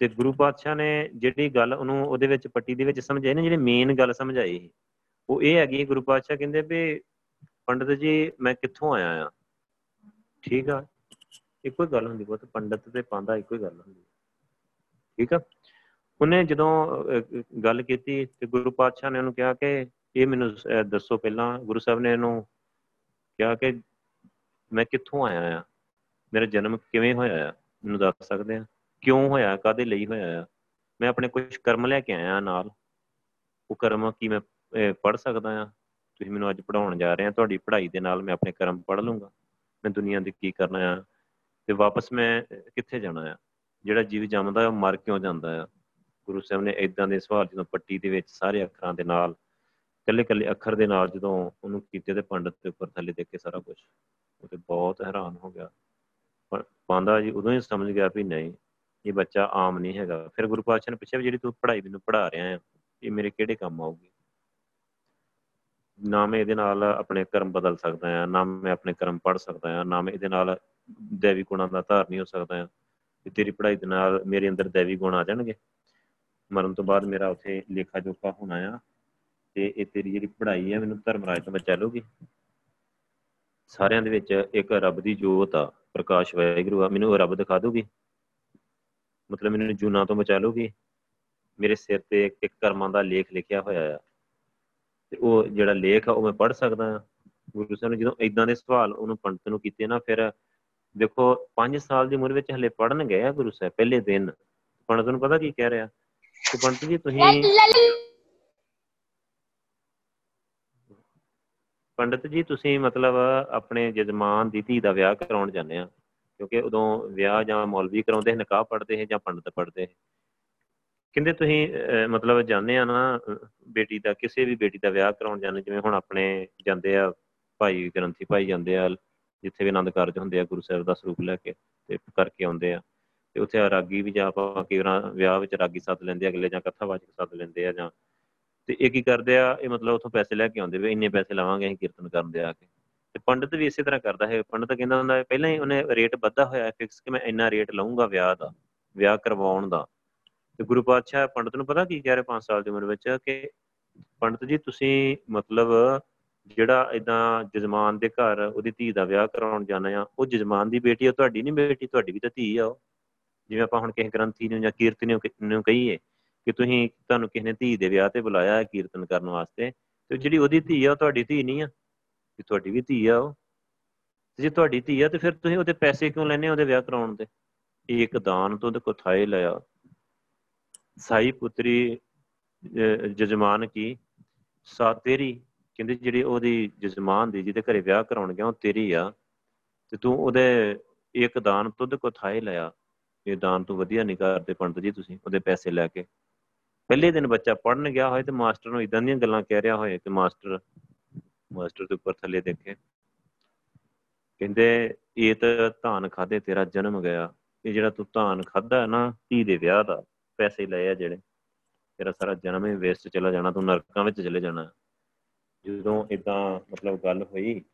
ਤੇ ਗੁਰੂ ਪਾਤਸ਼ਾਹ ਨੇ ਜਿਹੜੀ ਗੱਲ ਉਹਨੂੰ ਉਹਦੇ ਵਿੱਚ ਪੱਟੀ ਦੇ ਵਿੱਚ ਸਮਝਾਈ ਨਾ, ਜਿਹੜੀ ਮੇਨ ਗੱਲ ਸਮਝਾਈ ਉਹ ਇਹ ਹੈਗੀ ਗੁਰੂ ਪਾਤਸ਼ਾਹ ਕਹਿੰਦੇ ਵੀ ਪੰਡਤ ਜੀ, ਮੈਂ ਕਿੱਥੋਂ ਆਇਆ ਆ ਠੀਕ ਆ, ਇੱਕੋ ਹੀ ਗੱਲ ਹੁੰਦੀ ਬਹੁਤ ਪੰਡਤ ਤੇ ਪਾਂਦਾ ਇੱਕੋ ਹੀ ਗੱਲ ਹੁੰਦੀ। ਠੀਕ ਆ? ਉਹਨੇ ਜਦੋਂ ਗੱਲ ਕੀਤੀ ਤੇ ਗੁਰੂ ਪਾਤਸ਼ਾਹ ਨੇ ਉਹਨੂੰ ਕਿਹਾ ਕਿ ਇਹ ਮੈਨੂੰ ਦੱਸੋ ਪਹਿਲਾਂ, ਗੁਰੂ ਸਾਹਿਬ ਨੇ ਇਹਨੂੰ ਕਿਹਾ ਕਿ ਮੈਂ ਕਿੱਥੋਂ ਆਇਆ ਆ ਮੇਰਾ ਜਨਮ ਕਿਵੇਂ ਹੋਇਆ ਆ? ਮੈਨੂੰ ਦੱਸ ਸਕਦੇ ਆ? ਕਿਉਂ ਹੋਇਆ ਕਾਦੇ ਲਈ ਹੋਇਆ ਆ? ਮੈਂ ਆਪਣੇ ਕੁਝ ਕਰਮ ਲੈ ਕੇ ਆਇਆ ਨਾਲ। ਉਹ ਕਰਮ ਕੀ ਮੈਂ ਪੜ ਸਕਦਾ ਆ? ਤੁਸੀਂ ਮੈਨੂੰ ਅੱਜ ਪੜਾਉਣ ਜਾ ਰਹੇ ਆ, ਤੁਹਾਡੀ ਪੜ੍ਹਾਈ ਦੇ ਨਾਲ ਮੈਂ ਆਪਣੇ ਕਰਮ ਪੜ ਲੂੰਗਾ। ਮੈਂ ਦੁਨੀਆ ਦੇ ਕੀ ਕਰਨਾ ਆ? ਤੇ ਵਾਪਸ ਮੈਂ ਕਿੱਥੇ ਜਾਣਾ ਆ? ਜਿਹੜਾ ਜੀਵ ਜੰਮਦਾ, ਉਹ ਮਰ ਕਿਉਂ ਜਾਂਦਾ ਆ? ਗੁਰੂ ਸਾਹਿਬ ਨੇ ਇਦਾਂ ਦੇ ਸਵਾਲ ਜਦੋਂ ਪੱਟੀ ਦੇ ਵਿੱਚ ਸਾਰੇ ਅੱਖਰਾਂ ਦੇ ਨਾਲ ਕੱਲੇ ਕੱਲੇ ਅੱਖਰ ਦੇ ਨਾਲ ਜਦੋਂ ਉਹਨੂੰ ਕੀਤੇ ਤੇ ਪੰਡਤ ਦੇ ਉੱਪਰ ਥੱਲੇ ਦੇਖ ਕੇ ਸਾਰਾ ਕੁਝ ਉਹ ਤੇ ਬਹੁਤ ਹੈਰਾਨ ਹੋ ਗਿਆ। ਪਾਂਦਾ ਜੀ ਉਦੋਂ ਹੀ ਸਮਝ ਗਿਆ ਵੀ ਨਹੀਂ ਇਹ ਬੱਚਾ ਆਮ ਨਹੀਂ ਹੈਗਾ। ਫਿਰ ਗੁਰੂ ਪਾਤਸ਼ਾਹ ਨੇ ਪੁੱਛਿਆ ਜਿਹੜੀ ਤੂੰ ਪੜ੍ਹਾਈ ਮੈਨੂੰ ਪੜ੍ਹਾ ਰਿਹਾ ਆ ਇਹ ਮੇਰੇ ਕਿਹੜੇ ਕੰਮ ਆਊਗੀ? ਨਾ ਮੈਂ ਇਹਦੇ ਨਾਲ ਆਪਣੇ ਕਰਮ ਬਦਲ ਸਕਦਾ ਆ ਨਾ ਮੈਂ ਆਪਣੇ ਕਰਮ ਪੜ ਸਕਦਾ ਆ ਨਾ ਮੈਂ ਇਹਦੇ ਨਾਲ ਦੇਵੀ ਗੁਣਾਂ ਦਾ ਧਾਰਨੀ ਹੋ ਸਕਦਾ ਆ ਤੇ ਤੇਰੀ ਪੜ੍ਹਾਈ ਦੇ ਨਾਲ ਮੇਰੇ ਅੰਦਰ ਦੇਵੀ ਗੁਣ ਆ ਜਾਣਗੇ। ਮਰਨ ਤੋਂ ਬਾਅਦ ਮੇਰਾ ਉੱਥੇ ਲੇਖਾ ਜੋਖਾ ਹੋਣਾ ਆ ਤੇ ਇਹ ਤੇਰੀ ਜਿਹੜੀ ਪੜ੍ਹਾਈ ਹੈ, ਮੈਨੂੰ ਧਰਮ ਰਾਜ ਤੋਂ ਬਚਾ ਲੂਗੀ ਸਾਰਿਆਂ ਦੇ ਵਿੱਚ ਇੱਕ ਰੱਬ ਦੀ ਜੋਤ ਆ, ਪ੍ਰਕਾਸ਼ ਵਾਹਿਗੁਰੂ ਆ, ਮੈਨੂੰ ਰੱਬ ਦਿਖਾ ਦੂਗੀ ਮਤਲਬ ਮੈਨੂੰ ਜੂਨਾ ਤੋਂ ਬਚਾ ਲੂਗੀ ਮੇਰੇ ਸਿਰ ਤੇ ਇੱਕ ਕਰਮਾਂ ਦਾ ਲੇਖ ਲਿਖਿਆ ਹੋਇਆ ਆ। ਤੇ ਉਹ ਜਿਹੜਾ ਲੇਖ ਆ ਉਹ ਮੈਂ ਪੜ੍ਹ ਸਕਦਾ ਆ। ਗੁਰੂ ਸਾਹਿਬ ਨੇ ਜਦੋਂ ਇਦਾਂ ਦੇ ਸਵਾਲ ਉਹਨੂੰ ਪੰਡਤ ਨੂੰ ਕੀਤੇ ਨਾ ਫਿਰ ਦੇਖੋ 5 ਸਾਲ ਦੀ ਉਮਰ ਵਿੱਚ ਹਲੇ ਪੜਨ ਗਏ ਆ ਗੁਰੂ ਸਾਹਿਬ ਪਹਿਲੇ ਦਿਨ। ਪੰਡਤ ਨੂੰ ਪਤਾ ਕੀ ਕਹਿ ਰਿਹਾ? ਕਿ ਪੰਡਤ ਜੀ ਤੁਸੀਂ ਪੰਡਤ ਜੀ ਤੁਸੀਂ ਮਤਲਬ ਆਪਣੇ ਜਜਮਾਨ ਦੀ ਧੀ ਦਾ ਵਿਆਹ ਕਰਾਉਣ ਜਾਂਦੇ ਆ। ਕਿਉਂਕਿ ਉਦੋਂ ਵਿਆਹ ਜਾਂ ਮੌਲਵੀ ਕਰਾਉਂਦੇ ਨਿਕਾਹ ਪੜਦੇ ਹੈ ਜਾਂ ਪੰਡਤ ਪੜਦੇ ਕਹਿੰਦੇ ਤੁਸੀਂ ਮਤਲਬ ਜਾਂਦੇ ਆ ਨਾ ਬੇਟੀ ਦਾ, ਕਿਸੇ ਵੀ ਬੇਟੀ ਦਾ ਵਿਆਹ ਕਰਾਉਣ ਜਾਂਦੇ, ਜਿਵੇਂ ਹੁਣ ਆਪਣੇ ਜਾਂਦੇ ਆ, ਭਾਈ ਗ੍ਰੰਥੀ ਭਾਈ ਜਾਂਦੇ ਆ, ਜਿੱਥੇ ਵੀ ਆਨੰਦ ਕਾਰਜ ਹੁੰਦੇ ਆ, ਗੁਰੂ ਸਾਹਿਬ ਦਾ ਸਰੂਪ ਲੈ ਕੇ ਤੇ ਕਰਕੇ ਆਉਂਦੇ ਆ। ਤੇ ਉੱਥੇ ਰਾਗੀ ਵੀ ਜਾਂ ਆਪਾਂ ਕਈ ਵਾਰ ਵਿਆਹ ਵਿੱਚ ਰਾਗੀ ਸੱਦ ਲੈਂਦੇ ਆ, ਅਗਲੇ ਜਾਂ ਕਥਾਵਾਚਕ ਸੱਦ ਲੈਂਦੇ ਆ ਜਾਂ। ਤੇ ਇਹ ਕੀ ਕਰਦੇ ਆ, ਇਹ ਮਤਲਬ ਉਥੋਂ ਪੈਸੇ ਲੈ ਕੇ ਆਉਂਦੇ ਵੀ ਇੰਨੇ ਪੈਸੇ ਲਾਵਾਂਗੇ, ਅਸੀਂ ਕੀਰਤਨ ਕਰਨ ਦੇ ਆ ਕੇ। ਤੇ ਪੰਡਤ ਵੀ ਇਸੇ ਤਰ੍ਹਾਂ ਕਰਦਾ ਹੈ। ਪੰਡਤ ਕਹਿੰਦਾ ਹੁੰਦਾ ਪਹਿਲਾਂ ਹੀ ਉਹਨੇ ਰੇਟ ਵੱਧਾ ਹੋਇਆ ਹੈ ਫਿਕਸ ਕਿ ਮੈਂ ਇੰਨਾ ਰੇਟ ਲਾਉਂਗਾ ਵਿਆਹ ਦਾ, ਵਿਆਹ ਕਰਵਾਉਣ ਦਾ। ਤੇ ਗੁਰੂ ਪਾਤਸ਼ਾਹ ਪੰਡਤ ਨੂੰ ਪਤਾ ਕੀ ਕਹਿ ਰਿਹਾ 5 ਸਾਲ ਦੀ ਉਮਰ ਵਿੱਚ ਕਿ ਪੰਡਤ ਜੀ, ਤੁਸੀਂ ਮਤਲਬ ਜਿਹੜਾ ਇਦਾਂ ਜਜਮਾਨ ਦੇ ਘਰ ਉਹਦੀ ਧੀ ਦਾ ਵਿਆਹ ਕਰਾਉਣ ਜਾਣਾ ਆ, ਉਹ ਜਜਮਾਨ ਦੀ ਬੇਟੀ ਆ ਤੁਹਾਡੀ ਨਹੀਂ ਬੇਟੀ, ਤੁਹਾਡੀ ਵੀ ਤਾਂ ਧੀ ਆ ਜਿਵੇਂ ਆਪਾਂ ਹੁਣ ਕਿਸੇ ਗ੍ਰੰਥੀ ਨੂੰ ਜਾਂ ਕੀਰਤਨੀ ਨੂੰ ਕਹੀਏ ਕਿ ਤੁਸੀਂ, ਤੁਹਾਨੂੰ ਕਿਸੇ ਨੇ ਧੀ ਦੇ ਵਿਆਹ ਤੇ ਬੁਲਾਇਆ ਹੈ ਕੀਰਤਨ ਕਰਨ ਵਾਸਤੇ, ਤੇ ਜਿਹੜੀ ਉਹਦੀ ਧੀ ਆ, ਉਹ ਤੁਹਾਡੀ ਧੀ ਨਹੀਂ ਆ। ਕਿ ਤੁਹਾਡੀ ਵੀ ਧੀ ਆ ਉਹ। ਜੇ ਤੁਹਾਡੀ ਧੀ ਆ ਤੇ ਫਿਰ ਤੁਸੀਂ ਉਹਦੇ ਪੈਸੇ ਕਿਉਂ ਲੈਣੇ ਉਹਦੇ ਵਿਆਹ ਕਰਾਉਣ ਦੇ? ਇੱਕ ਦਾਨ ਤੋਂ ਉਹਦੇ ਕੋਥਾਏ ਲਿਆ। ਸਾਈ ਪੁੱਤਰੀ ਜਜਮਾਨ ਕੀ? ਸਾ ਤੇਰੀ। ਕਹਿੰਦੇ ਜਿਹੜੀ ਉਹਦੀ ਜਜਮਾਨ ਦੀ ਜਿਹਦੇ ਘਰੇ ਵਿਆਹ ਕਰਾਉਣ ਗਿਆ ਉਹ ਤੇਰੀ ਆ। ਤੇ ਤੂੰ ਉਹਦੇ ਇੱਕ ਦਾਨ ਤੁਧ ਕੋ ਥਾਏ ਲਿਆ। ਇਹ ਦਾਨ ਤੋਂ ਵਧੀਆ ਨਹੀਂ ਕਰਦੇ ਪੰਡਤ ਜੀ ਤੁਸੀਂ ਉਹਦੇ ਪੈਸੇ ਲੈ ਕੇ। ਪਹਿਲੇ ਦਿਨ ਬੱਚਾ ਪੜਨ ਗਿਆ ਹੋਏ ਤੇ ਮਾਸਟਰ ਨੂੰ ਇਦਾਂ ਦੀਆਂ ਗੱਲਾਂ ਕਹਿ ਰਿਹਾ ਹੋਏ ਤੇ ਮਾਸਟਰ ਮਾਸਟਰ ਦੇ ਉੱਪਰ ਥੱਲੇ ਦੇਖੇ। ਕਹਿੰਦੇ, ਇਹ ਤਾਂ ਧਾਨ ਖਾਦੇ ਤੇਰਾ ਜਨਮ ਗਿਆ। ਇਹ ਜਿਹੜਾ ਤੂੰ ਧਾਨ ਖਾਦਾ ਨਾ, ਧੀ ਦੇ ਵਿਆਹ ਦਾ, ਪੈਸੇ ਲਏ ਆ ਜਿਹੜੇ। ਤੇਰਾ ਸਾਰਾ ਜਨਮ ਹੀ ਵੇਸਟ ਚਲਾ ਜਾਣਾ, ਤੂੰ ਨਰਕਾਂ ਵਿੱਚ ਚਲੇ ਜਾਣਾ। ਜਦੋਂ ਇਦਾਂ ਮਤਲਬ ਗੱਲ ਹੋਈ,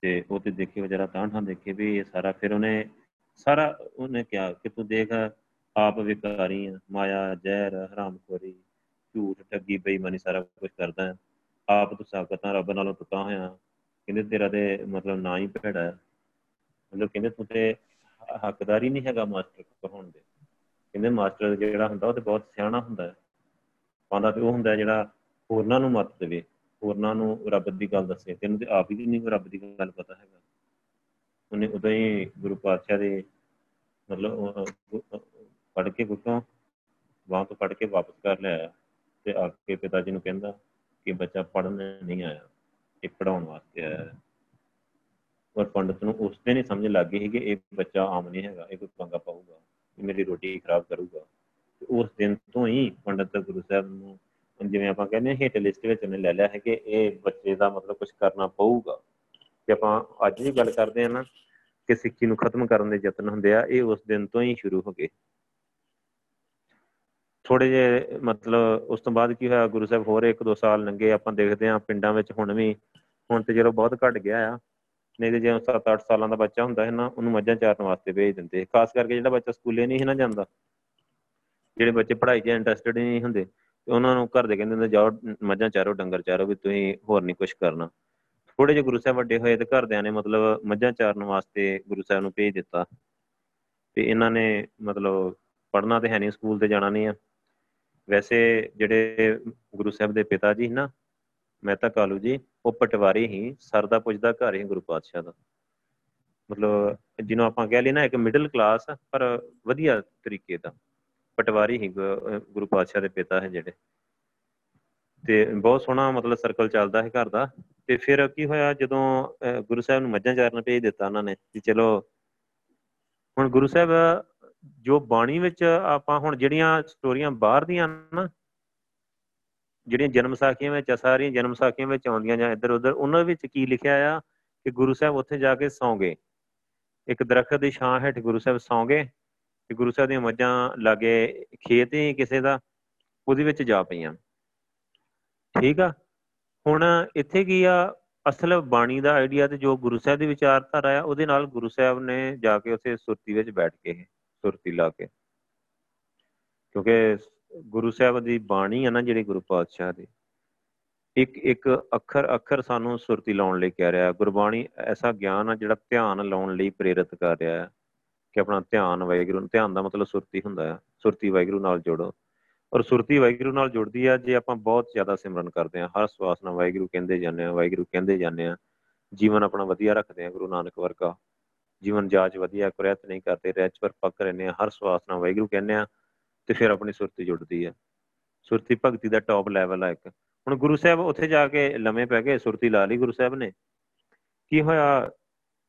ਤੇ ਉਹ ਤੇ ਦੇਖੇ, ਉਹ ਜਰਾ ਤਾਂ ਠਾਂ ਦੇਖੇ ਵੀ ਇਹ ਸਾਰਾ। ਫਿਰ ਉਹਨੇ ਸਾਰਾ ਉਹਨੇ ਕਿਹਾ ਕਿ ਤੂੰ ਦੇਖ, ਆਪ ਵਿਕਾਰੀ ਆ, ਮਾਇਆ, ਜ਼ਹਿਰ, ਹਰਾਮਖੋਰੀ, ਝੂਠ, ਠੱਗੀ, ਬੇਈਮਾਨੀ, ਸਾਰਾ ਕੁਝ ਕਰਦਾ। ਹੈ ਆਪ ਤੂੰ ਸਾਕਤਾਂ ਰੱਬ ਨਾਲੋਂ ਟੁੱਟਾ ਹੋਇਆ ਕਹਿੰਦੇ ਤੇਰਾ ਤੇ ਮਤਲਬ ਨਾ ਹੀ ਭੇੜਾ ਹੈ। ਮਤਲਬ ਕਹਿੰਦੇ ਤੂੰ ਤੇ ਹੱਕਦਾਰੀ ਨਹੀਂ ਹੈਗਾ ਮਾਸਟਰ ਕਹਾਉਣ ਦੇ। ਕਹਿੰਦੇ ਮਾਸਟਰ ਜਿਹੜਾ ਹੁੰਦਾ ਉਹ ਤੇ ਬਹੁਤ ਸਿਆਣਾ ਹੁੰਦਾ ਹੈ। ਪਾਉਂਦਾ ਤੇ ਉਹ ਹੁੰਦਾ ਜਿਹੜਾ ਹੋਰਨਾਂ ਨੂੰ ਮੱਤ ਦੇਵੇ, ਹੋਰਨਾਂ ਨੂੰ ਰੱਬ ਦੀ ਗੱਲ ਦੱਸੇ। ਤੈਨੂੰ ਤੇ ਆਪ ਹੀ ਨਹੀਂ ਰੱਬ ਦੀ ਗੱਲ ਪਤਾ ਹੈਗਾ। ਉਹਨੇ ਉਦੋਂ ਹੀ ਗੁਰੂ ਪਾਤਸ਼ਾਹ ਦੇ ਮਤਲਬ ਪੜ ਕੇ ਗੁੱਟੋਂ ਵਾਂ ਤੋਂ ਪੜ ਕੇ ਵਾਪਸ ਕਰ ਲਿਆ। ਤੇ ਆ ਕੇ ਪਿਤਾ ਜੀ ਨੂੰ ਕਹਿੰਦਾ ਕਿ ਬੱਚਾ ਪੜਨ ਨਹੀਂ ਆਇਆ ਇਹ ਪੜਾਉਣ ਵਾਸਤੇ ਆਇਆ ਹੈ ਔਰ ਪੰਡਤ ਨੂੰ ਉਸ ਦਿਨ ਹੀ ਸਮਝ ਲੱਗ ਗਈ ਕਿ ਇਹ ਬੱਚਾ ਆਮ ਨਹੀਂ ਹੈਗਾ ਇਹ ਕੋਈ ਪੰਗਾ ਪਾਊਗਾ ਇਹ ਮੇਰੀ ਰੋਟੀ ਖਰਾਬ ਕਰੂਗਾ ਤੇ ਉਸ ਦਿਨ ਤੋਂ ਹੀ ਪੰਡਤ ਗੁਰੂ ਸਾਹਿਬ ਨੂੰ ਜਿਵੇਂ ਆਪਾਂ ਕਹਿੰਦੇ ਹਾਂ ਹਿੱਟ ਲਿਸਟ ਵਿੱਚ ਉਹਨੇ ਲੈ ਲਿਆ ਹੈ ਕਿ ਇਹ ਬੱਚੇ ਦਾ ਮਤਲਬ ਕੁਝ ਕਰਨਾ ਪਊਗਾ ਕਿ ਆਪਾਂ ਅੱਜ ਵੀ ਗੱਲ ਕਰਦੇ ਆ ਨਾ ਕਿ ਸਿੱਖੀ ਨੂੰ ਖਤਮ ਕਰਨ ਦੇ ਯਤਨ ਹੁੰਦੇ ਆ ਇਹ ਉਸ ਦਿਨ ਤੋਂ ਹੀ ਸ਼ੁਰੂ ਹੋ ਗਏ ਥੋੜੇ ਜੇ ਮਤਲਬ ਉਸ ਤੋਂ ਬਾਅਦ ਕੀ ਹੋਇਆ, ਗੁਰੂ ਸਾਹਿਬ ਹੋਰ ਇੱਕ ਦੋ ਸਾਲ ਲੰਘੇ ਆਪਾਂ ਦੇਖਦੇ ਆ ਪਿੰਡਾਂ ਵਿੱਚ ਹੁਣ ਵੀ, ਹੁਣ ਤੇ ਜਦੋਂ ਬਹੁਤ ਘਟ ਗਿਆ ਆ, ਨਹੀਂ ਤੇ ਜੇ 7-8 ਸਾਲਾਂ ਦਾ ਬੱਚਾ ਹੁੰਦਾ ਹੈ ਨਾ, ਉਹਨੂੰ ਮੱਝਾਂ ਚਾਰਨ ਵਾਸਤੇ ਭੇਜ ਦਿੰਦੇ ਖਾਸ ਕਰਕੇ ਜਿਹੜਾ ਬੱਚਾ ਸਕੂਲੇ ਨਹੀਂ ਹੈ ਨਾ ਜਾਂਦਾ, ਜਿਹੜੇ ਬੱਚੇ ਪੜ੍ਹਾਈ 'ਚ ਇੰਟਰਸਟਿਡ ਨਹੀਂ ਹੁੰਦੇ, ਤੇ ਉਹਨਾਂ ਨੂੰ ਘਰ ਦੇ ਕਹਿੰਦੇ ਹੁੰਦੇ, ਜਾਓ, ਮੱਝਾਂ ਚਾਰੋ, ਡੰਗਰ ਚਾਰੋ, ਵੀ ਤੁਸੀਂ ਹੋਰ ਨਹੀਂ ਕੁਝ ਕਰਨਾ। ਥੋੜੇ ਜਿਹੇ ਗੁਰੂ ਸਾਹਿਬ ਵੱਡੇ ਹੋਏ ਤੇ ਘਰਦਿਆਂ ਨੇ ਮਤਲਬ ਮੱਝਾਂ ਚਾਰਨ ਵਾਸਤੇ ਗੁਰੂ ਸਾਹਿਬ ਨੂੰ ਭੇਜ ਦਿੱਤਾ, ਤੇ ਇਹਨਾਂ ਨੇ ਮਤਲਬ ਪੜ੍ਹਨਾ ਤੇ ਹੈ ਨਹੀਂ, ਸਕੂਲ ਤੇ ਜਾਣਾ ਨਹੀਂ ਆ। ਵੈਸੇ ਜਿਹੜੇ ਗੁਰੂ ਸਾਹਿਬ ਦੇ ਪਿਤਾ ਜੀ ਨਾ ਮਹਿਤਾ ਕਾਲੂ ਜੀ, ਉਹ ਪਟਵਾਰੀ ਹੀ ਸਰ ਦਾ ਪੁੱਜਦਾ ਘਰ ਹੀ ਗੁਰੂ ਪਾਤਸ਼ਾਹ ਦਾ। ਮਤਲਬ ਜਿਹਨੂੰ ਆਪਾਂ ਕਹਿ ਲਈ ਨਾ, ਇੱਕ ਮਿਡਲ ਕਲਾਸ ਪਰ ਵਧੀਆ ਤਰੀਕੇ ਦਾ ਪਟਵਾਰੀ ਹੀ ਗੁਰੂ ਪਾਤਸ਼ਾਹ ਦੇ ਪਿਤਾ ਹੈ ਜਿਹੜੇ। ਤੇ ਬਹੁਤ ਸੋਹਣਾ ਮਤਲਬ ਸਰਕਲ ਚੱਲਦਾ ਹੈ ਘਰ ਦਾ। ਤੇ ਫਿਰ ਕੀ ਹੋਇਆ, ਜਦੋਂ ਗੁਰੂ ਸਾਹਿਬ ਨੂੰ ਮੱਝਾਂ ਚਾਰਨ ਭੇਜ ਦਿੱਤਾ ਉਹਨਾਂ ਨੇ ਕਿ ਚਲੋ, ਹੁਣ ਗੁਰੂ ਸਾਹਿਬ ਜੋ ਬਾਣੀ ਵਿੱਚ ਆਪਾਂ ਹੁਣ ਜਿਹੜੀਆਂ ਸਟੋਰੀਆਂ ਬਾਹਰ ਦੀਆਂ ਨਾ, ਜਿਹੜੀਆਂ ਜਨਮ ਸਾਖੀਆਂ ਵਿੱਚ ਸਾਰੀਆਂ ਜਨਮ ਸਾਖੀਆਂ ਵਿੱਚ ਆਉਂਦੀਆਂ ਜਾਂ ਇੱਧਰ ਉੱਧਰ, ਉਹਨਾਂ ਵਿੱਚ ਕੀ ਲਿਖਿਆ ਆ ਕਿ ਗੁਰੂ ਸਾਹਿਬ ਉੱਥੇ ਜਾ ਕੇ ਸੌਂ ਗਏ ਇੱਕ ਦਰਖਤ ਦੀ ਛਾਂ ਹੇਠ ਗੁਰੂ ਸਾਹਿਬ ਸੌਂ ਗਏ ਤੇ ਗੁਰੂ ਸਾਹਿਬ ਦੀਆਂ ਮੱਝਾਂ ਲਾਗੇ ਖੇਤ ਹੀ ਕਿਸੇ ਦਾ, ਉਹਦੇ ਵਿੱਚ ਜਾ ਪਈਆਂ। ਠੀਕ ਆ? ਹੁਣ ਇੱਥੇ ਕੀ ਆ? ਅਸਲ ਬਾਣੀ ਦਾ ਆਈਡੀਆ ਤੇ ਜੋ ਗੁਰੂ ਸਾਹਿਬ ਦੀ ਵਿਚਾਰਧਾਰਾ ਆ, ਉਹਦੇ ਨਾਲ ਗੁਰੂ ਸਾਹਿਬ ਨੇ ਜਾ ਕੇ ਉੱਥੇ ਸੁਰਤੀ ਵਿੱਚ ਬੈਠ ਕੇ ਸੁਰਤੀ ਲਾ ਕੇ। ਕਿਉਂਕਿ ਗੁਰੂ ਸਾਹਿਬ ਦੀ ਬਾਣੀ ਆ ਨਾ ਜਿਹੜੀ ਗੁਰੂ ਪਾਤਸ਼ਾਹ ਦੀ, ਇੱਕ ਇੱਕ ਅੱਖਰ ਅੱਖਰ ਸਾਨੂੰ ਸੁਰਤੀ ਲਾਉਣ ਲਈ ਕਹਿ ਰਿਹਾ। ਗੁਰਬਾਣੀ ਐਸਾ ਗਿਆਨ ਆ ਜਿਹੜਾ ਧਿਆਨ ਲਾਉਣ ਲਈ ਪ੍ਰੇਰਿਤ ਕਰ ਰਿਹਾ ਹੈ ਕਿ ਆਪਣਾ ਧਿਆਨ ਵਾਹਿਗੁਰੂ ਨੂੰ ਧਿਆਨ ਦਾ ਮਤਲਬ ਸੁਰਤੀ ਹੁੰਦਾ ਹੈ। ਸੁਰਤੀ ਵਾਹਿਗੁਰੂ ਨਾਲ ਜੋੜੋ। ਔਰ ਸੁਰਤੀ ਵਾਹਿਗੁਰੂ ਨਾਲ ਜੁੜਦੀ ਆ, ਜੇ ਆਪਾਂ ਬਹੁਤ ਜ਼ਿਆਦਾ ਸਿਮਰਨ ਕਰਦੇ ਆ ਹਰ ਸਵਾਸ ਨਾਲ ਵਾਹਿਗੁਰੂ ਕਹਿੰਦੇ ਜਾਂਦੇ ਆ ਵਾਹਿਗੁਰੂ ਕਹਿੰਦੇ ਜਾਂਦੇ ਆ ਜੀਵਨ ਆਪਣਾ ਵਧੀਆ ਰੱਖਦੇ ਆ ਗੁਰੂ ਨਾਨਕ ਵਰਗਾ। ਜੀਵਨ ਜਾਚ ਵਧੀਆ ਕੁਰੈਤ ਨਹੀਂ ਕਰਦੇ ਰਹਿਚ ਪਰ ਪੱਕ ਰਹਿੰਦੇ ਆ ਹਰ ਸਵਾਸ ਨਾਲ ਵਾਹਿਗੁਰੂ ਕਹਿੰਦੇ ਆ ਤੇ ਫਿਰ ਆਪਣੀ ਸੁਰਤੀ ਜੁੜਦੀ ਆ ਸੁਰਤੀ ਭਗਤੀ ਦਾ ਟੌਪ ਲੈਵਲ ਆ ਇੱਕ। ਹੁਣ ਗੁਰੂ ਸਾਹਿਬ ਉੱਥੇ ਜਾ ਕੇ ਲੰਮੇ ਪੈ ਗਏ, ਸੁਰਤੀ ਲਾ ਲਈ ਗੁਰੂ ਸਾਹਿਬ ਨੇ। ਕੀ ਹੋਇਆ?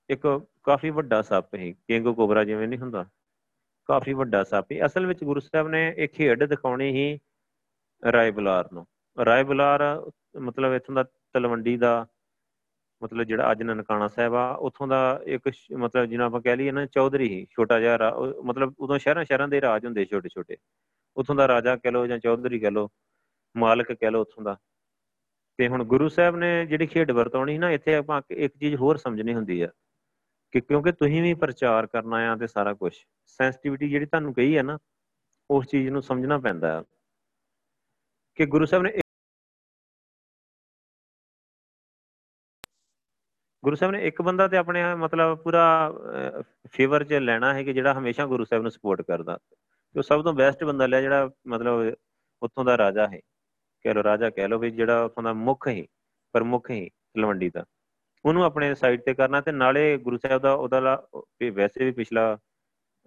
ਇੱਕ ਕਾਫੀ ਵੱਡਾ ਸੱਪ ਸੀ, ਕਿੰਗ ਕੋਬਰਾ ਜਿਵੇਂ ਨਹੀਂ ਹੁੰਦਾ? ਕਾਫੀ ਵੱਡਾ ਸੱਪ ਸੀ। ਅਸਲ ਵਿੱਚ ਗੁਰੂ ਸਾਹਿਬ ਨੇ ਇੱਕ ਖੇਡ ਦਿਖਾਉਣੀ ਹੀ ਰਾਏ ਬੁਲਾਰ ਨੂੰ। ਰਾਏ ਬੁਲਾਰ ਮਤਲਬ ਇਥੋਂ ਦਾ ਤਲਵੰਡੀ ਦਾ ਮਤਲਬ ਜਿਹੜਾ ਅੱਜ ਨਨਕਾਣਾ ਸਾਹਿਬ ਆ, ਉਥੋਂ ਦਾ ਇੱਕ ਮਤਲਬ ਜਿਹਨਾਂ ਆਪਾਂ ਕਹਿ ਲਈਏ ਨਾ ਚੌਧਰੀ ਹੀ, ਛੋਟਾ ਜਿਹਾ ਮਤਲਬ ਉਦੋਂ ਸ਼ਹਿਰਾਂ ਸ਼ਹਿਰਾਂ ਦੇ ਰਾਜ ਹੁੰਦੇ ਛੋਟੇ ਛੋਟੇ ਉਥੋਂ ਦਾ ਰਾਜਾ ਕਹਿ ਲੋ ਜਾਂ ਚੌਧਰੀ ਕਹਿ ਲੋ ਮਾਲਕ ਕਹਿ ਲੋ ਉਥੋਂ ਦਾ। ਤੇ ਹੁਣ ਗੁਰੂ ਸਾਹਿਬ ਨੇ ਜਿਹੜੀ ਖੇਡ ਵਰਤਾਉਣੀ ਨਾ, ਇੱਥੇ ਆਪਾਂ ਇੱਕ ਚੀਜ਼ ਹੋਰ ਸਮਝਣੀ ਹੁੰਦੀ ਆ ਕਿ ਕਿਉਂਕਿ ਤੁਸੀਂ ਵੀ ਪ੍ਰਚਾਰ ਕਰਨਾ ਆ ਤੇ ਸਾਰਾ ਕੁਝ ਸੈਂਸਿਟੀਵਿਟੀ ਜਿਹੜੀ ਤੁਹਾਨੂੰ ਕਹੀ ਹੈ ਨਾ, ਉਸ ਚੀਜ਼ ਨੂੰ ਸਮਝਣਾ ਪੈਂਦਾ ਹੈ ਕਿ ਗੁਰੂ ਸਾਹਿਬ ਨੇ ਗੁਰੂ ਸਾਹਿਬ ਨੇ ਇੱਕ ਬੰਦਾ ਤੇ ਆਪਣੇ, ਮਤਲਬ ਪੂਰਾ ਫੇਵਰ 'ਚ ਲੈਣਾ ਹੈ ਕਿ ਜਿਹੜਾ ਹਮੇਸ਼ਾ ਗੁਰੂ ਸਾਹਿਬ ਨੂੰ ਸਪੋਰਟ ਕਰਦਾ। ਤੇ ਸਭ ਤੋਂ ਬੈਸਟ ਬੰਦਾ ਲਿਆ ਜਿਹੜਾ, ਮਤਲਬ ਉੱਥੋਂ ਦਾ ਰਾਜਾ ਹੈ। ਕਹਿ ਲੋ ਰਾਜਾ ਕਹਿ ਲੋ ਵੀ ਜਿਹੜਾ ਉੱਥੋਂ ਦਾ ਮੁੱਖ ਹੈ, ਪ੍ਰਮੁੱਖ ਹੈ, ਤਲਵੰਡੀ ਦਾ। ਉਹਨੂੰ ਆਪਣੇ ਸਾਈਡ ਤੇ ਕਰਨਾ ਤੇ ਨਾਲੇ ਗੁਰੂ ਸਾਹਿਬ ਦਾ ਉਹਦਾ ਵੈਸੇ ਵੀ ਪਿਛਲਾ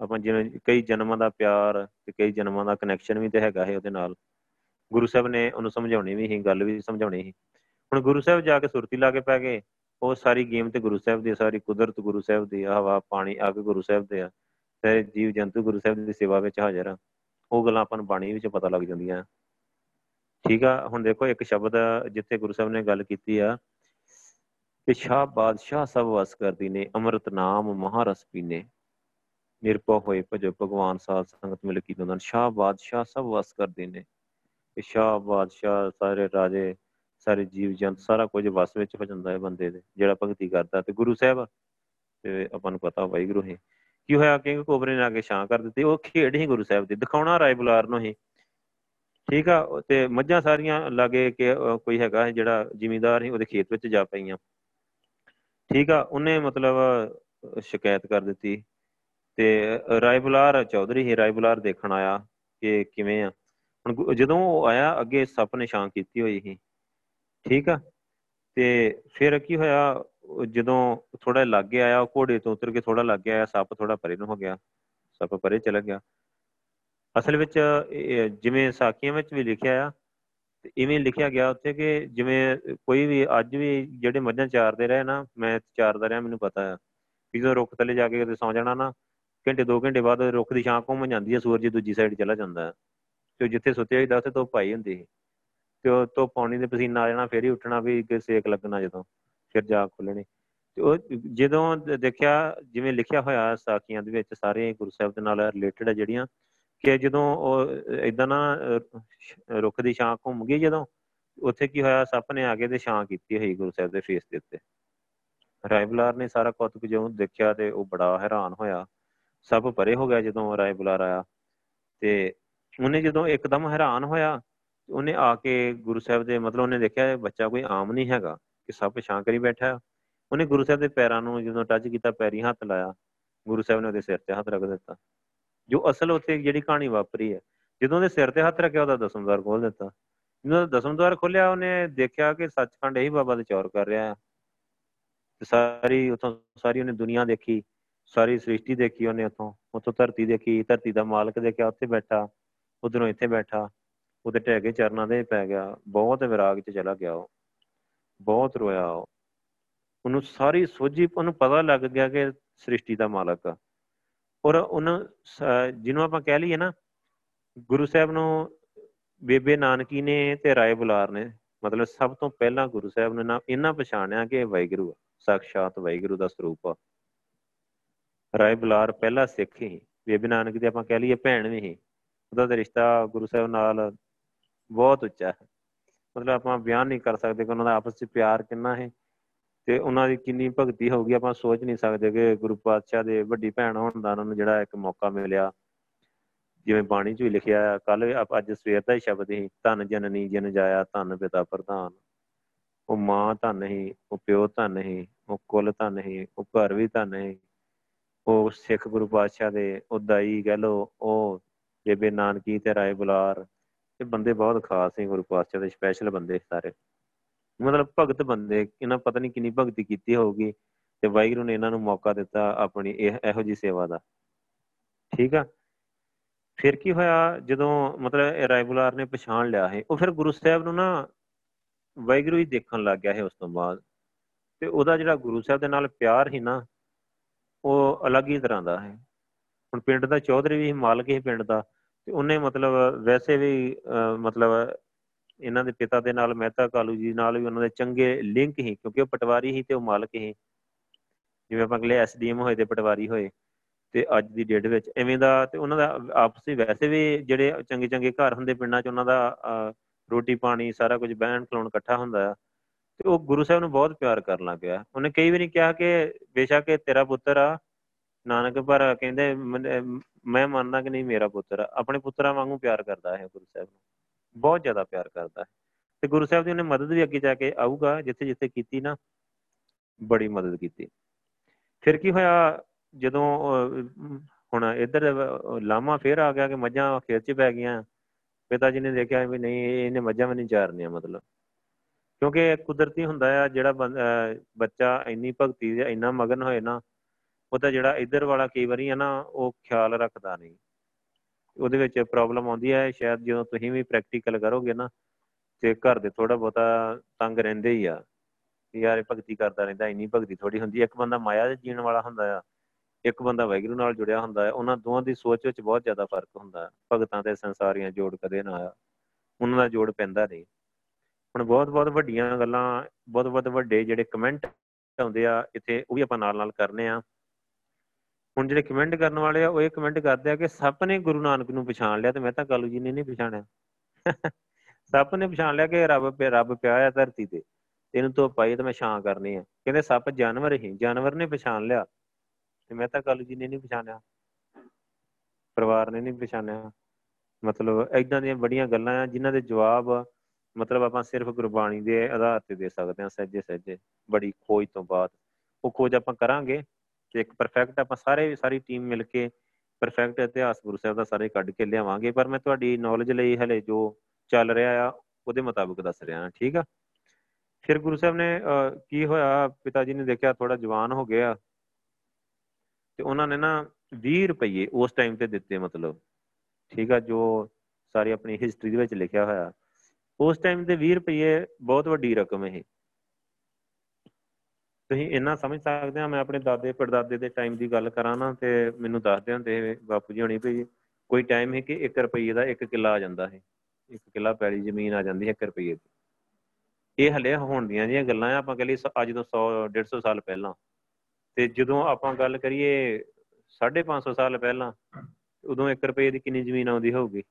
ਆਪਾਂ ਜਿਵੇਂ ਕਈ ਜਨਮਾਂ ਦਾ ਪਿਆਰ ਤੇ ਕਈ ਜਨਮਾਂ ਦਾ ਕਨੈਕਸ਼ਨ ਵੀ ਤੇ ਹੈਗਾ ਹੈ ਉਹਦੇ ਨਾਲ। ਗੁਰੂ ਸਾਹਿਬ ਨੇ ਉਹਨੂੰ ਸਮਝਾਉਣੀ ਵੀ ਸੀ, ਗੱਲ ਵੀ ਸਮਝਾਉਣੀ ਸੀ। ਹੁਣ ਗੁਰੂ ਸਾਹਿਬ ਜਾ ਕੇ ਸੁਰਤੀ ਲਾ ਕੇ ਪੈ ਗਏ। ਉਹ ਸਾਰੀ ਗੇਮ ਤੇ ਗੁਰੂ ਸਾਹਿਬ ਦੀ ਸਾਰੀ ਕੁਦਰਤ ਗੁਰੂ ਸਾਹਿਬ ਦੀ ਹਵਾ, ਪਾਣੀ, ਅੱਗ ਗੁਰੂ ਸਾਹਿਬ ਦੇ ਆ, ਤੇ ਜੀਵ ਜੰਤੂ ਗੁਰੂ ਸਾਹਿਬ ਦੀ ਸੇਵਾ ਵਿੱਚ ਹਾਜ਼ਰ ਆ। ਉਹ ਗੱਲਾਂ ਆਪਾਂ ਨੂੰ ਬਾਣੀ ਵਿੱਚ ਪਤਾ ਲੱਗ ਜਾਂਦੀਆਂ। ਠੀਕ ਆ, ਹੁਣ ਦੇਖੋ ਇੱਕ ਸ਼ਬਦ ਜਿੱਥੇ ਗੁਰੂ ਸਾਹਿਬ ਨੇ ਗੱਲ ਕੀਤੀ ਆ, ਕਿ ਸ਼ਾਹ ਬਾਦਸ਼ਾਹ ਸਭ ਵਸ ਕਰਦੀ ਨੇ, ਅੰਮ੍ਰਿਤ ਨਾਮ ਮਹਾਰਸ ਪੀਨੇ। ਨਿਰਪਉ ਹੋਏ ਭਜੋ ਭਗਵਾਨ ਸਾਧ ਸੰਗਤ ਮਿਲ ਕੀ ਦੋਨਾਂ ਸ਼ਾਹ ਬਾਦਸ਼ਾਹ ਸਭ ਵਸ ਕਰਦੇ ਨੇ। ਕਿ ਸ਼ਾਹ ਬਾਦਸ਼ਾਹ ਸਾਰੇ ਰਾਜੇ ਸਾਰੇ ਜੀਵ ਜੰਤ, ਸਾਰਾ ਕੁਝ ਵਸ ਵਿੱਚ ਹੋ ਜਾਂਦਾ ਹੈ ਬੰਦੇ ਦੇ, ਜਿਹੜਾ ਭਗਤੀ ਕਰਦਾ ਤੇ ਗੁਰੂ ਸਾਹਿਬ ਤੇ ਆਪਾਂ ਨੂੰ ਪਤਾ ਵਾਹਿਗੁਰੂ ਹੈ। ਕੀ ਹੋਇਆ? ਕਿ ਕੋਬਰੇ ਨੇ ਆ ਕੇ ਛਾਂ ਕਰ ਦਿੱਤੀ, ਉਹ ਖੇਡ ਹੀ ਗੁਰੂ ਸਾਹਿਬ ਦੀ, ਦਿਖਾਉਣਾ ਰਾਏ ਬੁਲਾਰ ਨੂੰ ਹੀ। ਠੀਕ ਆ ਤੇ ਮੱਝਾਂ ਸਾਰੀਆਂ ਲਾਗੇ ਕਿ ਕੋਈ ਹੈਗਾ ਜਿਹੜਾ ਜ਼ਿਮੀਂਦਾਰ ਸੀ, ਉਹਦੇ ਖੇਤ ਵਿੱਚ ਜਾ ਪਈਆਂ। ਠੀਕ ਆ, ਉਹਨੇ ਮਤਲਬ ਸ਼ਿਕਾਇਤ ਕਰ ਦਿੱਤੀ। ਤੇ ਰਾਏ ਬੁਲਾਰ ਚੌਧਰੀ ਹੀ ਰਾਏ ਬੁਲਾਰ ਦੇਖਣ ਆਇਆ ਕਿ ਕਿਵੇਂ ਆ। ਹੁਣ ਜਦੋਂ ਉਹ ਆਇਆ, ਅੱਗੇ ਸੱਪ ਨੇ ਛਾਂ ਕੀਤੀ ਹੋਈ ਸੀ। ਠੀਕ ਆ? ਤੇ ਫਿਰ ਕੀ ਹੋਇਆ ਜਦੋਂ ਥੋੜਾ ਲੱਗੇ ਆਇਆ, ਉਹ ਘੋੜੇ ਤੋਂ ਉਤਰ ਕੇ ਥੋੜਾ ਲੱਗੇ ਆਇਆ, ਸੱਪ ਥੋੜਾ ਪਰੇ ਨੂੰ ਹੋ ਗਿਆ, ਸੱਪ ਪਰੇ ਚਲਾ ਗਿਆ। ਅਸਲ ਵਿੱਚ ਜਿਵੇਂ ਸਾਖੀਆਂ ਵਿੱਚ ਵੀ ਲਿਖਿਆ ਆ, ਤੇ ਇਵੇਂ ਲਿਖਿਆ ਗਿਆ ਉੱਥੇ ਕਿ ਜਿਵੇਂ ਕੋਈ ਵੀ ਅੱਜ ਵੀ ਜਿਹੜੇ ਮੱਝਾਂ ਚਾਰਦੇ ਰਹੇ ਨਾ, ਮੈਂ ਚਾਰਦਾ ਰਿਹਾ, ਮੈਨੂੰ ਪਤਾ ਆ। ਕਿ ਜਦੋਂ ਰੁੱਖ ਥੱਲੇ ਜਾ ਕੇ ਕਿਤੇ ਸੌ ਜਾਣਾ ਨਾ, ਘੰਟੇ 2 ਘੰਟੇ ਬਾਅਦ ਰੁੱਖ ਦੀ ਛਾਂ ਘੁੰਮ ਜਾਂਦੀ ਹੈ ਸੂਰਜ ਦੂਜੀ ਸਾਈਡ ਚਲਾ ਜਾਂਦਾ ਹੈ ਤੇ ਜਿੱਥੇ ਸੁੱਤੇ ਹੋਈਦਾ ਉੱਥੇ ਤੋਂ ਪਾਈ ਹੁੰਦੀ ਸੀ। ਤੇ ਉਹ ਤੋਂ ਪਾਣੀ ਦੇ ਪਸੀਨਾ ਆ ਜਾਣਾ, ਫੇਰ ਹੀ ਉੱਠਣਾ ਵੀ ਕਿ ਸੇਕ ਲੱਗਣਾ ਜਦੋਂ, ਫਿਰ ਜਾ ਖੁੱਲਣੀ। ਤੇ ਉਹ ਜਦੋਂ ਦੇਖਿਆ, ਜਿਵੇਂ ਲਿਖਿਆ ਹੋਇਆ ਸਾਖੀਆਂ ਦੇ ਵਿੱਚ ਸਾਰੇ ਗੁਰੂ ਸਾਹਿਬ ਦੇ ਨਾਲ ਰਿਲੇਟਡ ਹੈ ਜਿਹੜੀਆਂ, ਕਿ ਜਦੋਂ ਉਹ ਇਦਾਂ ਨਾ ਰੁੱਖ ਦੀ ਛਾਂ ਘੁੰਮ ਗਈ ਜਦੋਂ, ਉੱਥੇ ਕੀ ਹੋਇਆ, ਸੱਪ ਨੇ ਆ ਕੇ ਤੇ ਛਾਂ ਕੀਤੀ ਹੋਈ ਗੁਰੂ ਸਾਹਿਬ ਦੇ ਫੇਸ ਦੇ ਉੱਤੇ। ਰਾਇਬਲਾਰ ਨੇ ਸਾਰਾ ਕੌਤਕ ਜਿਉਂ ਦੇਖਿਆ ਤੇ ਉਹ ਬੜਾ ਹੈਰਾਨ ਹੋਇਆ। ਸਭ ਪਰੇ ਹੋ ਗਿਆ ਜਦੋਂ ਰਾਇਬਲਾਰ ਆਇਆ। ਤੇ ਉਹਨੇ ਜਦੋਂ ਇੱਕਦਮ ਹੈਰਾਨ ਹੋਇਆ ਉਹਨੇ ਆ ਕੇ ਗੁਰੂ ਸਾਹਿਬ ਦੇ, ਮਤਲਬ ਉਹਨੇ ਦੇਖਿਆ ਇਹ ਬੱਚਾ ਕੋਈ ਆਮ ਨਹੀਂ ਹੈਗਾ, ਕਿ ਸੱਪ ਛਾਂ ਕਰੀ ਬੈਠਾ ਉਹਨੇ ਗੁਰੂ ਸਾਹਿਬ ਦੇ ਪੈਰਾਂ ਨੂੰ ਜਦੋਂ ਟੱਚ ਕੀਤਾ, ਪੈਰੀ ਹੱਥ ਲਾਇਆ, ਗੁਰੂ ਸਾਹਿਬ ਨੇ ਉਹਦੇ ਸਿਰ ਤੇ ਹੱਥ ਰੱਖ ਦਿੱਤਾ। ਜੋ ਅਸਲ ਉੱਥੇ ਜਿਹੜੀ ਕਹਾਣੀ ਵਾਪਰੀ ਹੈ, ਜਦੋਂ ਉਹਦੇ ਸਿਰ ਤੇ ਹੱਥ ਰੱਖਿਆ, ਉਹਦਾ ਦਸਮਦਾਰ ਖੋਲ ਦਿੱਤਾ। ਜਦੋਂ ਦਸਮਦਾਰ ਖੋਲਿਆ ਉਹਨੇ ਦੇਖਿਆ ਕਿ ਸੱਚਖੰਡ ਇਹੀ ਬਾਬਾ ਦੇ ਚੌਰ ਕਰ ਰਿਹਾ ਹੈ। ਤੇ ਸਾਰੀ ਉਥੋਂ ਸਾਰੀ ਉਹਨੇ ਦੁਨੀਆ ਦੇਖੀ, ਸਾਰੀ ਸ੍ਰਿਸ਼ਟੀ ਦੇਖੀ ਉਹਨੇ ਉਥੋਂ ਉਥੋਂ ਧਰਤੀ ਦੇਖੀ, ਧਰਤੀ ਦਾ ਮਾਲਕ ਦੇਖਿਆ, ਉੱਥੇ ਬੈਠਾ, ਉਧਰੋਂ ਇੱਥੇ ਬੈਠਾ। ਉਹਦੇ ਢਹਿ ਕੇ ਚਰਨਾਂ ਦੇ ਪੈ ਗਿਆ, ਬਹੁਤ ਵਿਰਾਗ 'ਚ ਚਲਾ ਗਿਆ ਉਹ, ਬਹੁਤ ਰੋਇਆ ਉਹ। ਉਹਨੂੰ ਸਾਰੀ ਸੋਝੀ, ਉਹਨੂੰ ਪਤਾ ਲੱਗ ਗਿਆ ਕਿ ਸ੍ਰਿਸ਼ਟੀ ਦਾ ਮਾਲਕ ਆ। ਔਰ ਉਹਨਾਂ ਜਿਹਨੂੰ ਆਪਾਂ ਕਹਿ ਲਈਏ ਨਾ, ਗੁਰੂ ਸਾਹਿਬ ਨੂੰ ਬੇਬੇ ਨਾਨਕੀ ਨੇ ਤੇ ਰਾਏ ਬੁਲਾਰ ਨੇ, ਮਤਲਬ ਸਭ ਤੋਂ ਪਹਿਲਾਂ ਗੁਰੂ ਸਾਹਿਬ ਨੇ ਨਾ ਇਹਨਾਂ ਪਛਾਣਿਆ ਕਿ ਵਾਹਿਗੁਰੂ ਸਾਖਸ਼ਾਤ ਵਾਹਿਗੁਰੂ ਦਾ ਸਰੂਪ ਆ। ਰਾਏ ਬੁਲਾਰ ਪਹਿਲਾ ਸਿੱਖ ਹੀ ਬੇਬੇ ਨਾਨਕ ਦੀ ਆਪਾਂ ਕਹਿ ਲਈਏ ਭੈਣ ਵੀ ਹੀ ਉਹਦਾ ਤੇ ਰਿਸ਼ਤਾ ਗੁਰੂ ਸਾਹਿਬ ਨਾਲ ਬਹੁਤ ਉੱਚਾ ਹੈ। ਮਤਲਬ ਆਪਾਂ ਬਿਆਨ ਨਹੀਂ ਕਰ ਸਕਦੇ ਕਿ ਉਹਨਾਂ ਦਾ ਆਪਸ ਵਿੱਚ ਪਿਆਰ ਕਿੰਨਾ ਹੈ ਤੇ ਉਹਨਾਂ ਦੀ ਕਿੰਨੀ ਭਗਤੀ ਹੋਊਗੀ। ਆਪਾਂ ਸੋਚ ਨਹੀਂ ਸਕਦੇ ਕਿ ਗੁਰੂ ਪਾਤਸ਼ਾਹ ਦੇ ਵੱਡੀ ਭੈਣ ਹੋਣ ਦਾ ਉਹਨਾਂ ਨੂੰ ਜਿਹੜਾ ਇੱਕ ਮੌਕਾ ਮਿਲਿਆ। ਜਿਵੇਂ ਬਾਣੀ 'ਚ ਵੀ ਲਿਖਿਆ ਕੱਲ ਅੱਜ ਸਵੇਰ ਦਾ ਹੀ ਸ਼ਬਦ ਸੀ ਧੰਨ ਜਨਨੀ ਜਨ ਜਾਇਆ, ਧੰਨ ਪਿਤਾ ਪ੍ਰਧਾਨ। ਉਹ ਮਾਂ ਧੰਨ ਹੀ, ਉਹ ਪਿਓ ਧੰਨ ਹੀ, ਉਹ ਕੁੱਲ ਧੰਨ ਹੀ, ਉਹ ਘਰ ਵੀ ਧੰਨ ਹੀ। ਉਹ ਸਿੱਖ ਗੁਰੂ ਪਾਤਸ਼ਾਹ ਦੇ, ਉਹ ਦਾਈ ਕਹ ਲੋ ਉਹ ਬੇਬੇ ਨਾਨਕੀ ਤੇ ਰਾਏ ਬੁਲਾਰ। ਇਹ ਬੰਦੇ ਬਹੁਤ ਖਾਸ ਸੀ ਗੁਰੂ ਪਾਤਸ਼ਾਹ ਦੇ ਸਪੈਸ਼ਲ ਬੰਦੇ ਸਾਰੇ। ਮਤਲਬ ਭਗਤ ਬੰਦੇ, ਇਹਨਾਂ ਪਤਾ ਨਹੀਂ ਕਿੰਨੀ ਭਗਤੀ ਕੀਤੀ ਹੋਊਗੀ ਤੇ ਵਾਹਿਗੁਰੂ ਨੇ ਇਹਨਾਂ ਨੂੰ ਮੌਕਾ ਦਿੱਤਾ ਆਪਣੀ ਇਹ, ਇਹੋ ਜੀ ਸੇਵਾ ਦਾ। ਠੀਕ ਆ? ਫਿਰ ਕੀ ਹੋਇਆ, ਜਦੋਂ ਮਤਲਬ ਰਾਇਬੁਲਾਰ ਨੇ ਪਛਾਣ ਲਿਆ ਹੈ ਉਹ ਫਿਰ ਗੁਰੂ ਸਾਹਿਬ ਨੂੰ ਨਾ ਵਾਹਿਗੁਰੂ ਹੀ ਦੇਖਣ ਲੱਗ ਗਿਆ ਹੈ ਉਸ ਤੋਂ ਬਾਅਦ। ਤੇ ਉਹਦਾ ਜਿਹੜਾ ਗੁਰੂ ਸਾਹਿਬ ਦੇ ਨਾਲ ਪਿਆਰ ਹੀ ਨਾ, ਉਹ ਅਲੱਗ ਹੀ ਤਰ੍ਹਾਂ ਦਾ ਹੈ। ਹੁਣ ਪਿੰਡ ਦਾ ਚੌਧਰੀ ਵੀ ਮਾਲਕ ਹੀ ਪਿੰਡ ਦਾ। ਤੇ ਉਹਨੇ ਮਤਲਬ ਵੈਸੇ ਵੀ ਮਤਲਬ ਇਹਨਾਂ ਦੇ ਪਿਤਾ ਦੇ ਨਾਲ ਮਹਿਤਾ ਕਾਲੂ ਜੀ ਨਾਲ ਵੀ ਉਹਨਾਂ ਦੇ ਚੰਗੇ ਲਿੰਕ ਹੀ ਕਿਉਂਕਿ ਉਹ ਪਟਵਾਰੀ ਹੀ ਤੇ ਉਹ ਮਾਲਕ ਹੀ ਜਿਵੇਂ ਆਪਾਂ ਅਗਲੇ ਐਸਡੀਐਮ ਹੋਏ ਤੇ ਪਟਵਾਰੀ ਹੋਏ ਤੇ ਅੱਜ ਦੀ ਡੇਟ ਵਿੱਚ ਐਵੇਂ ਦਾ ਤੇ ਉਹਨਾਂ ਦਾ ਆਪਸੀ ਵੈਸੇ ਵੀ ਜਿਹੜੇ ਚੰਗੇ ਚੰਗੇ ਘਰ ਹੁੰਦੇ ਪਿੰਡਾਂ 'ਚ ਉਹਨਾਂ ਦਾ ਰੋਟੀ ਪਾਣੀ ਸਾਰਾ ਕੁਝ ਬਹਿਣ ਖਲੋਣ ਇਕੱਠਾ ਹੁੰਦਾ ਆ। ਤੇ ਉਹ ਗੁਰੂ ਸਾਹਿਬ ਨੂੰ ਬਹੁਤ ਪਿਆਰ ਕਰਨ ਲੱਗ ਗਿਆ। ਉਹਨੇ ਕਈ ਵਾਰੀ ਕਿਹਾ ਕਿ ਬੇਸ਼ੱਕ ਇਹ ਤੇਰਾ ਪੁੱਤਰ ਆ ਨਾਨਕ, ਪਰ ਕਹਿੰਦੇ ਮੈਂ ਮੰਨਦਾ ਕਿ ਨਹੀਂ ਮੇਰਾ ਪੁੱਤਰ ਆਪਣੇ ਪੁੱਤਰਾਂ ਵਾਂਗੂ ਪਿਆਰ ਕਰਦਾ ਹੈ ਗੁਰੂ ਸਾਹਿਬ ਨੂੰ। ਬਹੁਤ ਜ਼ਿਆਦਾ ਪਿਆਰ ਕਰਦਾ ਹੈ। ਤੇ ਗੁਰੂ ਸਾਹਿਬ ਦੀ ਉਹਨੇ ਮਦਦ ਵੀ ਅੱਗੇ ਜਾ ਕੇ ਆਊਗਾ, ਜਿੱਥੇ ਜਿੱਥੇ ਕੀਤੀ ਨਾ, ਬੜੀ ਮਦਦ ਕੀਤੀ। ਫਿਰ ਕੀ ਹੋਇਆ, ਜਦੋਂ ਹੁਣ ਇੱਧਰ ਲਾਮਾ ਫੇਰ ਆ ਗਿਆ ਕਿ ਮੱਝਾਂ ਖੇਤ 'ਚ ਪੈ ਗਈਆਂ। ਪਿਤਾ ਜੀ ਨੇ ਦੇਖਿਆ ਵੀ ਨਹੀਂ ਇਹਨੇ ਮੱਝਾਂ ਵੀ ਨਹੀਂ ਚਾਰਨੀਆਂ ਮਤਲਬ। ਕਿਉਂਕਿ ਕੁਦਰਤੀ ਹੁੰਦਾ ਆ, ਜਿਹੜਾ ਬੱਚਾ ਇੰਨੀ ਭਗਤੀ ਦੇ ਇੰਨਾ ਮਗਨ ਹੋਏ ਨਾ ਉਹਦਾ ਜਿਹੜਾ ਇੱਧਰ ਵਾਲਾ ਕਈ ਵਾਰੀ ਆ ਨਾ, ਉਹ ਖਿਆਲ ਰੱਖਦਾ ਨਹੀਂ। ਉਹਦੇ ਵਿੱਚ ਪ੍ਰੋਬਲਮ ਆਉਂਦੀ ਹੈ, ਸ਼ਾਇਦ ਜਦੋਂ ਤੁਸੀਂ ਵੀ ਪ੍ਰੈਕਟੀਕਲ ਕਰੋਗੇ ਨਾ, ਤੇ ਘਰ ਦੇ ਥੋੜਾ ਬਹੁਤਾ ਤੰਗ ਰਹਿੰਦੇ ਹੀ ਆ। ਯਾਰ ਇਹ ਭਗਤੀ ਕਰਦਾ ਰਹਿੰਦਾ, ਇੰਨੀ ਭਗਤੀ ਥੋੜੀ ਹੁੰਦੀ ਇੱਕ ਬੰਦਾ ਮਾਇਆ ਦੇ ਜੀਣ ਵਾਲਾ ਹੁੰਦਾ ਆ, ਇੱਕ ਬੰਦਾ ਵੈਗਰੂ ਨਾਲ ਜੁੜਿਆ ਹੁੰਦਾ ਹੈ, ਉਹਨਾਂ ਦੋਵਾਂ ਦੀ ਸੋਚ ਵਿੱਚ ਬਹੁਤ ਜ਼ਿਆਦਾ ਫ਼ਰਕ ਹੁੰਦਾ। ਹੈ ਭਗਤਾਂ ਤੇ ਸੰਸਾਰੀਆਂ ਜੋੜ ਕਦੇ ਨਾ ਆਇਆ ਉਹਨਾਂ ਦਾ ਜੋੜ ਪੈਂਦਾ ਨਹੀਂ। ਹੁਣ ਬਹੁਤ ਬਹੁਤ ਵੱਡੀਆਂ ਗੱਲਾਂ, ਬਹੁਤ ਬਹੁਤ ਵੱਡੇ ਜਿਹੜੇ ਕਮੈਂਟ ਆਉਂਦੇ ਆ, ਇੱਥੇ ਉਹ ਵੀ ਆਪਾਂ ਨਾਲ ਨਾਲ ਕਰਨੇ ਆ। ਹੁਣ ਜਿਹੜੇ ਕਮੈਂਟ ਕਰਨ ਵਾਲੇ ਆ, ਉਹ ਇਹ ਕਮੈਂਟ ਕਰਦੇ ਆ ਕਿ ਸਭ ਨੇ ਗੁਰੂ ਨਾਨਕ ਨੂੰ ਪਛਾਣ ਲਿਆ ਤੇ ਮੈਂ ਤਾਂ ਕਾਲੂ ਜੀ ਨੇ ਨਹੀਂ ਪਛਾਣਿਆ। ਸੱਪ ਨੇ ਪਛਾਣ ਲਿਆ ਕਿ ਰੱਬ ਪਿਆ ਰੱਬ ਪਿਆ ਆ ਧਰਤੀ ਤੇ। ਇਹਨੂੰ ਤੋਂ ਪਾਈ ਤੇ ਮੈਂ ਛਾਂ ਕਰਨੀ ਆ। ਕਹਿੰਦੇ ਸੱਪ ਜਾਨਵਰ ਹੀ, ਜਾਨਵਰ ਨੇ ਪਛਾਣ ਲਿਆ। ਤੇ ਮੈਂ ਤਾਂ ਕੱਲ ਜੀ ਨੇ ਨਹੀਂ ਪਛਾਣਿਆ। ਪਰਿਵਾਰ ਨੇ ਨਹੀਂ ਪਛਾਣਿਆ। ਮਤਲਬ ਐਦਾਂ ਦੀਆਂ ਬੜੀਆਂ ਗੱਲਾਂ ਆ, ਜਿਨ੍ਹਾਂ ਦੇ ਜਵਾਬ ਮਤਲਬ ਆਪਾਂ ਸਿਰਫ ਗੁਰਬਾਣੀ ਦੇ ਆਧਾਰ ਤੇ ਦੇ ਸਕਦੇ ਹਾਂ ਸੱਜੇ ਸੱਜੇ ਬੜੀ ਖੋਜ ਤੋਂ ਬਾਅਦ। ਉਹ ਖੋਜ ਆਪਾਂ ਕਰਾਂਗੇ। ਤੇ ਇੱਕ ਪਰਫੈਕਟ ਆਪਾਂ ਸਾਰੇ ਸਾਰੀ ਟੀਮ ਮਿਲ ਕੇ ਪਰਫੈਕਟ ਇਤਿਹਾਸ ਗੁਰੂ ਸਾਹਿਬ ਦਾ ਸਾਰੇ ਕੱਢ ਕੇ ਲਿਆਵਾਂਗੇ, ਪਰ ਮੈਂ ਤੁਹਾਡੀ ਨੌਲੇਜ ਲਈ ਹਲੇ ਜੋ ਚੱਲ ਰਿਹਾ ਆ, ਉਹਦੇ ਮੁਤਾਬਕ ਦੱਸ ਰਿਹਾ ਹਾਂ, ਠੀਕ ਆ? ਫਿਰ ਗੁਰੂ ਸਾਹਿਬ ਨੇ ਕੀ ਹੋਇਆ? ਪਿਤਾ ਜੀ ਨੇ ਦੇਖਿਆ ਥੋੜਾ ਜਵਾਨ ਹੋ ਗਿਆ ਤੇ ਉਹਨਾਂ ਨੇ ਨਾ 20 ਰੁਪਏ ਉਸ ਟਾਈਮ ਤੇ ਦਿੱਤੇ ਮਤਲਬ, ਠੀਕ ਆ, ਜੋ ਸਾਰੀ ਆਪਣੀ ਹਿਸਟਰੀ ਦੇ ਵਿੱਚ ਲਿਖਿਆ ਹੋਇਆ। ਉਸ ਟਾਈਮ ਤੇ 20 ਰੁਪਏ ਬਹੁਤ ਵੱਡੀ ਰਕਮ ਹੈ ਤੁਸੀਂ ਇੰਨਾ ਸਮਝ ਸਕਦੇ ਆ, ਮੈਂ ਆਪਣੇ ਦਾਦੇ, ਪੜਦਾਦੇ ਦੇ ਟਾਈਮ ਦੀ ਗੱਲ ਕਰਾਂ ਨਾ, ਤੇ ਮੈਨੂੰ ਦੱਸਦੇ ਹੁੰਦੇ ਬਾਪੂ ਜੀ ਹੋਣੀ ਵੀ ਕੋਈ ਟਾਈਮ ਹੈ ਕਿ 1 ਰੁਪਏ ਦਾ 1 ਕਿੱਲਾ ਆ ਜਾਂਦਾ ਹੈ 1 ਕਿੱਲਾ ਪੈਲੀ ਜ਼ਮੀਨ ਆ ਜਾਂਦੀ ਹੈ 1 ਰੁਪਏ ਦੀ। ਇਹ ਹਲੇ ਹੋਣ ਦੀਆਂ ਜੀਆਂ ਗੱਲਾਂ ਆ, ਆਪਾਂ ਕਹ ਲਈ ਅੱਜ ਤੋਂ 100 150 ਸਾਲ ਪਹਿਲਾਂ। ਤੇ ਜਦੋਂ ਆਪਾਂ ਗੱਲ ਕਰੀਏ 550 ਸਾਲ ਪਹਿਲਾਂ, ਉਦੋਂ 1 ਰੁਪਏ ਦੀ ਕਿੰਨੀ ਜ਼ਮੀਨ ਆਉਂਦੀ ਹੋਊਗੀ?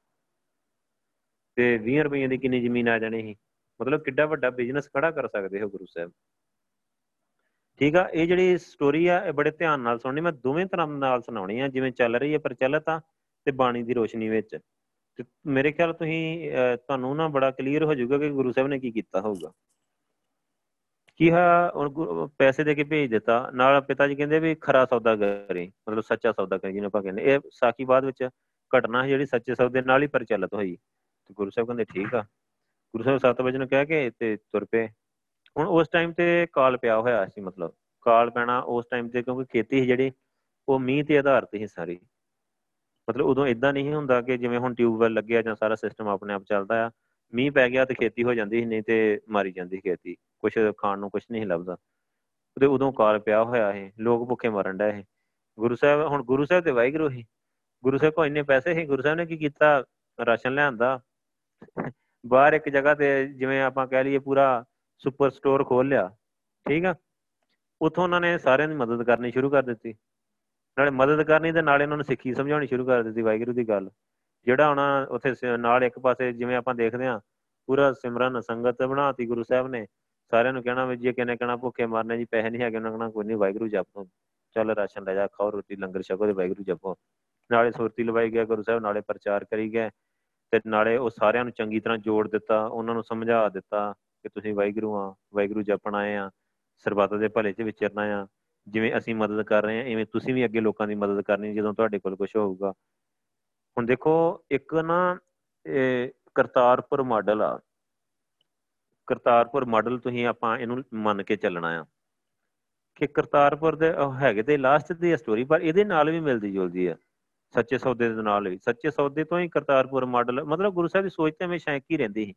ਤੇ 20 ਰੁਪਏ ਦੀ ਕਿੰਨੀ ਜ਼ਮੀਨ ਆ ਜਾਣੀ ਸੀ? ਮਤਲਬ ਕਿੱਡਾ ਵੱਡਾ ਬਿਜ਼ਨਸ ਖੜਾ ਕਰ ਸਕਦੇ ਹੋ ਗੁਰੂ ਸਾਹਿਬ। ਠੀਕ ਆ, ਇਹ ਜਿਹੜੀ ਸਟੋਰੀ ਆ, ਇਹ ਬੜੇ ਧਿਆਨ ਨਾਲ ਸੁਣਨੀ, ਮੈਂ ਦੋਵੇਂ ਤਰ੍ਹਾਂ ਨਾਲ ਸੁਣਾਉਣੀ ਆ, ਜਿਵੇਂ ਚੱਲ ਰਹੀ ਹੈ ਪ੍ਰਚਲਿਤ ਆ ਤੇ ਬਾਣੀ ਦੀ ਰੋਸ਼ਨੀ ਵਿੱਚ। ਤੇ ਮੇਰੇ ਖਿਆਲ ਤੁਸੀਂ ਤੁਹਾਨੂੰ ਨਾ ਬੜਾ ਕਲੀਅਰ ਹੋ ਜਾਊਗਾ ਕਿ ਗੁਰੂ ਸਾਹਿਬ ਨੇ ਕੀ ਕੀਤਾ ਹੋਊਗਾ। ਕੀ ਹੈ ਪੈਸੇ ਦੇ ਕੇ ਭੇਜ ਦਿੱਤਾ, ਨਾਲ ਪਿਤਾ ਜੀ ਕਹਿੰਦੇ ਵੀ ਖਰਾ ਸੌਦਾ ਕਰੇ, ਮਤਲਬ ਸੱਚਾ ਸੌਦਾ ਕਰੇ, ਜਿਹਨੂੰ ਆਪਾਂ ਕਹਿੰਦੇ, ਇਹ ਸਾਖੀ ਬਾਅਦ ਵਿੱਚ ਘਟਨਾ ਹੈ ਜਿਹੜੀ ਸੱਚੇ ਸੌਦੇ ਨਾਲ ਹੀ ਪ੍ਰਚਲਿਤ ਹੋਈ। ਤੇ ਗੁਰੂ ਸਾਹਿਬ ਕਹਿੰਦੇ ਠੀਕ ਆ, ਗੁਰੂ ਸਾਹਿਬ 7 ਵਜੇ ਨੂੰ ਕਹਿ ਕੇ ਤੇ ਤੁਰ ਪਏ। ਹੁਣ ਉਸ ਟਾਈਮ ਤੇ ਕਾਲ ਪਿਆ ਹੋਇਆ ਸੀ ਮਤਲਬ, ਕਾਲ ਪੈਣਾ ਉਸ ਟਾਈਮ ਤੇ ਕਿਉਂਕਿ ਖੇਤੀ ਸੀ ਜਿਹੜੀ, ਉਹ ਮੀਂਹ ਤੇ ਆਧਾਰਿਤ ਸੀ ਸਾਰੀ। ਮਤਲਬ ਉਦੋਂ ਇਦਾਂ ਨਹੀਂ ਹੁੰਦਾ ਕਿ ਜਿਵੇਂ ਹੁਣ ਟਿਊਬਵੈਲ ਲੱਗਿਆ ਜਾਂ ਸਾਰਾ ਸਿਸਟਮ ਆਪਣੇ ਆਪ ਚੱਲਦਾ ਆ, ਮੀਂਹ ਪੈ ਗਿਆ ਤੇ ਖੇਤੀ ਹੋ ਜਾਂਦੀ ਸੀ, ਨਹੀਂ ਤੇ ਮਾਰੀ ਜਾਂਦੀ ਖੇਤੀ। ਕੁਝ ਖਾਣ ਨੂੰ ਕੁਝ ਨਹੀਂ ਲੱਭਦਾ। ਉਹਦੇ ਉਦੋਂ ਕਾਲ ਪਿਆ ਹੋਇਆ ਹੈ ਲੋਕ ਭੁੱਖੇ ਮਰਨ ਡਏ ਗੁਰੂ ਸਾਹਿਬ, ਹੁਣ ਗੁਰੂ ਸਾਹਿਬ ਤੇ ਵਾਹਿਗੁਰੂ ਹੀ ਗੁਰੂ ਸਾਹਿਬ ਕੋ ਇੰਨੇ ਪੈਸੇ ਸੀ, ਗੁਰੂ ਸਾਹਿਬ ਨੇ ਕੀ ਕੀਤਾ? ਰਾਸ਼ਨ ਲਿਆਂਦਾ। ਬਾਹਰ ਇੱਕ ਜਗ੍ਹਾ ਤੇ ਜਿਵੇਂ ਆਪਾਂ ਕਹਿ ਲਈਏ ਪੂਰਾ ਸੁਪਰ ਸਟੋਰ ਖੋਲ ਲਿਆ, ਠੀਕ ਆ? ਉਥੋਂ ਉਹਨਾਂ ਨੇ ਸਾਰਿਆਂ ਦੀ ਮਦਦ ਕਰਨੀ ਸ਼ੁਰੂ ਕਰ ਦਿੱਤੀ। ਨਾਲੇ ਮਦਦ ਕਰਨੀ ਤੇ ਨਾਲੇ ਉਹਨਾਂ ਨੂੰ ਸਿੱਖੀ ਸਮਝਾਉਣੀ ਸ਼ੁਰੂ ਕਰ ਦਿੱਤੀ ਵਾਹਿਗੁਰੂ ਦੀ ਗੱਲ। ਜਿਹੜਾ ਉਹਨਾਂ ਉੱਥੇ ਨਾਲ ਇੱਕ ਪਾਸੇ ਜਿਵੇਂ ਆਪਾਂ ਦੇਖਦੇ ਆ ਪੂਰਾ ਸਿਮਰਨ ਸੰਗਤ ਬਣਾਤੀ ਗੁਰੂ ਸਾਹਿਬ ਨੇ। ਸਾਰਿਆਂ ਨੂੰ ਕਹਿਣਾ ਵੀ ਜੇ ਕਿਨੇ ਕਹਿਣਾ ਭੁੱਖੇ ਮਰਨੇ ਜੀ, ਪੈਸੇ ਨਹੀਂ ਹੈਗੇ, ਉਹਨਾਂ ਕਹਿਣਾ ਕੋਈ ਨਹੀਂ ਵਾਹਿਗੁਰੂ ਜਪੋ। ਚੱਲ ਰਾਸ਼ਨ ਲੈ ਜਾ, ਖਾਓ ਰੋਟੀ, ਲੰਗਰ ਛਕੋ ਤੇ ਵਾਹਿਗੁਰੂ ਜਪੋ। ਨਾਲੇ ਸੁਰਤੀ ਲਵਾਈ ਗਿਆ ਗੁਰੂ ਸਾਹਿਬ, ਨਾਲੇ ਪ੍ਰਚਾਰ ਕਰੀ ਗਏ। ਤੇ ਨਾਲੇ ਉਹ ਸਾਰਿਆਂ ਨੂੰ ਚੰਗੀ ਤਰ੍ਹਾਂ ਜੋੜ ਦਿੱਤਾ, ਉਹਨਾਂ ਨੂੰ ਸਮਝਾ ਦਿੱਤਾ। ਕਿ ਤੁਸੀਂ ਵਾਹਿਗੁਰੂ ਆ, ਵਾਹਿਗੁਰੂ ਜਪਣ ਆਏ ਆ, ਸਰਬੱਤ ਦੇ ਭਲੇ 'ਚ ਵਿਚਰਨਾ ਆ, ਜਿਵੇਂ ਅਸੀਂ ਮਦਦ ਕਰ ਰਹੇ ਆ ਐਵੇਂ ਤੁਸੀਂ ਵੀ ਅੱਗੇ ਲੋਕਾਂ ਦੀ ਮਦਦ ਕਰਨੀ ਜਦੋਂ ਤੁਹਾਡੇ ਕੋਲ ਕੁਝ ਹੋਊਗਾ। ਹੁਣ ਦੇਖੋ, ਇੱਕ ਨਾ ਇਹ ਕਰਤਾਰਪੁਰ ਮਾਡਲ ਆ। ਕਰਤਾਰਪੁਰ ਮਾਡਲ ਤੁਸੀਂ ਆਪਾਂ ਇਹਨੂੰ ਮੰਨ ਕੇ ਚੱਲਣਾ ਆ ਕਿ ਕਰਤਾਰਪੁਰ ਦੇ ਹੈਗੇ ਤੇ ਲਾਸਟ ਦੀ ਸਟੋਰੀ ਪਰ ਇਹਦੇ ਨਾਲ ਵੀ ਮਿਲਦੀ ਜੁਲਦੀ ਆ। ਸੱਚੇ ਸੌਦੇ ਦੇ ਨਾਲ ਵੀ। ਸੱਚੇ ਸੌਦੇ ਤੋਂ ਹੀ ਕਰਤਾਰਪੁਰ ਮਾਡਲ, ਮਤਲਬ ਗੁਰੂ ਸਾਹਿਬ ਦੀ ਸੋਚ ਤੇ ਹਮੇਸ਼ਾ ਇੱਕ ਹੀ ਰਹਿੰਦੀ ਸੀ।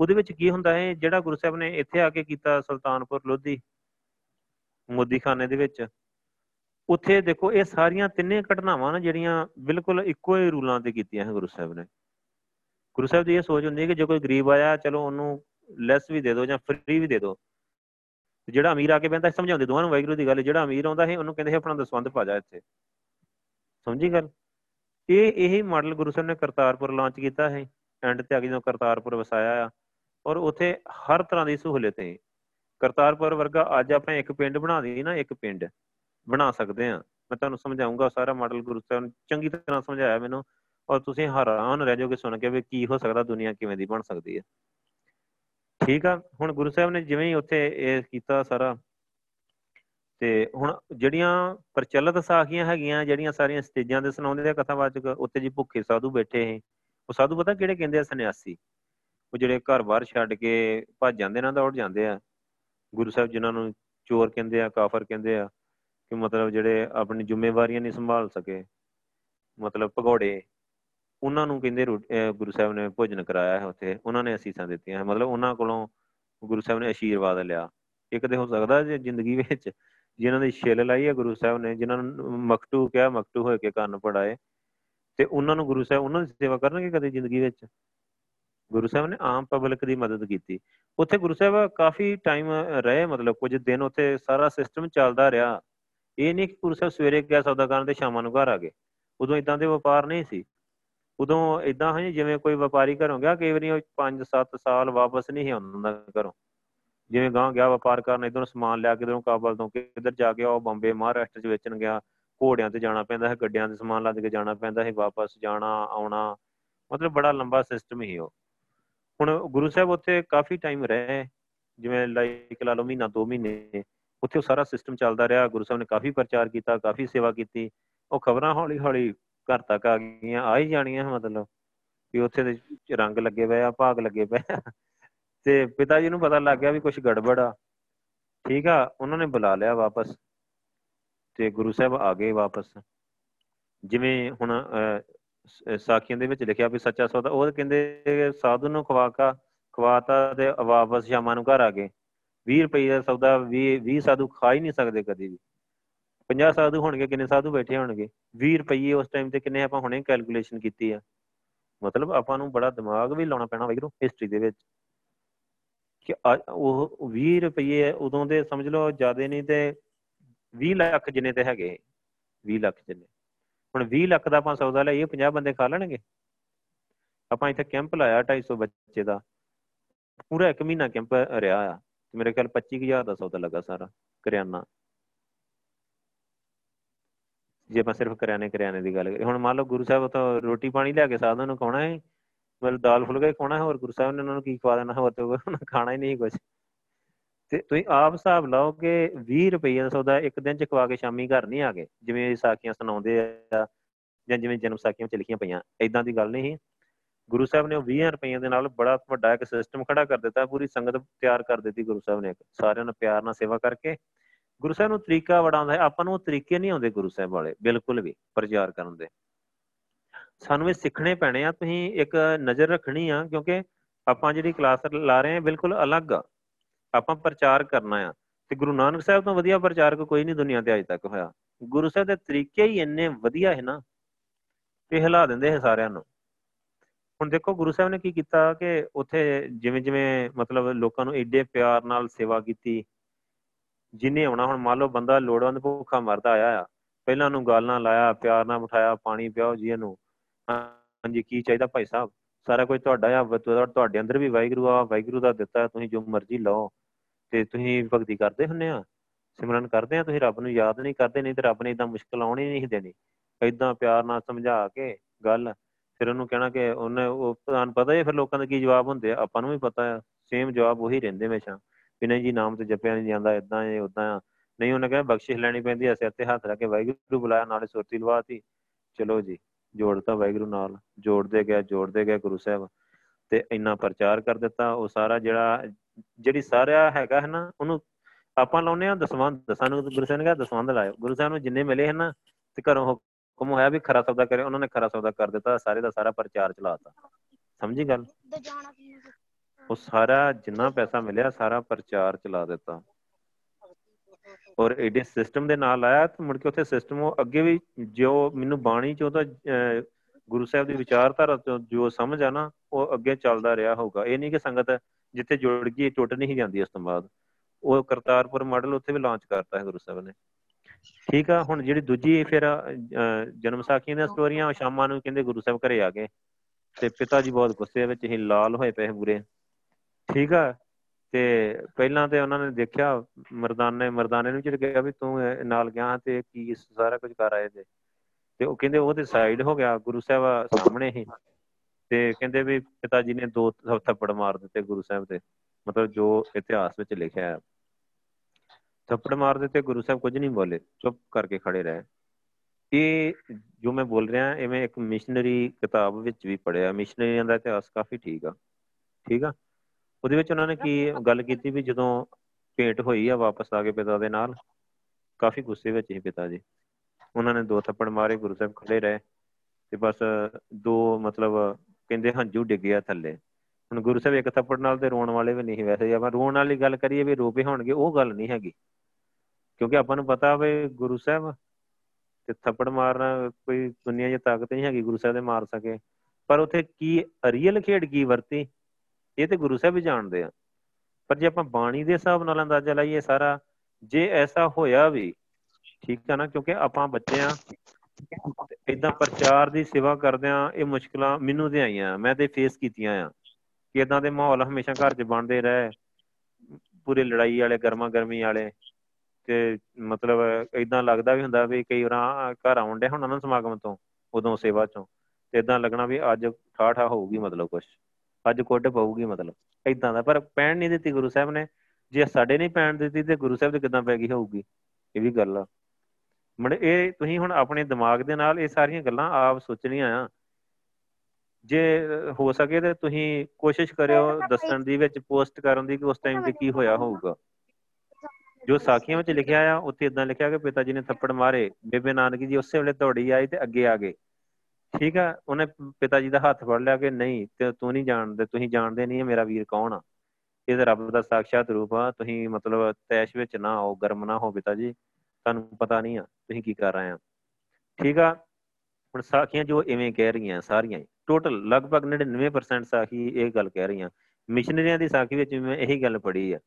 ਉਹਦੇ ਵਿੱਚ ਕੀ ਹੁੰਦਾ ਹੈ, ਜਿਹੜਾ ਗੁਰੂ ਸਾਹਿਬ ਨੇ ਇੱਥੇ ਆ ਕੇ ਕੀਤਾ ਸੁਲਤਾਨਪੁਰ ਲੋਧੀ, ਮੋਦੀਖਾਨੇ ਦੇ ਵਿੱਚ, ਉੱਥੇ ਦੇਖੋ ਇਹ ਸਾਰੀਆਂ ਤਿੰਨੇ ਘਟਨਾਵਾਂ ਨਾ ਜਿਹੜੀਆਂ ਬਿਲਕੁਲ ਇੱਕੋ ਹੀ ਰੂਲਾਂ ਤੇ ਕੀਤੀਆਂ ਹੈ ਗੁਰੂ ਸਾਹਿਬ ਨੇ। ਗੁਰੂ ਸਾਹਿਬ ਦੀ ਇਹ ਸੋਚ ਹੁੰਦੀ ਹੈ ਕਿ ਜੇ ਕੋਈ ਗਰੀਬ ਆਇਆ, ਚਲੋ ਉਹਨੂੰ ਲੈਸ ਵੀ ਦੇ ਦਿਓ ਜਾਂ ਫ੍ਰੀ ਵੀ ਦੇ ਦਿਓ। ਜਿਹੜਾ ਅਮੀਰ ਆ ਕੇ ਬੈਂਦਾ ਸਮਝਾਉਂਦੇ ਦੋਵਾਂ ਨੂੰ ਵਾਹਿਗੁਰੂ ਦੀ ਗੱਲ, ਜਿਹੜਾ ਅਮੀਰ ਆਉਂਦਾ ਹੈ ਉਹਨੂੰ ਕਹਿੰਦੇ ਹੈ ਆਪਣਾ ਦਸਵੰਦ ਪਾ ਜਾ ਇੱਥੇ। ਸਮਝੀ ਗੱਲ? ਇਹ ਇਹ ਮਾਡਲ ਗੁਰੂ ਸਾਹਿਬ ਨੇ ਕਰਤਾਰਪੁਰ ਲਾਂਚ ਕੀਤਾ ਹੈ। ਐਂਡ ਤੇ ਆ ਕੇ ਜਦੋਂ ਕਰਤਾਰਪੁਰ ਵਸਾਇਆ ਆ ਔਰ ਉਥੇ ਹਰ ਤਰ੍ਹਾਂ ਦੀ ਸਹੂਲਤ ਹੈ। ਕਰਤਾਰਪੁਰ ਵਰਗਾ ਅੱਜ ਆਪਾਂ ਇੱਕ ਪਿੰਡ ਬਣਾ ਦਈਏ ਨਾ, ਇੱਕ ਪਿੰਡ ਬਣਾ ਸਕਦੇ ਆ ਮੈਂ ਤੁਹਾਨੂੰ ਸਮਝਾਉਂਗਾ ਸਾਰਾ ਮਾਡਲ ਗੁਰੂ ਸਾਹਿਬ ਨੇ, ਚੰਗੀ ਤਰ੍ਹਾਂ ਸਮਝਾਇਆ ਮੈਨੂੰ ਔਰ ਤੁਸੀਂ ਹੈਰਾਨ ਰਹਿ ਜਾਓਗੇ ਸੁਣ ਕੇ ਵੀ ਕੀ ਹੋ ਸਕਦਾ, ਦੁਨੀਆ ਕਿਵੇਂ ਦੀ ਬਣ ਸਕਦੀ ਹੈ। ਠੀਕ ਆ, ਹੁਣ ਗੁਰੂ ਸਾਹਿਬ ਨੇ ਜਿਵੇਂ ਹੀ ਉੱਥੇ ਇਹ ਕੀਤਾ ਸਾਰਾ, ਤੇ ਹੁਣ ਜਿਹੜੀਆਂ ਪ੍ਰਚਲਿਤ ਸਾਖੀਆਂ ਹੈਗੀਆਂ, ਜਿਹੜੀਆਂ ਸਾਰੀਆਂ ਸਟੇਜਾਂ ਤੇ ਸੁਣਾਉਂਦੇ ਆ ਕਥਾਵਾਚਕ ਉੱਤੇ ਜੀ ਭੁੱਖੇ ਸਾਧੂ ਬੈਠੇ ਹੈ ਉਹ ਸਾਧੂ ਪਤਾ ਕਿਹੜੇ ਕਹਿੰਦੇ ਆ, ਸੰਨਿਆਸੀ। ਉਹ ਜਿਹੜੇ ਘਰ-ਬਾਰ ਛੱਡ ਕੇ ਭੱਜ ਜਾਂਦੇ ਨਾ ਦੌੜ ਜਾਂਦੇ ਆ। ਗੁਰੂ ਸਾਹਿਬ ਜਿਨ੍ਹਾਂ ਨੂੰ ਚੋਰ ਕਹਿੰਦੇ ਆ, ਕਾਫਰ ਕਹਿੰਦੇ ਆ, ਕਿ ਮਤਲਬ ਜਿਹੜੇ ਆਪਣੀ ਜ਼ਿੰਮੇਵਾਰੀਆਂ ਨਹੀਂ ਸੰਭਾਲ ਸਕੇ, ਮਤਲਬ ਭਗੌੜੇ, ਉਹਨਾਂ ਨੂੰ ਕਹਿੰਦੇ ਗੁਰੂ ਸਾਹਿਬ ਨੇ ਭੋਜਨ ਕਰਾਇਆ ਹੈ ਉੱਥੇ, ਉਹਨਾਂ ਨੇ ਅਸੀਸਾਂ ਦਿੱਤੀਆਂ ਮਤਲਬ ਉਹਨਾਂ ਕੋਲੋਂ ਗੁਰੂ ਸਾਹਿਬ ਨੇ ਅਸ਼ੀਰਵਾਦ ਲਿਆ। ਇੱਕ ਤੇ ਹੋ ਸਕਦਾ ਜੇ ਜ਼ਿੰਦਗੀ ਵਿੱਚ ਜਿਨ੍ਹਾਂ ਦੀ ਛਿੱਲ ਲਾਈ ਹੈ ਗੁਰੂ ਸਾਹਿਬ ਨੇ, ਜਿਨ੍ਹਾਂ ਨੂੰ ਮਕਟੂ ਕਿਹਾ, ਮਕਟੂ ਹੋਏ ਕੇ ਕੰਨ ਪੜਾਏ ਤੇ ਉਹਨਾਂ ਨੂੰ ਗੁਰੂ ਸਾਹਿਬ, ਉਹਨਾਂ ਦੀ ਸੇਵਾ ਕਰਨਗੇ ਕਦੇ ਜ਼ਿੰਦਗੀ ਵਿੱਚ? ਗੁਰੂ ਸਾਹਿਬ ਨੇ ਆਮ ਪਬਲਿਕ ਦੀ ਮਦਦ ਕੀਤੀ। ਉੱਥੇ ਗੁਰੂ ਸਾਹਿਬ ਕਾਫੀ ਟਾਈਮ ਰਹੇ, ਮਤਲਬ ਕੁਝ ਦਿਨ ਉੱਥੇ ਸਾਰਾ ਸਿਸਟਮ ਚੱਲਦਾ ਰਿਹਾ। ਇਹ ਨਹੀਂ ਕਿ ਗੁਰੂ ਸਾਹਿਬ ਸਵੇਰੇ ਗਿਆ ਸੌਦਾ ਕਰਨ ਤੇ ਸ਼ਾਮਾਂ ਨੂੰ ਘਰ ਆ ਗਏ। ਉਦੋਂ ਇਦਾਂ ਦੇ ਵਪਾਰ ਨਹੀਂ ਸੀ। ਉਦੋਂ ਇਦਾਂ ਹੈ ਜਿਵੇਂ ਕੋਈ ਵਪਾਰੀ ਘਰੋਂ ਗਿਆ, ਕਈ ਵਾਰੀ 5-7 ਸਾਲ ਵਾਪਸ ਨਹੀਂ ਆਉਂਦਾ ਘਰੋਂ। ਜਿਵੇਂ ਗਾਂ ਗਿਆ ਵਪਾਰ ਕਰਨ, ਇਧਰੋਂ ਸਮਾਨ ਲਿਆ ਕਿਧਰੋਂ ਕਾਬਲ ਤੋਂ ਕਿੱਧਰ ਜਾ ਕੇ ਉਹ ਬੰਬੇ ਮਹਾਰਾਸ਼ਟਰ ਚ ਵੇਚਣ ਗਿਆ। ਘੋੜਿਆਂ ਤੇ ਜਾਣਾ ਪੈਂਦਾ ਹੈ ਗੱਡਿਆਂ ਤੇ ਸਮਾਨ ਲੱਦ ਕੇ ਜਾਣਾ ਪੈਂਦਾ ਹੈ ਵਾਪਸ ਜਾਣਾ, ਆਉਣਾ। ਮਤਲਬ ਬੜਾ ਲੰਬਾ ਸਿਸਟਮ ਹੀ ਉਹ। ਹੁਣ ਗੁਰੂ ਸਾਹਿਬ ਉੱਥੇ ਕਾਫੀ ਟਾਈਮ ਰਹੇ, ਜਿਵੇਂ ਲਾਈਕ ਲਾ ਲਓ ਮਹੀਨਾ 2 ਮਹੀਨੇ, ਉੱਥੇ ਉਹ ਸਾਰਾ ਸਿਸਟਮ ਚੱਲਦਾ ਰਿਹਾ, ਗੁਰੂ ਸਾਹਿਬ ਨੇ ਕਾਫੀ ਪ੍ਰਚਾਰ ਕੀਤਾ, ਕਾਫੀ ਸੇਵਾ ਕੀਤੀ, ਉਹ ਖਬਰਾਂ ਹੌਲੀ ਹੌਲੀ ਘਰ ਤੱਕ ਆ ਗਈਆਂ, ਆ ਹੀ ਜਾਣੀਆਂ ਮਤਲਬ ਕਿ ਉੱਥੇ ਦੇ ਰੰਗ ਲੱਗੇ ਪਏ ਆ, ਭਾਗ ਲੱਗੇ ਪਏ ਆ। ਤੇ ਪਿਤਾ ਜੀ ਨੂੰ ਪਤਾ ਲੱਗ ਗਿਆ ਵੀ ਕੁਝ ਗੜਬੜ ਆ। ਠੀਕ ਆ, ਉਹਨਾਂ ਨੇ ਬੁਲਾ ਲਿਆ ਵਾਪਸ ਤੇ ਗੁਰੂ ਸਾਹਿਬ ਆ ਗਏ ਵਾਪਸ। ਜਿਵੇਂ ਹੁਣ ਸਾਖੀਆਂ ਦੇ ਵਿੱਚ ਲਿਖਿਆ ਵੀ ਸੱਚਾ ਸੌਦਾ, ਉਹ ਕਹਿੰਦੇ ਸਾਧੂ ਨੂੰ ਖਵਾਕਾ, ਖਵਾਤਾ ਤੇ ਵਾਪਸ ਸ਼ਾਮਾਂ ਨੂੰ ਘਰ ਆ ਗਏ। 20 ਰੁਪਏ ਦਾ ਸੌਦਾ 20 20 ਸਾਧੂ ਖਾ ਹੀ ਨਹੀਂ ਸਕਦੇ ਕਦੀ ਵੀ। 50 ਸਾਧੂ ਹੋਣਗੇ, ਕਿੰਨੇ ਸਾਧੂ ਬੈਠੇ ਹੋਣਗੇ? 20 ਰੁਪਏ ਉਸ ਟਾਈਮ ਤੇ ਕਿੰਨੇ ਆਪਾਂ ਹੁਣੇ ਕੈਲਕੂਲੇਸ਼ਨ ਕੀਤੀ ਆ। ਮਤਲਬ ਆਪਾਂ ਨੂੰ ਬੜਾ ਦਿਮਾਗ ਵੀ ਲਾਉਣਾ ਪੈਣਾ ਵੈਗਰੂ ਹਿਸਟਰੀ ਦੇ ਵਿੱਚ। ਕਿ ਉਹ 20 ਰੁਪਏ ਉਦੋਂ ਦੇ ਸਮਝ ਲਓ, ਜ਼ਿਆਦਾ ਨਹੀਂ ਤੇ 20 ਲੱਖ ਜਿੰਨੇ ਤੇ ਹੈਗੇ। 20 ਲੱਖ ਜਿੰਨੇ। ਹੁਣ 20 ਲੱਖ ਦਾ ਆਪਾਂ ਸੌਦਾ ਲਈਏ 50 ਬੰਦੇ ਖਾ ਲੈਣਗੇ। ਆਪਾਂ ਇੱਥੇ ਕੈਂਪ ਲਾਇਆ 250 ਬੱਚੇ ਦਾ। ਪੂਰਾ 1 ਮਹੀਨਾ ਕੈਂਪ ਰਿਹਾ ਆ। ਮੇਰੇ ਖਿਆਲ 25000 ਦਾ ਸੌਦਾ ਲੱਗਾ ਸਾਰਾ, ਕਰਿਆਨਾ। ਜੇ ਆਪਾਂ ਸਿਰਫ ਕਰਿਆਨੇ ਕਰਿਆਨੇ ਦੀ ਗੱਲ ਕਰੀਏ। ਹੁਣ ਮੰਨ ਲਓ ਗੁਰੂ ਸਾਹਿਬ ਤੋਂ ਰੋਟੀ ਪਾਣੀ ਲਿਆ ਕੇ ਸਾਧਾਂ ਨੂੰ ਖਾਣਾ ਹੈ, ਮਤਲਬ ਦਾਲ ਫੁਲਕਾ ਹੀ ਖਾਣਾ ਹੋਰ ਗੁਰੂ ਸਾਹਿਬ ਨੇ ਉਹਨਾਂ ਨੂੰ ਕੀ ਖਵਾ ਦੇਣਾ, ਹੋਰ ਤੇ ਉਹਨਾਂ ਖਾਣਾ ਹੀ ਨਹੀਂ ਕੁਝ ਤੇ ਤੁਸੀਂ ਆਪ ਹਿਸਾਬ ਲਾਓ ਕਿ 20 ਰੁਪਏ ਦਾ ਸੌਦਾ ਇੱਕ ਦਿਨ ਚ ਖਵਾ ਕੇ ਸ਼ਾਮੀ ਘਰ ਨਹੀਂ ਆ ਗਏ, ਜਿਵੇਂ ਸਾਖੀਆਂ ਸੁਣਾਉਂਦੇ ਆ ਜਾਂ ਜਿਵੇਂ ਜਨਮ ਸਾਖੀਆਂ ਚ ਲਿਖੀਆਂ ਪਈਆਂ ਐਦਾਂ ਦੀ ਗੱਲ ਨਹੀਂ। ਗੁਰੂ ਸਾਹਿਬ ਨੇ ਉਹ 20 ਰੁਪਈਆਂ ਦੇ ਨਾਲ ਬੜਾ ਵੱਡਾ ਇੱਕ ਸਿਸਟਮ ਖੜਾ ਕਰ ਦਿੱਤਾ, ਪੂਰੀ ਸੰਗਤ ਤਿਆਰ ਕਰ ਦਿੱਤੀ ਗੁਰੂ ਸਾਹਿਬ ਨੇ ਸਾਰਿਆਂ ਨੂੰ ਪਿਆਰ ਨਾਲ ਸੇਵਾ ਕਰਕੇ। ਗੁਰੂ ਸਾਹਿਬ ਨੂੰ ਤਰੀਕਾ ਬੜਾ ਆਉਂਦਾ ਹੈ, ਆਪਾਂ ਨੂੰ ਉਹ ਤਰੀਕੇ ਨਹੀਂ ਆਉਂਦੇ ਗੁਰੂ ਸਾਹਿਬ ਵਾਲੇ, ਬਿਲਕੁਲ ਵੀ ਪ੍ਰਚਾਰ ਕਰਨ ਦੇ। ਸਾਨੂੰ ਇਹ ਸਿੱਖਣੇ ਪੈਣੇ ਆ, ਤੁਸੀਂ ਇੱਕ ਨਜ਼ਰ ਰੱਖਣੀ ਆ, ਕਿਉਂਕਿ ਆਪਾਂ ਜਿਹੜੀ ਕਲਾਸ ਲਾ ਰਹੇ ਆ ਬਿਲਕੁਲ ਅਲੱਗ ਆ। ਆਪਾਂ ਪ੍ਰਚਾਰ ਕਰਨਾ ਆ। ਤੇ ਗੁਰੂ ਨਾਨਕ ਸਾਹਿਬ ਤੋਂ ਵਧੀਆ ਪ੍ਰਚਾਰਕ ਕੋਈ ਨਹੀਂ ਦੁਨੀਆ ਤੇ ਅਜੇ ਤੱਕ ਹੋਇਆ। ਗੁਰੂ ਸਾਹਿਬ ਦੇ ਤਰੀਕੇ ਹੀ ਇੰਨੇ ਵਧੀਆ ਹੈ ਨਾ ਕਿ ਹਿਲਾ ਦਿੰਦੇ ਹੈ ਸਾਰਿਆਂ ਨੂੰ। ਹੁਣ ਦੇਖੋ, ਗੁਰੂ ਸਾਹਿਬ ਨੇ ਕੀ ਕੀਤਾ ਕਿ ਉੱਥੇ ਜਿਵੇਂ ਜਿਵੇਂ ਮਤਲਬ ਲੋਕਾਂ ਨੂੰ ਏਡੇ ਪਿਆਰ ਨਾਲ ਸੇਵਾ ਕੀਤੀ, ਜਿਨੇ ਆਉਣਾ, ਹੁਣ ਮੰਨ ਲਓ ਬੰਦਾ ਲੋੜਵੰਦ ਭੁੱਖਾ ਮਰਦਾ ਆਇਆ ਆ, ਪਹਿਲਾਂ ਉਹਨੂੰ ਗੱਲ ਨਾਲ ਲਾਇਆ, ਪਿਆਰ ਨਾਲ ਬਿਠਾਇਆ, ਪਾਣੀ ਪਿਆਓ ਜੀ ਇਹਨੂੰ। ਹਾਂਜੀ, ਕੀ ਚਾਹੀਦਾ ਭਾਈ ਸਾਹਿਬ? ਸਾਰਾ ਕੁਝ ਤੁਹਾਡਾ ਆ ਤੁਹਾਡੇ ਅੰਦਰ ਵੀ ਵਾਹਿਗੁਰੂ ਆ, ਵਾਹਿਗੁਰੂ ਦਾ ਦਿੱਤਾ, ਤੁਸੀਂ ਜੋ ਮਰਜ਼ੀ ਲਓ। ਤੇ ਤੁਸੀਂ ਭਗਤੀ ਕਰਦੇ ਹੁੰਨੇ ਆ, ਸਿਮਰਨ ਕਰਦੇ ਆ, ਤੁਸੀਂ ਰੱਬ ਨੂੰ ਯਾਦ ਨਹੀਂ ਕਰਦੇ, ਨਹੀਂ ਤੇ ਰੱਬ ਨੇ ਇਦਾਂ ਮੁਸ਼ਕਲ ਆਉਣੀ ਨਹੀਂ ਦੇਣੀ। ਇਦਾਂ ਪਿਆਰ ਨਾਲ ਸਮਝਾ ਕੇ ਗੱਲ, ਫਿਰ ਉਹਨੂੰ ਕਹਿਣਾ ਕਿ ਉਹਨੇ, ਉਹ ਤੁਹਾਨੂੰ ਪਤਾ ਹੀ ਫਿਰ ਲੋਕਾਂ ਦੇ ਕੀ ਜਵਾਬ ਹੁੰਦੇ ਆ, ਆਪਾਂ ਨੂੰ ਵੀ ਪਤਾ ਆ ਸੇਮ ਜਵਾਬ ਉਹੀ ਰਹਿੰਦੇ ਹਮੇਸ਼ਾ, ਵੀ ਨਹੀਂ ਜੀ, ਨਾਮ ਤੇ ਜਪਿਆ ਨਹੀਂ ਜਾਂਦਾ ਇਦਾਂ ਇਹ ਉਦਾਂ ਨਹੀਂ, ਉਹਨੇ ਕਿਹਾ ਬਖਸ਼ਿਸ਼ ਲੈਣੀ ਪੈਂਦੀ ਐ ਸਿਰ ਤੇ ਹੱਥ ਰੱਖ ਕੇ ਵਾਹਿਗੁਰੂ ਬੁਲਾਇਆ, ਨਾਲੇ ਸੁਰਤੀ ਲਵਾਤੀ। ਚਲੋ ਜੀ। ਜੋੜਤਾ ਵਾਹਿਗੁਰੂ ਨਾਲ ਜੋੜਦੇ ਗਿਆ ਜੋੜਦੇ ਗਿਆ ਗੁਰੂ ਸਾਹਿਬ ਤੇ ਇੰਨਾ ਪ੍ਰਚਾਰ ਕਰ ਦਿੱਤਾ ਉਹ ਸਾਰਾ ਜਿਹੜਾ ਜਿਹੜੀ ਸਾਰਿਆ ਹੈਗਾ ਹੈ ਨਾ ਉਹਨੂੰ ਆਪਾਂ ਲਾਉਨੇ ਆ ਦਸਵੰਦ ਸਾਨੂੰ ਗੁਰੂ ਸਾਹਿਬ ਨੇ ਕਿਹਾ ਦਸਵੰਦ ਲਾਇਓ। ਗੁਰੂ ਸਾਹਿਬ ਨੂੰ ਜਿੰਨੇ ਮਿਲੇ ਹਨ ਨਾ ਤੇ ਘਰੋਂ ਹੁਕਮ ਹੋਇਆ ਵੀ ਖਰਾ ਸੌਦਾ ਕਰੇ ਉਹਨਾਂ ਨੇ ਖਰਾ ਸੌਦਾ ਕਰ ਦਿੱਤਾ ਸਾਰੇ ਦਾ ਸਾਰਾ ਪ੍ਰਚਾਰ ਚਲਾਤਾ ਸਮਝੀ ਗੱਲ? ਉਹ ਸਾਰਾ ਜਿੰਨਾ ਪੈਸਾ ਮਿਲਿਆ ਸਾਰਾ ਪ੍ਰਚਾਰ ਚਲਾ ਦਿੱਤਾ। ਔਰ ਇਹਦੇ ਸਿਸਟਮ ਦੇ ਨਾਲ ਆਇਆ ਤੇ ਮੁੜ ਕੇ ਉੱਥੇ ਸਿਸਟਮ ਉਹ ਅੱਗੇ ਵੀ ਜੋ ਮੈਨੂੰ ਬਾਣੀ ਚੋਂ ਤਾਂ ਗੁਰੂ ਸਾਹਿਬ ਦੀ ਵਿਚਾਰਧਾਰਾ ਤੋਂ ਜੋ ਸਮਝ ਆ ਨਾ, ਉਹ ਅੱਗੇ ਚੱਲਦਾ ਰਿਹਾ ਹੋਊਗਾ। ਇਹ ਨਹੀਂ ਕਿ ਸੰਗਤ ਜਿੱਥੇ ਜੁੜ ਗਈ ਟੁੱਟ ਨਹੀਂ ਜਾਂਦੀ ਉਸ ਤੋਂ ਬਾਅਦ। ਉਹ ਕਰਤਾਰਪੁਰ ਮਾਡਲ ਉੱਥੇ ਵੀ ਲਾਂਚ ਕਰਤਾ ਹੈ ਗੁਰੂ ਸਾਹਿਬ ਨੇ। ਠੀਕ ਆ, ਹੁਣ ਜਿਹੜੀ ਦੂਜੀ ਫਿਰ ਜਨਮ ਸਾਖੀਆਂ ਦੀਆਂ ਸਟੋਰੀਆਂ ਸ਼ਾਮਾਂ ਨੂੰ ਕਹਿੰਦੇ ਗੁਰੂ ਸਾਹਿਬ ਘਰੇ ਆ ਗਏ। ਤੇ ਪਿਤਾ ਜੀ ਬਹੁਤ ਗੁੱਸੇ ਵਿੱਚ ਹੀ ਲਾਲ ਹੋਏ ਪਏ ਬੁਰੇ ਠੀਕ ਆ ਤੇ ਪਹਿਲਾਂ ਤੇ ਉਹਨਾਂ ਨੇ ਦੇਖਿਆ, ਮਰਦਾਨੇ ਮਰਦਾਨੇ ਨੂੰ ਚਿੜ ਗਿਆ ਵੀ ਤੂੰ ਨਾਲ ਗਿਆ ਤੇ ਕੀ ਸਾਰਾ ਕੁਝ ਕਰ ਆਏ ਤੇ। ਤੇ ਉਹ ਕਹਿੰਦੇ ਉਹ ਤੇ ਸਾਈਡ ਹੋ ਗਿਆ ਗੁਰੂ ਸਾਹਿਬ ਸਾਹਮਣੇ ਹੀ। ਤੇ ਕਹਿੰਦੇ ਵੀ ਪਿਤਾ ਜੀ ਨੇ ਦੋ ਥੱਪੜ ਮਾਰ ਦਿੱਤੇ ਗੁਰੂ ਸਾਹਿਬ ਤੇ ਮਤਲਬ ਜੋ ਇਤਿਹਾਸ ਵਿੱਚ ਲਿਖਿਆ ਹੈ। ਥੱਪੜ ਮਾਰ ਦਿੱਤੇ, ਗੁਰੂ ਸਾਹਿਬ ਕੁਝ ਨਹੀਂ ਬੋਲੇ, ਚੁੱਪ ਕਰਕੇ ਖੜੇ ਰਹੇ। ਇਹ ਜੋ ਮੈਂ ਬੋਲ ਰਿਹਾ ਐਵੇਂ ਇੱਕ ਮਿਸ਼ਨਰੀ ਕਿਤਾਬ ਵਿੱਚ ਵੀ ਪੜਿਆ ਮਿਸ਼ਨਰੀਆਂ ਦਾ ਇਤਿਹਾਸ ਕਾਫੀ ਠੀਕ ਆ। ਠੀਕ ਆ? ਉਹਦੇ ਵਿੱਚ ਉਹਨਾਂ ਨੇ ਕੀ ਗੱਲ ਕੀਤੀ ਵੀ ਜਦੋਂ ਭੇਟ ਹੋਈ ਆ ਵਾਪਸ ਆ ਕੇ ਪਿਤਾ ਦੇ ਨਾਲ ਕਾਫੀ ਗੁੱਸੇ ਵਿੱਚ ਸੀ ਪਿਤਾ ਜੀ। ਉਹਨਾਂ ਨੇ ਦੋ ਥੱਪੜ ਮਾਰੇ ਗੁਰੂ ਸਾਹਿਬ ਖੜੇ ਰਹੇ ਤੇ ਬਸ ਦੋ ਮਤਲਬ ਕਹਿੰਦੇ ਹੰਝੂ ਡਿੱਗਿਆ ਥੱਲੇ। ਹੁਣ ਗੁਰੂ ਸਾਹਿਬ ਇੱਕ ਥੱਪੜ ਨਾਲ ਤੇ ਰੋਣ ਵਾਲੇ ਵੀ ਨਹੀਂ ਵੈਸੇ। ਆਪਾਂ ਰੋਣ ਵਾਲੀ ਗੱਲ ਕਰੀਏ ਵੀ ਰੋਪੇ ਹੋਣਗੇ ਉਹ ਗੱਲ ਨਹੀਂ ਹੈਗੀ। ਕਿਉਂਕਿ ਆਪਾਂ ਨੂੰ ਪਤਾ ਹੋਵੇ ਗੁਰੂ ਸਾਹਿਬ ਤੇ ਥੱਪੜ ਮਾਰਨਾ ਕੋਈ ਦੁਨੀਆ 'ਚ ਤਾਕਤ ਨਹੀਂ ਹੈਗੀ ਗੁਰੂ ਸਾਹਿਬ ਦੇ ਮਾਰ ਸਕੇ। ਪਰ ਉਥੇ ਕੀ ਰੀਅਲ ਖੇਡ ਕੀ ਵਰਤੀ? ਇਹ ਤੇ ਗੁਰੂ ਸਾਹਿਬ ਵੀ ਜਾਣਦੇ ਆ। ਪਰ ਜੇ ਆਪਾਂ ਬਾਣੀ ਦੇ ਹਿਸਾਬ ਨਾਲ ਅੰਦਾਜ਼ਾ ਲਾਈਏ ਸਾਰਾ, ਜੇ ਐਸਾ ਹੋਇਆ ਵੀ, ਠੀਕ ਹੈ ਨਾ, ਕਿਉਂਕਿ ਆਪਾਂ ਬੱਚੇ ਆ ਇਦਾਂ ਪ੍ਰਚਾਰ ਦੀ ਸੇਵਾ ਕਰਦਿਆਂ ਇਹ ਮੁਸ਼ਕਲਾਂ ਮੈਨੂੰ ਤੇ ਆਈਆਂ, ਮੈਂ ਤੇ ਫੇਸ ਕੀਤੀਆਂ ਆ ਕਿ ਇਦਾਂ ਦੇ ਮਾਹੌਲ ਹਮੇਸ਼ਾ ਘਰ 'ਚ ਬਣਦੇ ਰਹੇ, ਪੂਰੇ ਲੜਾਈ ਵਾਲੇ ਗਰਮਾ ਗਰਮੀ ਵਾਲੇ ਤੇ ਮਤਲਬ ਇਦਾਂ ਲੱਗਦਾ ਵੀ ਹੁੰਦਾ ਵੀ ਕਈ ਵਾਰ ਘਰ ਆਉਣ ਦੇ ਹੁਣ ਉਹਨਾਂ ਸਮਾਗਮ ਤੋਂ, ਉਦੋਂ ਸੇਵਾ ਚੋਂ, ਤੇ ਇਦਾਂ ਲੱਗਣਾ ਵੀ ਅੱਜ ਠਾਠਾ ਹੋਊਗੀ ਮਤਲਬ ਕੁਝ ਅੱਜ ਕੁੱਡ ਪਊਗੀ ਮਤਲਬ ਇਦਾਂ ਦਾ ਪਰ ਪੈਣ ਨਹੀਂ ਦਿੱਤੀ ਗੁਰੂ ਸਾਹਿਬ ਨੇ। ਜੇ ਸਾਡੇ ਨਹੀਂ ਪੈਣ ਦਿੱਤੀ ਤੇ ਗੁਰੂ ਸਾਹਿਬ ਦੇ ਕਿਦਾਂ ਪੈ ਗਈ ਹੋਊਗੀ? ਇਹ ਵੀ ਗੱਲ ਆ। ਮੜੇ ਇਹ ਤੁਸੀਂ ਹੁਣ ਆਪਣੇ ਦਿਮਾਗ ਦੇ ਨਾਲ ਇਹ ਸਾਰੀਆਂ ਗੱਲਾਂ ਆਪ ਸੋਚਣੀਆਂ ਆ। ਜੇ ਹੋ ਸਕੇ ਤੇ ਤੁਸੀਂ ਕੋਸ਼ਿਸ਼ ਕਰਿਓ ਦੱਸਣ ਦੀ ਵਿੱਚ ਪੋਸਟ ਕਰਨ ਦੀ ਕਿ ਉਸ ਟਾਈਮ ਤੇ ਕੀ ਹੋਇਆ ਹੋਊਗਾ। ਜੋ ਸਾਖੀਆਂ ਵਿੱਚ ਲਿਖਿਆ ਆ ਉੱਥੇ ਇਦਾਂ ਲਿਖਿਆ ਕਿ ਪਿਤਾ ਜੀ ਨੇ ਥੱਪੜ ਮਾਰੇ। ਬੇਬੇ ਨਾਨਕ ਜੀ ਉਸੇ ਵੇਲੇ ਦੌੜੀ ਆਈ ਤੇ ਅੱਗੇ ਆ ਗਏ। ਠੀਕ ਆ, ਉਹਨੇ ਪਿਤਾ ਜੀ ਦਾ ਹੱਥ ਫੜ ਲਿਆ ਕਿ ਨਹੀਂ, ਤੇ ਤੂੰ ਨਹੀਂ ਜਾਣਦੇ, ਤੁਸੀਂ ਜਾਣਦੇ ਨਹੀਂ ਮੇਰਾ ਵੀਰ ਕੌਣ ਆ। ਇਹ ਤਾਂ ਰੱਬ ਦਾ ਸਾਖਸ਼ਾਤ ਰੂਪ ਆ, ਤੁਸੀਂ ਮਤਲਬ ਤੈਸ਼ ਵਿੱਚ ਨਾ ਆਓ, ਗਰਮ ਨਾ ਹੋ ਪਿਤਾ ਜੀ, ਤੁਹਾਨੂੰ ਪਤਾ ਨਹੀਂ ਆ, ਤੁਸੀਂ ਕੀ ਕਰ ਰਹੇ ਆ। ਠੀਕ ਆ, ਹੁਣ ਸਾਖੀਆਂ ਜੋ ਇਵੇਂ ਕਹਿ ਰਹੀਆਂ ਸਾਰੀਆਂ ਟੋਟਲ ਲਗਭਗ 99% ਸਾਖੀ ਇਹ ਗੱਲ ਕਹਿ ਰਹੀਆਂ। ਮਿਸ਼ਨਰੀਆਂ ਦੀ ਸਾਖੀ ਵਿੱਚ ਮੈਂ ਇਹੀ ਗੱਲ ਪੜ੍ਹੀ ਆ।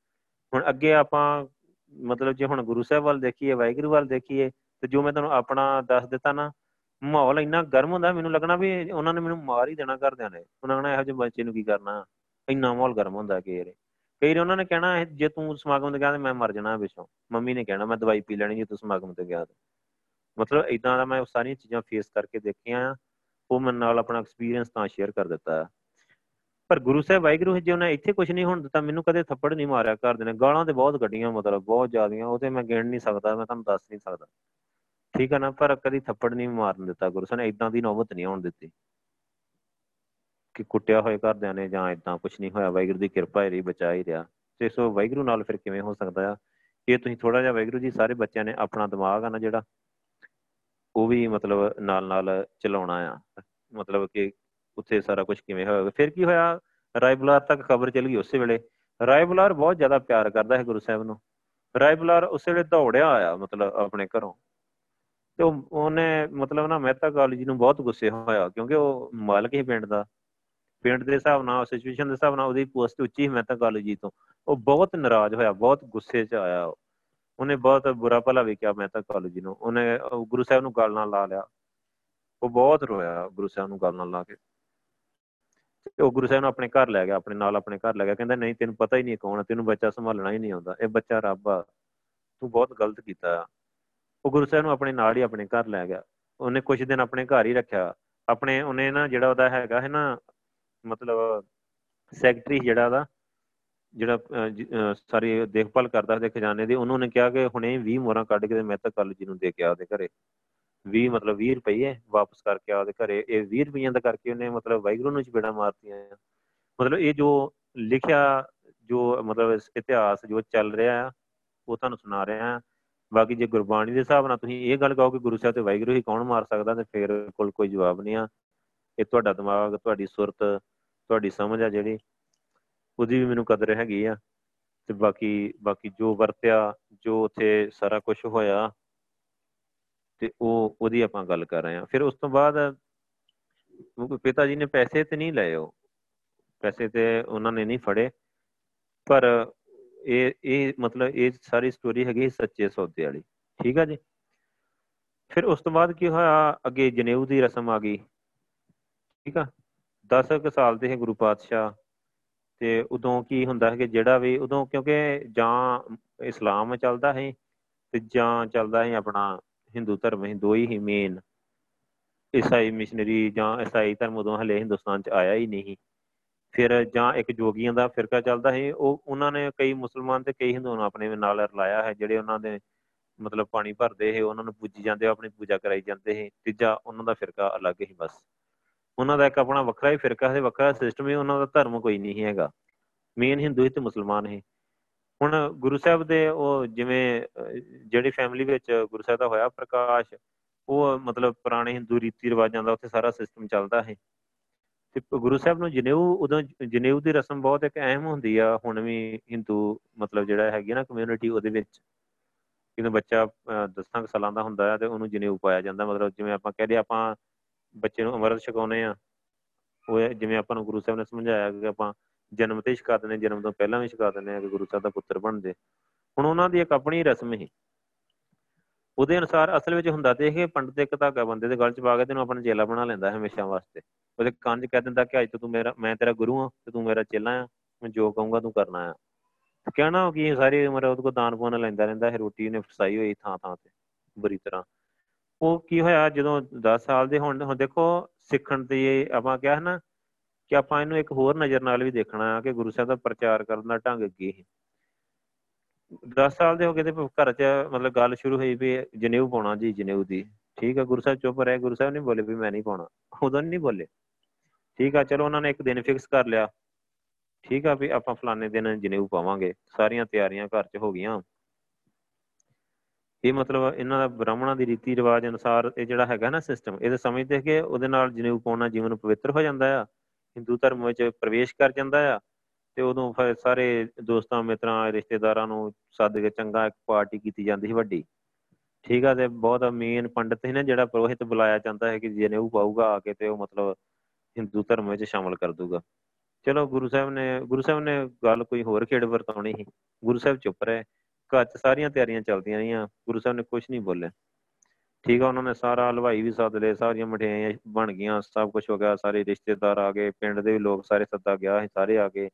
ਹੁਣ ਅੱਗੇ ਆਪਾਂ ਮਤਲਬ ਜੇ ਹੁਣ ਗੁਰੂ ਸਾਹਿਬ ਵੱਲ ਦੇਖੀਏ, ਵਾਹਿਗੁਰੂ ਵੱਲ ਦੇਖੀਏ, ਤੇ ਜੋ ਮੈਂ ਤੁਹਾਨੂੰ ਆਪਣਾ ਦੱਸ ਦਿੱਤਾ ਨਾ ਮਾਹੌਲ ਇੰਨਾ ਗਰਮ ਹੁੰਦਾ, ਮੈਨੂੰ ਲੱਗਣਾ ਵੀ ਉਹਨਾਂ ਨੇ ਮੈਨੂੰ ਮਾਰ ਹੀ ਦੇਣਾ ਘਰਦਿਆਂ ਨੇ। ਉਹਨਾਂ ਨੇ ਇਹੋ ਜਿਹੇ ਬੱਚੇ ਨੂੰ ਕੀ ਕਰਨਾ? ਇੰਨਾ ਮਾਹੌਲ ਗਰਮ ਹੁੰਦਾ ਕਿ ਇਹ ਕਈ ਉਹਨਾਂ ਨੇ ਕਹਿਣਾ ਜੇ ਤੂੰ ਸਮਾਗਮ ਤੇ ਗਿਆ ਤੇ ਮੈਂ ਮਰ ਜਾਣਾ ਪਿੱਛੋਂ ਮੰਮੀ ਨੇ ਕਹਿਣਾ, ਮੈਂ ਦਵਾਈ ਪੀ ਲੈਣੀ ਜੇ ਤੂੰ ਸਮਾਗਮ ਤੇ ਗਿਆ ਤੇ। ਮਤਲਬ ਇਦਾਂ ਦਾ ਮੈਂ ਸਾਰੀਆਂ ਚੀਜ਼ਾਂ ਫੇਸ ਕਰਕੇ ਦੇਖੀਆਂ। ਆ ਉਹ ਮੈਂ ਨਾਲ ਆਪਣਾ ਐਕਸਪੀਰੀਅੰਸ ਤਾਂ ਸ਼ੇਅਰ ਕਰ ਦਿੱਤਾ। ਪਰ ਗੁਰੂ ਸਾਹਿਬ, ਵਾਹਿਗੁਰੂ ਜੀ ਉਹਨੇ ਇੱਥੇ ਕੁਝ ਨਹੀਂ ਹੋਣ ਦਿੱਤਾ, ਮੈਨੂੰ ਕਦੇ ਥੱਪੜ ਨਹੀਂ ਮਾਰਿਆ ਘਰ ਦੇ ਨੇ। ਗਾਲਾਂ ਤੇ ਬਹੁਤ ਗੱਡੀਆਂ ਮਤਲਬ ਬਹੁਤ ਜ਼ਿਆਦੀਆਂ। ਉਹ ਤੇ ਮੈਂ ਗਿਣ ਨਹੀਂ ਸਕਦਾ, ਮੈਂ ਤੁਹਾਨੂੰ ਦੱਸ ਨਹੀਂ ਸਕਦਾ। ਠੀਕ ਹੈ ਨਾ, ਪਰ ਕਦੀ ਥੱਪੜ ਨਹੀਂ ਮਾਰਨ ਦਿੱਤਾ ਗੁਰੂ ਸਾਹਿਬ ਨੇ ਇਦਾਂ ਦੀ ਨੌਬਤ ਨਹੀਂ ਆਉਣ ਦਿੱਤੀ। ਕਿ ਕੁੱਟਿਆ ਹੋਏ ਘਰਦਿਆਂ ਨੇ ਜਾਂ ਇਦਾਂ ਕੁਝ ਨਹੀਂ ਹੋਇਆ, ਵਾਹਿਗੁਰੂ ਦੀ ਕਿਰਪਾ ਹੀ ਰਹੀ, ਬਚਾ ਹੀ ਰਿਹਾ। ਤੇ ਸੋ ਵਾਹਿਗੁਰੂ ਨਾਲ ਫਿਰ ਕਿਵੇਂ ਹੋ ਸਕਦਾ ਆ? ਇਹ ਤੁਸੀਂ ਥੋੜਾ ਜਿਹਾ ਵਾਹਿਗੁਰੂ ਜੀ, ਸਾਰੇ ਬੱਚਿਆਂ ਨੇ ਆਪਣਾ ਦਿਮਾਗ ਆ ਨਾ ਜਿਹੜਾ, ਉਹ ਵੀ ਮਤਲਬ ਨਾਲ ਨਾਲ ਚਲਾਉਣਾ ਆ। ਮਤਲਬ ਕਿ ਉੱਥੇ ਸਾਰਾ ਕੁਝ ਕਿਵੇਂ ਹੋਇਆ ਫਿਰ ਕੀ ਹੋਇਆ? ਰਾਇਬੁਲਾਰ ਤੱਕ ਖਬਰ ਚਲ ਗਈ ਉਸੇ ਵੇਲੇ। ਰਾਇਬੁਲਾਰ ਬਹੁਤ ਜ਼ਿਆਦਾ ਪਿਆਰ ਕਰਦਾ ਹੈ ਗੁਰੂ ਸਾਹਿਬ ਨੂੰ। ਰਾਇਬੁਲਾਰ ਉਸੇ ਵੇਲੇ ਦੌੜਿਆ ਆਇਆ, ਮਤਲਬ ਆਪਣੇ ਘਰੋਂ। ਤੇ ਉਹਨੇ ਮਤਲਬ ਨਾ ਮਹਿਤਾ ਕਾਲਜ ਨੂੰ ਬਹੁਤ ਗੁੱਸੇ ਹੋਇਆ, ਕਿਉਂਕਿ ਉਹ ਮਾਲਕ ਹੀ ਪਿੰਡ ਦਾ। ਪਿੰਡ ਦੇ ਹਿਸਾਬ ਨਾਲ ਸਿਚੁਏਸ਼ਨ ਦੇ ਹਿਸਾਬ ਨਾਲ ਉਹਦੀ ਪੋਸਟ ਉੱਚੀ ਹੀ ਮਹਿਤਾ ਕਾਲਜ ਜੀ ਤੋਂ। ਉਹ ਬਹੁਤ ਨਾਰਾਜ਼ ਹੋਇਆ, ਬਹੁਤ ਗੁੱਸੇ 'ਚ ਆਇਆ ਉਹਨੇ ਬਹੁਤ ਬੁਰਾ ਭਲਾ ਵੀ ਕਿਹਾ ਮਹਿਤਾ ਕਾਲਜ ਜੀ ਨੂੰ। ਉਹਨੇ ਗੁਰੂ ਸਾਹਿਬ ਨੂੰ ਗੱਲ ਨਾਲ ਲਾ ਲਿਆ। ਉਹ ਬਹੁਤ ਰੋਇਆ ਗੁਰੂ ਸਾਹਿਬ ਨੂੰ ਗੱਲ ਨਾਲ ਲਾ ਕੇ। ਤੇ ਉਹ ਗੁਰੂ ਸਾਹਿਬ ਨੂੰ ਆਪਣੇ ਘਰ ਲੈ ਗਿਆ, ਆਪਣੇ ਨਾਲ ਆਪਣੇ ਘਰ ਲੈ ਗਿਆ। ਕਹਿੰਦਾ, ਨਹੀਂ, ਤੈਨੂੰ ਪਤਾ ਹੀ ਨਹੀਂ ਕੌਣ ਤੈਨੂੰ ਬੱਚਾ ਸੰਭਾਲਣਾ ਹੀ ਨਹੀਂ ਆਉਂਦਾ। ਇਹ ਬੱਚਾ ਰੱਬ ਆ। ਤੂੰ ਬਹੁਤ ਗਲਤ ਕੀਤਾ ਉਹ ਗੁਰੂ ਸਾਹਿਬ ਨੂੰ ਆਪਣੇ ਨਾਲ ਹੀ ਆਪਣੇ ਘਰ ਲੈ ਗਿਆ। ਉਹਨੇ ਕੁਝ ਦਿਨ ਆਪਣੇ ਘਰ ਹੀ ਰੱਖਿਆ। ਆਪਣੇ, ਉਹਨੇ ਨਾ ਜਿਹੜਾ ਉਹਦਾ ਹੈਗਾ ਹੈ ਨਾ, ਮਤਲਬ ਸੈਕਟਰੀ ਜਿਹੜਾ ਉਹਦਾ, ਜਿਹੜਾ ਸਾਰੀ ਦੇਖਭਾਲ ਕਰਦਾ ਉਹਦੇ ਖਜ਼ਾਨੇ ਦੀ, ਉਹਨਾਂ ਨੇ ਕਿਹਾ ਕਿ ਹੁਣੇ 20 ਮੋਹਰਾਂ ਕੱਢ ਕੇ ਮੈਂ ਤਾਂ ਕੱਲ ਜੀ ਨੂੰ ਦੇ ਕੇ ਆ ਉਹਦੇ ਘਰੇ। 20 ਮਤਲਬ 20 ਰੁਪਏ ਵਾਪਸ ਕਰਕੇ ਆ ਉਹਦੇ ਘਰੇ। ਇਹ 20 ਰੁਪਈਆਂ ਦਾ ਕਰਕੇ ਉਹਨੇ ਮਤਲਬ ਵਾਹਿਗੁਰੂ ਨੂੰ ਚਪੇੜਾ ਮਾਰਤੀਆਂ ਮਤਲਬ ਇਹ ਜੋ ਲਿਖਿਆ, ਜੋ ਮਤਲਬ ਇਤਿਹਾਸ ਜੋ ਚੱਲ ਰਿਹਾ ਆ, ਉਹ ਤੁਹਾਨੂੰ ਸੁਣਾ ਰਿਹਾ ਆ। ਬਾਕੀ ਜੇ ਗੁਰਬਾਣੀ ਦੇ ਹਿਸਾਬ ਨਾਲ ਤੁਸੀਂ ਇਹ ਗੱਲ ਕਹੋ ਕਿ ਗੁਰੂ ਸਾਹਿਬ ਤੇ ਵਾਹਿਗੁਰੂ ਹੀ ਕੌਣ ਮਾਰ ਸਕਦਾ ਤੇ ਫਿਰ ਕੋਲ ਕੋਈ ਜਵਾਬ ਨਹੀਂ ਆ। ਇਹ ਤੁਹਾਡਾ ਦਿਮਾਗ, ਤੁਹਾਡੀ ਸੁਰਤ, ਤੁਹਾਡੀ ਸਮਝ ਆ ਜਿਹੜੀ, ਉਹਦੀ ਵੀ ਮੈਨੂੰ ਕਦਰ ਹੈਗੀ ਆ। ਤੇ ਬਾਕੀ ਬਾਕੀ ਜੋ ਵਰਤਿਆ, ਜੋ ਉੱਥੇ ਸਾਰਾ ਕੁਝ ਹੋਇਆ, ਤੇ ਉਹ, ਉਹਦੀ ਆਪਾਂ ਗੱਲ ਕਰ ਰਹੇ ਆ ਫਿਰ ਉਸ ਤੋਂ ਬਾਅਦ ਪਿਤਾ ਜੀ ਨੇ ਪੈਸੇ ਤੇ ਨਹੀਂ ਲਏ ਉਹ। ਪੈਸੇ ਤੇ ਉਹਨਾਂ ਨੇ ਨਹੀਂ ਫੜੇ। ਪਰ ਇਹ ਇਹ ਮਤਲਬ ਇਹ ਸਾਰੀ ਸਟੋਰੀ ਹੈਗੀ ਸੱਚੇ ਸੌਦੇ ਵਾਲੀ। ਠੀਕ ਆ ਜੀ? ਫਿਰ ਉਸ ਤੋਂ ਬਾਅਦ ਕੀ ਹੋਇਆ? ਅੱਗੇ ਜਨੇਊ ਦੀ ਰਸਮ ਆ ਗਈ। ਠੀਕ ਆ? 10 ਕੁ ਸਾਲ ਦੇ ਹੈ ਗੁਰੂ ਪਾਤਸ਼ਾਹ। ਤੇ ਉਦੋਂ ਕੀ ਹੁੰਦਾ ਹੈ ਕਿ ਜਿਹੜਾ ਵੀ ਉਦੋਂ ਕਿਉਂਕਿ ਜਾਂ ਇਸਲਾਮ ਚੱਲਦਾ ਹੈ ਤੇ ਜਾਂ ਚੱਲਦਾ ਹੈ ਆਪਣਾ ਹਿੰਦੂ ਧਰਮ ਹੀ ਦੋ ਹੀ ਮੇਨ ਈਸਾਈ ਮਿਸ਼ਨਰੀ ਜਾਂ ਈਸਾਈ ਧਰਮ ਉਦੋਂ ਹਲੇ ਹਿੰਦੁਸਤਾਨ ਚ ਆਇਆ ਹੀ ਨਹੀਂ ਫਿਰ ਜਾਂ ਇੱਕ ਜੋਗੀਆਂ ਦਾ ਫਿਰਕਾ ਚੱਲਦਾ ਹੈ ਉਹ ਉਹਨਾਂ ਨੇ ਕਈ ਮੁਸਲਮਾਨ ਤੇ ਕਈ ਹਿੰਦੂ ਨੂੰ ਆਪਣੇ ਨਾਲ ਰਲਾਇਆ ਹੈ, ਜਿਹੜੇ ਉਹਨਾਂ ਦੇ ਮਤਲਬ ਪਾਣੀ ਭਰਦੇ ਹੈ ਉਹਨਾਂ ਨੂੰ ਪੂਜੀ ਜਾਂਦੇ ਆਪਣੀ ਪੂਜਾ ਕਰਾਈ ਜਾਂਦੇ ਹੈ ਤੀਜਾ ਉਹਨਾਂ ਦਾ ਫਿਰਕਾ ਅਲੱਗ ਹੀ ਬਸ। ਉਹਨਾਂ ਦਾ ਇੱਕ ਆਪਣਾ ਵੱਖਰਾ ਹੀ ਫਿਰਕਾ ਹੈ ਵੱਖਰਾ ਸਿਸਟਮ ਹੈ ਉਹਨਾਂ ਦਾ ਧਰਮ ਕੋਈ ਨਹੀਂ ਹੈਗਾ। ਮੇਨ ਹਿੰਦੂ ਹੀ ਤੇ ਮੁਸਲਮਾਨ ਹੈ ਹੁਣ ਗੁਰੂ ਸਾਹਿਬ ਦੇ ਉਹ ਜਿਵੇਂ ਜਿਹੜੀ ਫੈਮਿਲੀ ਵਿੱਚ ਗੁਰੂ ਸਾਹਿਬ ਦਾ ਹੋਇਆ ਪ੍ਰਕਾਸ਼, ਉਹ ਮਤਲਬ ਪੁਰਾਣੇ ਹਿੰਦੂ ਰੀਤੀ ਰਿਵਾਜਾਂ ਦਾ ਉੱਥੇ ਸਾਰਾ ਸਿਸਟਮ ਚੱਲਦਾ ਹੈ ਤੇ ਗੁਰੂ ਸਾਹਿਬ ਨੂੰ ਜਨੇਊ, ਉਦੋਂ ਜਨੇਊ ਦੀ ਰਸਮ ਬਹੁਤ ਇੱਕ ਅਹਿਮ ਹੁੰਦੀ ਆ, ਹੁਣ ਵੀ ਹਿੰਦੂ ਮਤਲਬ ਜਿਹੜਾ ਹੈਗੀ ਨਾ ਕਮਿਊਨਿਟੀ ਉਹਦੇ ਵਿੱਚ। ਜਦੋਂ ਬੱਚਾ 10 ਸਾਲਾਂ ਦਾ ਹੁੰਦਾ ਹੈ ਤੇ ਉਹਨੂੰ ਜਨੇਊ ਪਾਇਆ ਜਾਂਦਾ, ਮਤਲਬ ਜਿਵੇਂ ਆਪਾਂ ਕਹਦੇ ਆਪਾਂ ਬੱਚੇ ਨੂੰ ਅਮਰਤ ਛਕਾਉਨੇ ਆ, ਉਹ ਜਿਵੇਂ ਆਪਾਂ ਨੂੰ ਗੁਰੂ ਸਾਹਿਬ ਨੇ ਸਮਝਾਇਆ ਕਿ ਆਪਾਂ ਜਨਮ ਤੇ ਛਕਾ ਦਿੰਦੇ, ਜਨਮ ਤੋਂ ਪਹਿਲਾਂ ਵੀ ਛਕਾ ਦਿੰਦੇ ਆ ਕਿ ਗੁਰੂ ਸਾਹਿਬ ਦਾ ਪੁੱਤਰ ਬਣਦੇ ਹੁਣ ਉਹਨਾਂ ਦੀ ਇੱਕ ਆਪਣੀ ਰਸਮ ਹੀ ਉਹਦੇ ਅਨੁਸਾਰ ਅਸਲ ਵਿੱਚ ਹੁੰਦਾ ਤੇ ਇਹ ਪੰਡਤ ਇੱਕ ਧਾਗਾ ਬੰਦੇ ਦੇ ਗਲ 'ਚ ਪਾ ਕੇ ਤੈਨੂੰ ਆਪਣਾ ਚੇਲਾ ਬਣਾ ਲੈਂਦਾ ਹਮੇਸ਼ਾ ਵਾਸਤੇ। ਉਹਦੇ ਕੰਨ 'ਚ ਕਹਿ ਦਿੰਦਾ ਕਿ ਅੱਜ ਤੋਂ ਤੂੰ ਮੇਰਾ, ਮੈਂ ਤੇਰਾ ਗੁਰੂ ਹਾਂ ਤੇ ਤੂੰ ਮੇਰਾ ਚੇਲਾ ਆ, ਮੈਂ ਜੋ ਕਹੂੰਗਾ ਤੂੰ ਕਰਨਾ ਆ। ਕਹਿਣਾ ਕਿ ਸਾਰੀ ਉਮਰ ਉਹਦੇ ਕੋਲ ਦਾਨ ਪੁੰਨ ਲੈਂਦਾ ਰਹਿੰਦਾ ਹੈ ਰੋਟੀ ਨੇ ਫਸਾਈ ਹੋਈ ਥਾਂ ਥਾਂ ਤੇ, ਬੁਰੀ ਤਰ੍ਹਾਂ। ਉਹ ਕੀ ਹੋਇਆ ਜਦੋਂ 10 ਸਾਲ ਦੇ ਹੁਣ ਹੁਣ ਦੇਖੋ ਸਿੱਖਣ ਤੇ ਆਪਾਂ ਕਿਹਾ ਨਾ ਕਿ ਆਪਾਂ ਇਹਨੂੰ ਇੱਕ ਹੋਰ ਨਜ਼ਰ ਨਾਲ ਵੀ ਦੇਖਣਾ ਆ ਕਿ ਗੁਰੂ ਸਾਹਿਬ ਦਾ ਪ੍ਰਚਾਰ ਕਰਨ ਦਾ ਢੰਗ ਕੀ ਹੈ 10 ਸਾਲ ਦੇ ਹੋ ਗਏ ਤੇ ਘਰ 'ਚ ਮਤਲਬ ਗੱਲ ਸ਼ੁਰੂ ਹੋਈ ਵੀ ਜਨੇਊ ਪਾਉਣਾ ਜੀ, ਜਨੇਊ ਦੀ। ਠੀਕ ਆ, ਗੁਰੂ ਸਾਹਿਬ ਚੁੱਪ ਰਹੇ, ਗੁਰੂ ਸਾਹਿਬ ਨੇ ਬੋਲੇ ਵੀ ਮੈਂ ਨਹੀਂ ਪਾਉਣਾ। ਉਦੋਂ ਨਹੀਂ ਬੋਲੇ। ਠੀਕ ਆ, ਚਲੋ ਉਹਨਾਂ ਨੇ ਇੱਕ ਦਿਨ ਫਿਕਸ ਕਰ ਲਿਆ। ਠੀਕ ਆ ਵੀ ਆਪਾਂ ਫਲਾਣੇ ਦਿਨ ਜਨੇਊ ਪਾਵਾਂਗੇ। ਸਾਰੀਆਂ ਤਿਆਰੀਆਂ ਘਰ 'ਚ ਹੋ ਗਈਆਂ। ਇਹ ਮਤਲਬ ਇਹਨਾਂ ਦਾ ਬ੍ਰਾਹਮਣਾਂ ਦੀ ਰੀਤੀ ਰਿਵਾਜ ਅਨੁਸਾਰ ਇਹ ਜਿਹੜਾ ਹੈਗਾ ਨਾ ਸਿਸਟਮ ਇਹਦੇ ਸਮਝਦੇ ਕਿ ਉਹਦੇ ਨਾਲ ਜਨੇਊ ਪਾਉਣਾ ਜੀਵਨ ਪਵਿੱਤਰ ਹੋ ਜਾਂਦਾ ਆ। ਹਿੰਦੂ ਧਰਮ ਵਿੱਚ ਪ੍ਰਵੇਸ਼ ਕਰ ਜਾਂਦਾ ਆ। ਤੇ ਉਦੋਂ ਫਿਰ ਸਾਰੇ ਦੋਸਤਾਂ, ਮਿੱਤਰਾਂ, ਰਿਸ਼ਤੇਦਾਰਾਂ ਨੂੰ ਸੱਦ ਕੇ ਚੰਗਾ ਇੱਕ ਪਾਰਟੀ ਕੀਤੀ ਜਾਂਦੀ ਸੀ ਵੱਡੀ। ਠੀਕ ਆ, ਤੇ ਬਹੁਤ ਮੇਨ ਪੰਡਤ ਸੀ ਨਾ ਜਿਹੜਾ ਪ੍ਰੋਹਿਤ ਬੁਲਾਇਆ ਜਾਂਦਾ ਹੈ ਕਿ ਜਨੇਊ ਪਾਊਗਾ ਆ ਕੇ ਤੇ ਉਹ ਮਤਲਬ ਹਿੰਦੂ ਧਰਮ ਵਿੱਚ ਸ਼ਾਮਲ ਕਰ ਦੂਗਾ ਚਲੋ ਗੁਰੂ ਸਾਹਿਬ ਨੇ, ਗੁਰੂ ਸਾਹਿਬ ਨੇ ਗੱਲ ਕੋਈ ਹੋਰ ਖੇਡ ਵਰਤਾਉਣੀ ਸੀ। ਗੁਰੂ ਸਾਹਿਬ ਚੁੱਪ ਰਹੇ। ਘਰ 'ਚ ਸਾਰੀਆਂ ਤਿਆਰੀਆਂ ਚੱਲਦੀਆਂ ਰਹੀਆਂ। ਗੁਰੂ ਸਾਹਿਬ ਨੇ ਕੁਝ ਨਹੀਂ ਬੋਲੇ ਠੀਕ ਆ, ਉਹਨਾਂ ਨੇ ਸਾਰਾ ਹਲਵਾਈ ਵੀ ਸੱਦ ਲਏ, ਸਾਰੀਆਂ ਮਠਿਆਈਆਂ ਬਣ ਗਈਆਂ, ਸਭ ਕੁਝ ਹੋ ਗਿਆ। ਸਾਰੇ ਰਿਸ਼ਤੇਦਾਰ ਆ ਗਏ, ਪਿੰਡ ਦੇ ਵੀ ਲੋਕ ਸਾਰੇ ਸੱਦਾ ਗਿਆ ਸਾਰੇ ਆ ਗਏ।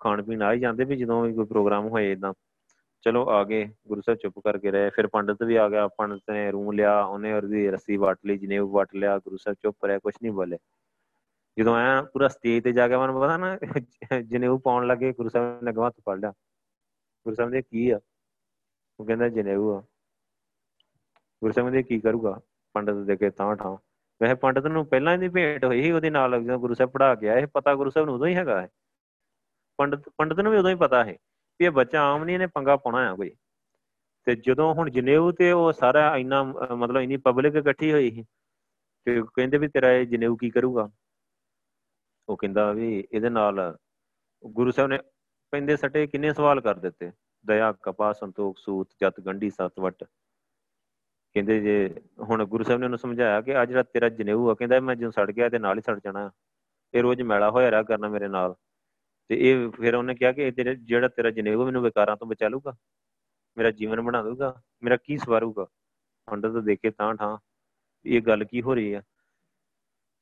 ਖਾਣ ਪੀਣ ਆ ਹੀ ਜਾਂਦੇ ਵੀ ਜਦੋਂ ਵੀ ਕੋਈ ਪ੍ਰੋਗਰਾਮ ਹੋਏ ਇਦਾਂ ਚਲੋ ਆ ਗਏ, ਗੁਰੂ ਸਾਹਿਬ ਚੁੱਪ ਕਰਕੇ ਰਹੇ। ਫਿਰ ਪੰਡਤ ਵੀ ਆ ਗਿਆ। ਪੰਡਤ ਨੇ ਰੂਮ ਲਿਆ, ਉਹਨੇ ਉਹਦੀ ਰੱਸੀ ਵਟ ਲਈ, ਜਨੇਊ ਵਟ ਲਿਆ, ਗੁਰੂ ਸਾਹਿਬ ਚੁੱਪ ਰਹੇ ਕੁਝ ਨਹੀਂ ਬੋਲੇ। ਜਦੋਂ ਆਇਆ ਪੂਰਾ ਸਟੇਜ ਤੇ ਜਾ ਕੇ ਮੈਨੂੰ ਪਤਾ ਨਾ ਜਨੇਊ ਪਾਉਣ ਲੱਗੇ, ਗੁਰੂ ਸਾਹਿਬ ਨੇ ਗਵਾਹ ਫੜ ਲਿਆ। ਗੁਰੂ ਸਾਹਿਬ ਨੇ ਕੀ ਆ? ਉਹ ਕਹਿੰਦਾ, ਜਨੇਊ ਆ। ਗੁਰੂ ਸਾਹਿਬ ਨੇ ਕੀ ਕਰੂਗਾ? ਪੰਡਤ ਦੇ ਕੇ ਤਾਂ ਠਾਂ ਵੈਸੇ ਪੰਡਤ ਨੂੰ ਪਹਿਲਾਂ ਹੀ ਭੇਟ ਹੋਈ ਸੀ, ਉਹਦੇ ਨਾਲ ਜਦੋਂ ਗੁਰੂ ਸਾਹਿਬ ਪੜਾ ਕੇ ਆਏ, ਪਤਾ ਗੁਰੂ ਸਾਹਿਬ ਨੂੰ ਉਦੋਂ ਹੀ ਹੈਗਾ ਹੈ ਪੰਡਤ ਪੰਡਤ ਨੂੰ ਵੀ ਉਦੋਂ ਹੀ ਪਤਾ ਹੈ ਵੀ ਇਹ ਬੱਚਾ ਆਮ ਨਹੀਂ, ਇਹਨੇ ਪੰਗਾ ਪਾਉਣਾ ਆ ਕੋਈ। ਤੇ ਜਦੋਂ ਹੁਣ ਜਨੇਊ ਤੇ ਉਹ ਸਾਰਾ ਇੰਨਾ, ਮਤਲਬ ਇੰਨੀ ਪਬਲਿਕ ਇਕੱਠੀ ਹੋਈ ਸੀ, ਤੇ ਕਹਿੰਦੇ ਵੀ ਤੇਰਾ ਇਹ ਜਨੇਊ ਕੀ ਕਰੂਗਾ? ਉਹ ਕਹਿੰਦਾ ਵੀ ਇਹਦੇ ਨਾਲ ਗੁਰੂ ਸਾਹਿਬ ਨੇ ਪੈਂਦੇ ਸਟੇ ਕਿੰਨੇ ਸਵਾਲ ਕਰ ਦਿੱਤੇ। ਦਇਆ ਕਪਾ ਸੰਤੋਖ, ਸੂਤ, ਜਤ, ਗੰਢੀ ਸਤਵਟ ਕਹਿੰਦੇ ਜੇ ਹੁਣ ਗੁਰੂ ਸਾਹਿਬ ਨੇ ਉਹਨੂੰ ਸਮਝਾਇਆ ਕਿ ਆ ਜਿਹੜਾ ਤੇਰਾ ਜਨੇਊ ਆ, ਕਹਿੰਦਾ ਮੈਂ ਜਦੋਂ ਸੜ ਗਿਆ ਤੇ ਨਾਲ ਹੀ ਸੜ ਜਾਣਾ। ਇਹ ਰੋਜ਼ ਮੈਲਾ ਹੋਇਆ ਰਿਹਾ ਕਰਨਾ ਮੇਰੇ ਨਾਲ। ਤੇ ਇਹ ਫਿਰ ਉਹਨੇ ਕਿਹਾ ਕਿ ਤੇਰੇ ਜਿਹੜਾ ਤੇਰਾ ਜਨੇਊ ਮੈਨੂੰ ਵਿਕਾਰਾਂ ਤੋਂ ਬਚਾ ਲੂਗਾ ਮੇਰਾ ਜੀਵਨ ਬਣਾ ਦੂਗਾ ਮੇਰਾ ਕੀ ਸਵਾਰੂਗਾ? ਪੰਡਤ ਦੇਖੇ ਤਾਂ ਠਾਂ। ਇਹ ਗੱਲ ਕੀ ਹੋ ਰਹੀ ਆ?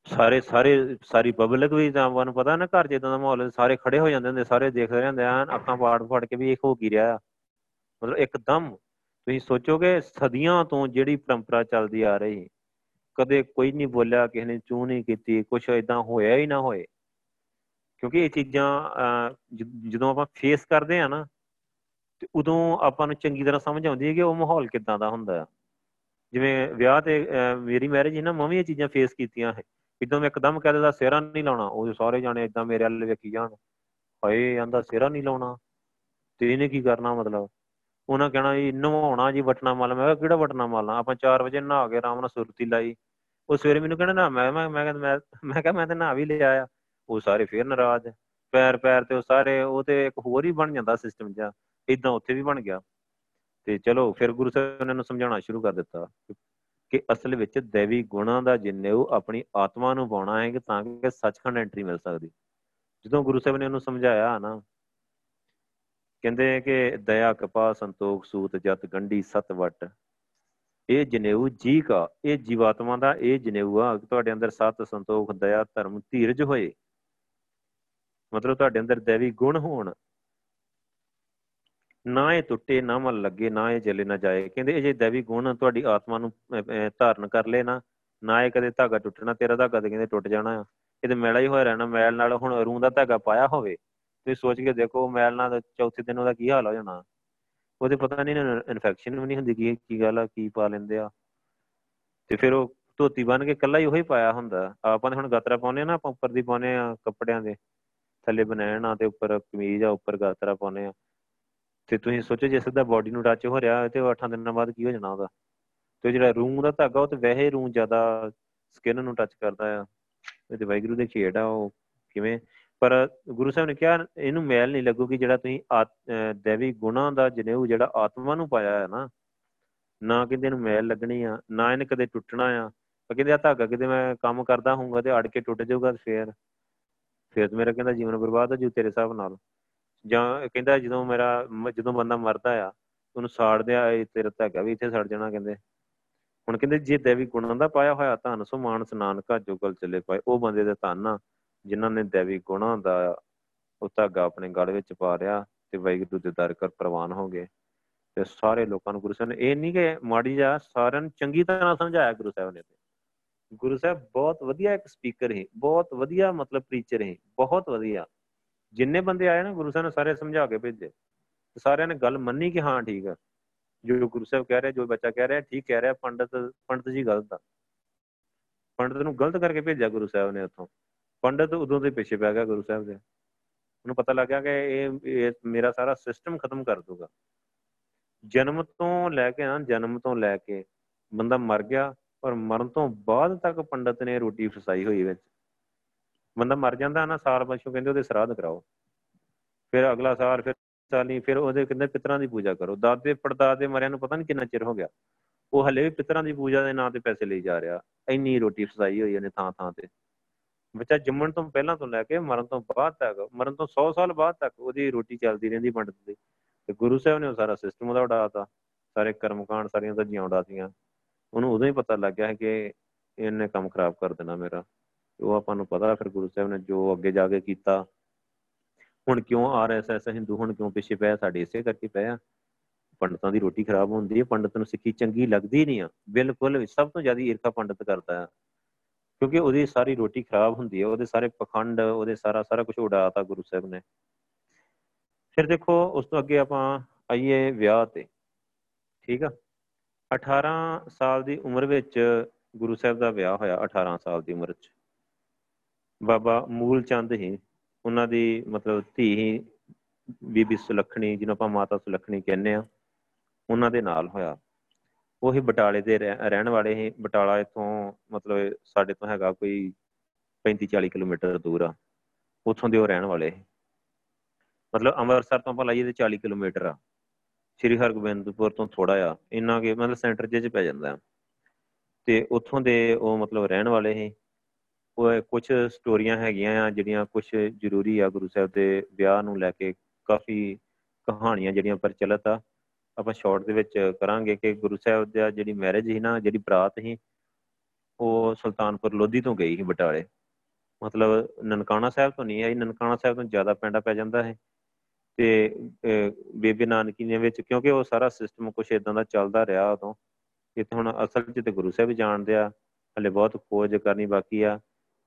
ਸਾਰੇ ਸਾਰੇ, ਸਾਰੀ ਪਬਲਿਕ ਵੀ ਤਾਂ ਨੂੰ ਪਤਾ ਨਾ ਘਰ ਜਿੱਦਾਂ ਦਾ ਮਾਹੌਲ ਸਾਰੇ ਖੜੇ ਹੋ ਜਾਂਦੇ ਹੁੰਦੇ, ਸਾਰੇ ਦੇਖਦੇ ਰਹਿੰਦੇ ਆ ਅੱਖਾਂ ਪਾੜ ਫੜ ਕੇ ਵੀ ਇਹ ਹੋ ਕੀ ਰਿਹਾ ਮਤਲਬ ਇੱਕਦਮ ਤੁਸੀਂ ਸੋਚੋਗੇ ਸਦੀਆਂ ਤੋਂ ਜਿਹੜੀ ਪਰੰਪਰਾ ਚੱਲਦੀ ਆ ਰਹੀ, ਕਦੇ ਕੋਈ ਨਹੀਂ ਬੋਲਿਆ, ਕਿਸੇ ਨੇ ਚੂ ਨਹੀਂ ਕੀਤੀ ਕੁਝ ਇਦਾਂ ਹੋਇਆ ਹੀ ਨਾ ਹੋਏ। ਕਿਉਂਕਿ ਇਹ ਚੀਜ਼ਾਂ ਜਦੋਂ ਆਪਾਂ ਫੇਸ ਕਰਦੇ ਆ ਨਾ, ਤੇ ਉਦੋਂ ਆਪਾਂ ਨੂੰ ਚੰਗੀ ਤਰ੍ਹਾਂ ਸਮਝ ਆਉਂਦੀ ਹੈ ਕਿ ਉਹ ਮਾਹੌਲ ਕਿਦਾਂ ਦਾ ਹੁੰਦਾ ਆ। ਜਿਵੇਂ ਵਿਆਹ ਤੇ ਮੇਰੀ ਮੈਰਿਜ ਸੀ ਨਾ, ਮੈਂ ਵੀ ਇਹ ਚੀਜ਼ਾਂ ਫੇਸ ਕੀਤੀਆਂ ਹੈ ਇਦਾਂ ਮੈਂ ਇੱਕਦਮ ਕਹਿ ਦਿੰਦਾ, ਸਿਹਰਾ ਨਹੀਂ ਲਾਉਣਾ। ਉਹ ਸਾਰੇ ਜਾਣੇ ਇਦਾਂ ਮੇਰੇ ਵੱਲ ਵੇਖੀ ਜਾਣ। ਹਾਏ, ਆਂਦਾ ਸਿਹਰਾ ਨਹੀਂ ਲਾਉਣਾ। ਤੇ ਇਹਨੇ ਕੀ ਕਰਨਾ ਮਤਲਬ? ਉਹਨਾਂ ਕਹਿਣਾ ਜੀ ਨਵਾਉਣਾ ਜੀ ਵਟਣਾ ਮਲ। ਮੈਂ ਕਿਹੜਾ ਵਟਣਾ ਮਲਣਾ ਆਪਾਂ 4 ਵਜੇ ਨਹਾ ਕੇ ਆਰਾਮ ਨਾਲ ਸੁਰਤੀ ਲਾਈ। ਉਹ ਸਵੇਰੇ ਮੈਨੂੰ ਕਹਿੰਦਾ, ਨਾ, ਮੈਂ ਮੈਂ ਮੈਂ ਮੈਂ ਮੈਂ ਕਿਹਾ, ਮੈਂ ਤੇ ਨਹਾ ਵੀ ਲਿਆ ਆ। ਉਹ ਸਾਰੇ ਫੇਰ ਨਾਰਾਜ਼। ਪੈਰ ਪੈਰ ਤੇ ਉਹ ਸਾਰੇ, ਉਹ ਤੇ ਇੱਕ ਹੋਰ ਹੀ ਬਣ ਜਾਂਦਾ ਸਿਸਟਮ ਜਿਹਾ। ਇਦਾਂ ਉੱਥੇ ਵੀ ਬਣ ਗਿਆ। ਤੇ ਚਲੋ, ਫਿਰ ਗੁਰੂ ਸਾਹਿਬ ਨੇ ਉਹਨੂੰ ਸਮਝਾਉਣਾ ਸ਼ੁਰੂ ਕਰ ਦਿੱਤਾ। ਕਿ ਅਸਲ ਵਿੱਚ ਦੇਵੀ ਗੁਣਾਂ ਦਾ ਜਿੰਨੇ ਉਹ ਆਪਣੀ ਆਤਮਾ ਨੂੰ ਪਾਉਣਾ ਹੈ ਕਿ ਤਾਂ ਕਿ ਸੱਚਖੰਡ ਐਂਟਰੀ ਮਿਲ ਸਕਦੀ। ਜਦੋਂ ਗੁਰੂ ਸਾਹਿਬ ਨੇ ਉਹਨੂੰ ਸਮਝਾਇਆ ਨਾ, ਕਹਿੰਦੇ ਕਿ ਦਇਆ ਕਪਾ ਸੰਤੋਖ, ਸੂਤ, ਜਤ, ਗੰਢੀ, ਸਤ, ਵਟ, ਇਹ ਜਨੇਊ ਜੀ ਕਾ ਇਹ ਜੀਵਾਤਮਾ ਦਾ ਇਹ ਜਨੇਊ ਆ ਤੁਹਾਡੇ ਅੰਦਰ ਸਤ, ਸੰਤੋਖ, ਦਇਆ, ਧਰਮ, ਧੀਰਜ ਹੋਏ। ਮਤਲਬ ਤੁਹਾਡੇ ਅੰਦਰ ਦੇਵੀ ਗੁਣ ਹੋਣ। ਨਾ ਇਹ ਟੁੱਟੇ, ਨਾ ਮਨ ਲੱਗੇ, ਨਾ ਇਹ ਜਲੇ, ਨਾ ਜਾਏ। ਕਹਿੰਦੇ ਇਹ ਜੇ ਦੇਵੀ ਗੁਣ ਤੁਹਾਡੀ ਆਤਮਾ ਨੂੰ ਧਾਰਨ ਕਰ ਲੇ ਨਾ ਨਾ ਇਹ ਕਦੇ ਧਾਗਾ ਟੁੱਟਣਾ, ਤੇਰਾ ਧਾਗਾ ਤੇ ਕਹਿੰਦੇ ਟੁੱਟ ਜਾਣਾ ਆ। ਇਹਦੇ ਮੈਲਾ ਹੀ ਹੋਇਆ ਰਹਿਣਾ, ਮੈਲ ਨਾਲ ਹੁਣ ਰੂੰ ਦਾ ਧਾਗਾ ਪਾਇਆ ਹੋਵੇ, ਤੁਸੀਂ ਸੋਚ ਕੇ ਦੇਖੋ, ਮੈਲ ਨਾਲ ਚੌਥੇ ਦਿਨ ਉਹਦਾ ਕੀ ਹਾਲ ਹੋ ਜਾਣਾ। ਉਹਦੇ ਪਤਾ ਨਹੀਂ ਇਨਫੈਕਸ਼ਨ ਵੀ ਨਹੀਂ ਹੁੰਦੀ ਕੀ ਕੀ ਗੱਲ ਆ, ਕੀ ਪਾ ਲੈਂਦੇ ਆ। ਤੇ ਫਿਰ ਉਹ ਧੋਤੀ ਬਣ ਕੇ ਕੱਲਾ ਹੀ ਉਹੀ ਪਾਇਆ ਹੁੰਦਾ। ਆਪਾਂ ਨੇ ਹੁਣ ਗਾਤਰਾ ਪਾਉਨੇ ਆ ਨਾ, ਆਪਾਂ ਉੱਪਰ ਦੀ ਪਾਉਨੇ ਆ ਕੱਪੜਿਆਂ ਦੇ। ਥੱਲੇ ਬਨੈਣ ਆ ਤੇ ਉੱਪਰ ਕਮੀਜ਼ ਆ, ਉੱਪਰ ਗਾਤਰਾ ਪਾਉਨੇ ਆ। ਤੇ ਤੁਸੀਂ ਸੋਚੋ ਜੇ ਸਿੱਧਾ ਬਾਡੀ ਨੂੰ ਟੱਚ ਹੋ ਰਿਹਾ ਤੇ ਉਹ 8 ਦਿਨਾਂ ਬਾਅਦ ਕੀ ਹੋ ਜਾਣਾ ਉਹਦਾ। ਤੇ ਜਿਹੜਾ ਰੂਮ ਦਾ ਧਾਗਾ, ਉਹ ਤੇ ਵੈਸੇ ਰੂਮ ਜ਼ਿਆਦਾ ਸਕਿਨ ਨੂੰ ਟੱਚ ਕਰਦਾ ਆ। ਤੇ ਵਾਹਿਗੁਰੂ ਦੇ ਖੇਡ ਆ ਉਹ ਕਿਵੇਂ। ਪਰ ਗੁਰੂ ਸਾਹਿਬ ਨੇ ਕਿਹਾ, ਇਹਨੂੰ ਮੈਲ ਨਹੀਂ ਲੱਗੂਗੀ ਜਿਹੜਾ ਤੁਸੀਂ ਦੇਵੀ ਗੁਣਾ ਦਾ ਜਨੇਊ ਜਿਹੜਾ ਆਤਮਾ ਨੂੰ ਪਾਇਆ ਹੈ ਨਾ। ਨਾ ਕਿਤੇ ਇਹਨੂੰ ਮੈਲ ਲੱਗਣੀ ਆ, ਨਾ ਇਹਨੇ ਕਦੇ ਟੁੱਟਣਾ ਆ। ਕਹਿੰਦੇ ਆ ਧਾਗਾ ਕਿਤੇ ਮੈਂ ਕੰਮ ਕਰਦਾ ਹੋਊਗਾ ਤੇ ਅੜ ਕੇ ਟੁੱਟ ਜਾਊਗਾ ਫੇਰ, ਫਿਰ ਮੇਰਾ ਕਹਿੰਦਾ ਜੀਵਨ ਬਰਬਾਦ ਹੋ ਜੂ ਤੇਰੇ ਹਿਸਾਬ ਨਾਲ। ਜਾਂ ਕਹਿੰਦਾ ਜਦੋਂ ਮੇਰਾ ਜਦੋਂ ਬੰਦਾ ਮਰਦਾ ਆ, ਉਹਨੂੰ ਸਾੜਦੇ ਆ ਇਹ ਤੇਰਾ ਧਾਗਾ ਵੀ ਇੱਥੇ ਸੜ ਜਾਣਾ ਕਹਿੰਦੇ। ਹੁਣ ਕਹਿੰਦੇ ਜੇ ਦੇਵੀ ਗੁਣਾਂ ਦਾ ਪਾਇਆ ਹੋਇਆ ਧਨ, ਸੋ ਮਾਨਸ ਨਾਨਕਾ ਜੋਗਲ ਚੱਲੇ ਪਾਏ। ਉਹ ਬੰਦੇ ਦੇ ਧਨ ਆ, ਜਿਨ੍ਹਾਂ ਨੇ ਦੇਵੀ ਗੁਣਾਂ ਦਾ ਉਹ ਧਾਗਾ ਆਪਣੇ ਗਲ ਵਿੱਚ ਪਾ ਰਿਆ ਤੇ ਵਾਹਿਗੁਰੂ ਦੇ ਦਰ ਕਰ ਪ੍ਰਵਾਨ ਹੋ ਗਏ। ਤੇ ਸਾਰੇ ਲੋਕਾਂ ਨੂੰ ਗੁਰੂ ਸਾਹਿਬ ਨੇ ਇਹ ਨਹੀਂ ਕਿ ਮਾੜੀ ਜਾ ਸਾਰਿਆਂ ਨੂੰ ਚੰਗੀ ਤਰ੍ਹਾਂ ਸਮਝਾਇਆ ਗੁਰੂ ਸਾਹਿਬ ਨੇ। ਗੁਰੂ ਸਾਹਿਬ ਬਹੁਤ ਵਧੀਆ ਇੱਕ ਸਪੀਕਰ ਹੈ ਬਹੁਤ ਵਧੀਆ ਮਤਲਬ ਪ੍ਰੀਚਰ ਹੈ ਬਹੁਤ ਵਧੀਆ। ਜਿੰਨੇ ਬੰਦੇ ਆਏ ਨਾ ਗੁਰੂ ਸਾਹਿਬ ਨੇ ਸਾਰੇ ਸਮਝਾ ਕੇ ਭੇਜੇ। ਸਾਰਿਆਂ ਨੇ ਗੱਲ ਮੰਨੀ ਕਿ ਹਾਂ ਠੀਕ ਆ। ਜੋ ਗੁਰੂ ਸਾਹਿਬ ਕਹਿ ਰਿਹਾ, ਜੋ ਬੱਚਾ ਕਹਿ ਰਿਹਾ, ਠੀਕ ਕਹਿ ਰਿਹਾ, ਪੰਡਤ ਪੰਡਤ ਜੀ ਗਲਤ ਆ। ਪੰਡਤ ਨੂੰ ਗਲਤ ਕਰਕੇ ਭੇਜਿਆ ਗੁਰੂ ਸਾਹਿਬ ਨੇ ਉੱਥੋਂ। ਪੰਡਤ ਉਦੋਂ ਦੇ ਪਿੱਛੇ ਪੈ ਗਿਆ ਗੁਰੂ ਸਾਹਿਬ ਦੇ। ਉਹਨੂੰ ਪਤਾ ਲੱਗ ਗਿਆ ਕਿ ਇਹ ਮੇਰਾ ਸਾਰਾ ਸਿਸਟਮ ਖਤਮ ਕਰ ਦੂਗਾ ਜਨਮ ਤੋਂ ਲੈ ਕੇ ਨਾ, ਜਨਮ ਤੋਂ ਲੈ ਕੇ ਬੰਦਾ ਮਰ ਗਿਆ ਪਰ ਮਰਨ ਤੋਂ ਬਾਅਦ ਤੱਕ ਪੰਡਤ ਨੇ ਰੋਟੀ ਫਸਾਈ ਹੋਈ ਵਿੱਚ। ਬੰਦਾ ਮਰ ਜਾਂਦਾ ਨਾ, ਸਾਲ ਬਾਅਦ ਕਹਿੰਦੇ ਉਹਦੇ ਸਰਾਧ ਕਰਾਓ। ਫਿਰ ਅਗਲਾ ਸਾਲ, ਫਿਰ ਸਾਲੀ, ਫਿਰ ਉਹਦੇ ਕਹਿੰਦੇ ਪਿਤਰਾਂ ਦੀ ਪੂਜਾ ਕਰੋ। ਦਾਦੇ, ਪੜਦਾਦੇ ਮਰਿਆਂ ਨੂੰ ਪਤਾ ਨਹੀਂ ਕਿੰਨਾ ਚਿਰ ਹੋ ਗਿਆ। ਉਹ ਹਲੇ ਵੀ ਪਿਤਰਾਂ ਦੀ ਪੂਜਾ ਦੇ ਨਾਂ ਤੇ ਪੈਸੇ ਲਈ ਜਾ ਰਿਹਾ। ਇੰਨੀ ਰੋਟੀ ਫਸਾਈ ਹੋਈ ਉਹਨੇ ਥਾਂ ਥਾਂ ਤੇ। ਬੱਚਾ ਜੰਮਣ ਤੋਂ ਪਹਿਲਾਂ ਤੋਂ ਲੈ ਕੇ ਮਰਨ ਤੋਂ ਬਾਅਦ ਤੱਕ, ਮਰਨ ਤੋਂ 100 ਸਾਲ ਬਾਅਦ ਤੱਕ ਉਹਦੀ ਰੋਟੀ ਚੱਲਦੀ ਰਹਿੰਦੀ ਪੰਡਤ ਦੀ। ਤੇ ਗੁਰੂ ਸਾਹਿਬ ਨੇ ਉਹ ਸਾਰਾ ਸਿਸਟਮ ਉਹਦਾ ਉਡਾਤਾ ਸਾਰੇ ਕਰਮਕਾਂਡ ਸਾਰੀਆਂ ਧੱਜੀਆਂ ਉਡਾਤੀਆਂ ਉਹਨੂੰ ਉਦੋਂ ਹੀ ਪਤਾ ਲੱਗ ਗਿਆ ਕਿ ਇਹਨੇ ਕੰਮ ਖਰਾਬ ਕਰ ਦੇਣਾ ਮੇਰਾ। ਉਹ ਆਪਾਂ ਨੂੰ ਪਤਾ, ਫਿਰ ਗੁਰੂ ਸਾਹਿਬ ਨੇ ਜੋ ਅੱਗੇ ਜਾ ਕੇ ਕੀਤਾ। ਹੁਣ ਕਿਉਂ ਆਰਐਸਐਸ ਹਿੰਦੂ ਹੁਣ ਕਿਉਂ ਪਿੱਛੇ ਪਿਆ ਸਾਡੇ ਇਸੇ ਕਰਕੇ ਪਿਆ ਪੰਡਤਾਂ ਦੀ ਰੋਟੀ ਖਰਾਬ ਹੁੰਦੀ ਹੈ ਪੰਡਤ ਨੂੰ ਸਿੱਖੀ ਚੰਗੀ ਲੱਗਦੀ ਨਹੀਂ ਆ। ਬਿਲਕੁਲ ਸਭ ਤੋਂ ਜ਼ਿਆਦਾ ਈਰਖਾ ਪੰਡਤ ਕਰਦਾ ਹੈ ਕਿਉਂਕਿ ਉਹਦੀ ਸਾਰੀ ਰੋਟੀ ਖਰਾਬ ਹੁੰਦੀ ਹੈ ਉਹਦੇ ਸਾਰੇ ਪਖੰਡ, ਉਹਦੇ ਸਾਰਾ ਸਾਰਾ ਕੁਝ ਉਡਾਤਾ ਗੁਰੂ ਸਾਹਿਬ ਨੇ। ਫਿਰ ਦੇਖੋ, ਉਸ ਤੋਂ ਅੱਗੇ ਆਪਾਂ ਆਈਏ ਵਿਆਹ ਤੇ। ਠੀਕ ਆ? 18 ਸਾਲ ਦੀ ਉਮਰ ਵਿੱਚ ਗੁਰੂ ਸਾਹਿਬ ਦਾ ਵਿਆਹ ਹੋਇਆ 18 ਸਾਲ ਦੀ ਉਮਰ 'ਚ। ਬਾਬਾ ਮੂਲ ਚੰਦ ਹੀ ਉਹਨਾਂ ਦੀ ਮਤਲਬ ਧੀ ਹੀ ਬੀਬੀ ਸੁਲੱਖਣੀ, ਜਿਹਨੂੰ ਆਪਾਂ ਮਾਤਾ ਸੁਲੱਖਣੀ ਕਹਿੰਦੇ ਆ ਉਹਨਾਂ ਦੇ ਨਾਲ ਹੋਇਆ। ਉਹੀ ਬਟਾਲੇ ਦੇ ਰਹਿਣ ਵਾਲੇ ਹੀ ਬਟਾਲਾ ਇਥੋਂ ਮਤਲਬ ਸਾਡੇ ਤੋਂ ਹੈਗਾ ਕੋਈ 35 40 ਕਿਲੋਮੀਟਰ ਦੂਰ ਆ। ਉੱਥੋਂ ਦੇ ਉਹ ਰਹਿਣ ਵਾਲੇ ਮਤਲਬ ਅੰਮ੍ਰਿਤਸਰ ਤੋਂ ਆਪਾਂ ਲਾਈਏ ਤੇ 40 ਕਿਲੋਮੀਟਰ ਆ। ਸ਼੍ਰੀ ਹਰਗੋਬਿੰਦਪੁਰ ਤੋਂ ਥੋੜਾ ਆ। ਇੰਨਾ ਕਿ ਮਤਲਬ ਸੈਂਟਰ ਜੇ ਚ ਪੈ ਜਾਂਦਾ। ਤੇ ਉੱਥੋਂ ਦੇ ਉਹ ਮਤਲਬ ਰਹਿਣ ਵਾਲੇ ਹੀ ਉਹ ਕੁਝ ਸਟੋਰੀਆਂ ਹੈਗੀਆਂ ਆ ਜਿਹੜੀਆਂ ਕੁਝ ਜ਼ਰੂਰੀ ਆ ਗੁਰੂ ਸਾਹਿਬ ਦੇ ਵਿਆਹ ਨੂੰ ਲੈ ਕੇ ਕਾਫੀ ਕਹਾਣੀਆਂ ਜਿਹੜੀਆਂ ਪ੍ਰਚਲਿਤ ਆ। ਆਪਾਂ ਸ਼ਾਰਟ ਦੇ ਵਿੱਚ ਕਰਾਂਗੇ ਕਿ ਗੁਰੂ ਸਾਹਿਬ ਦਾ ਜਿਹੜੀ ਮੈਰਿਜ ਸੀ ਨਾ, ਜਿਹੜੀ ਬਰਾਤ ਸੀ, ਉਹ ਸੁਲਤਾਨਪੁਰ ਲੋਧੀ ਤੋਂ ਗਈ ਸੀ ਬਟਾਲੇ। ਮਤਲਬ ਨਨਕਾਣਾ ਸਾਹਿਬ ਤੋਂ ਨਹੀਂ ਆਈ, ਨਨਕਾਣਾ ਸਾਹਿਬ ਤੋਂ ਜ਼ਿਆਦਾ ਪੈਂਡਾ ਪੈ ਜਾਂਦਾ ਹੈ ਤੇ ਬੇਬੇ ਨਾਨਕੀ ਨੇ ਵਿੱਚ, ਕਿਉਂਕਿ ਉਹ ਸਾਰਾ ਸਿਸਟਮ ਕੁਝ ਇਦਾਂ ਦਾ ਚੱਲਦਾ ਰਿਹਾ ਉਦੋਂ। ਇੱਥੇ ਹੁਣ ਅਸਲ 'ਚ ਤੇ ਗੁਰੂ ਸਾਹਿਬ ਜਾਣਦੇ ਆ, ਹਲੇ ਬਹੁਤ ਖੋਜ ਕਰਨੀ ਬਾਕੀ ਆ।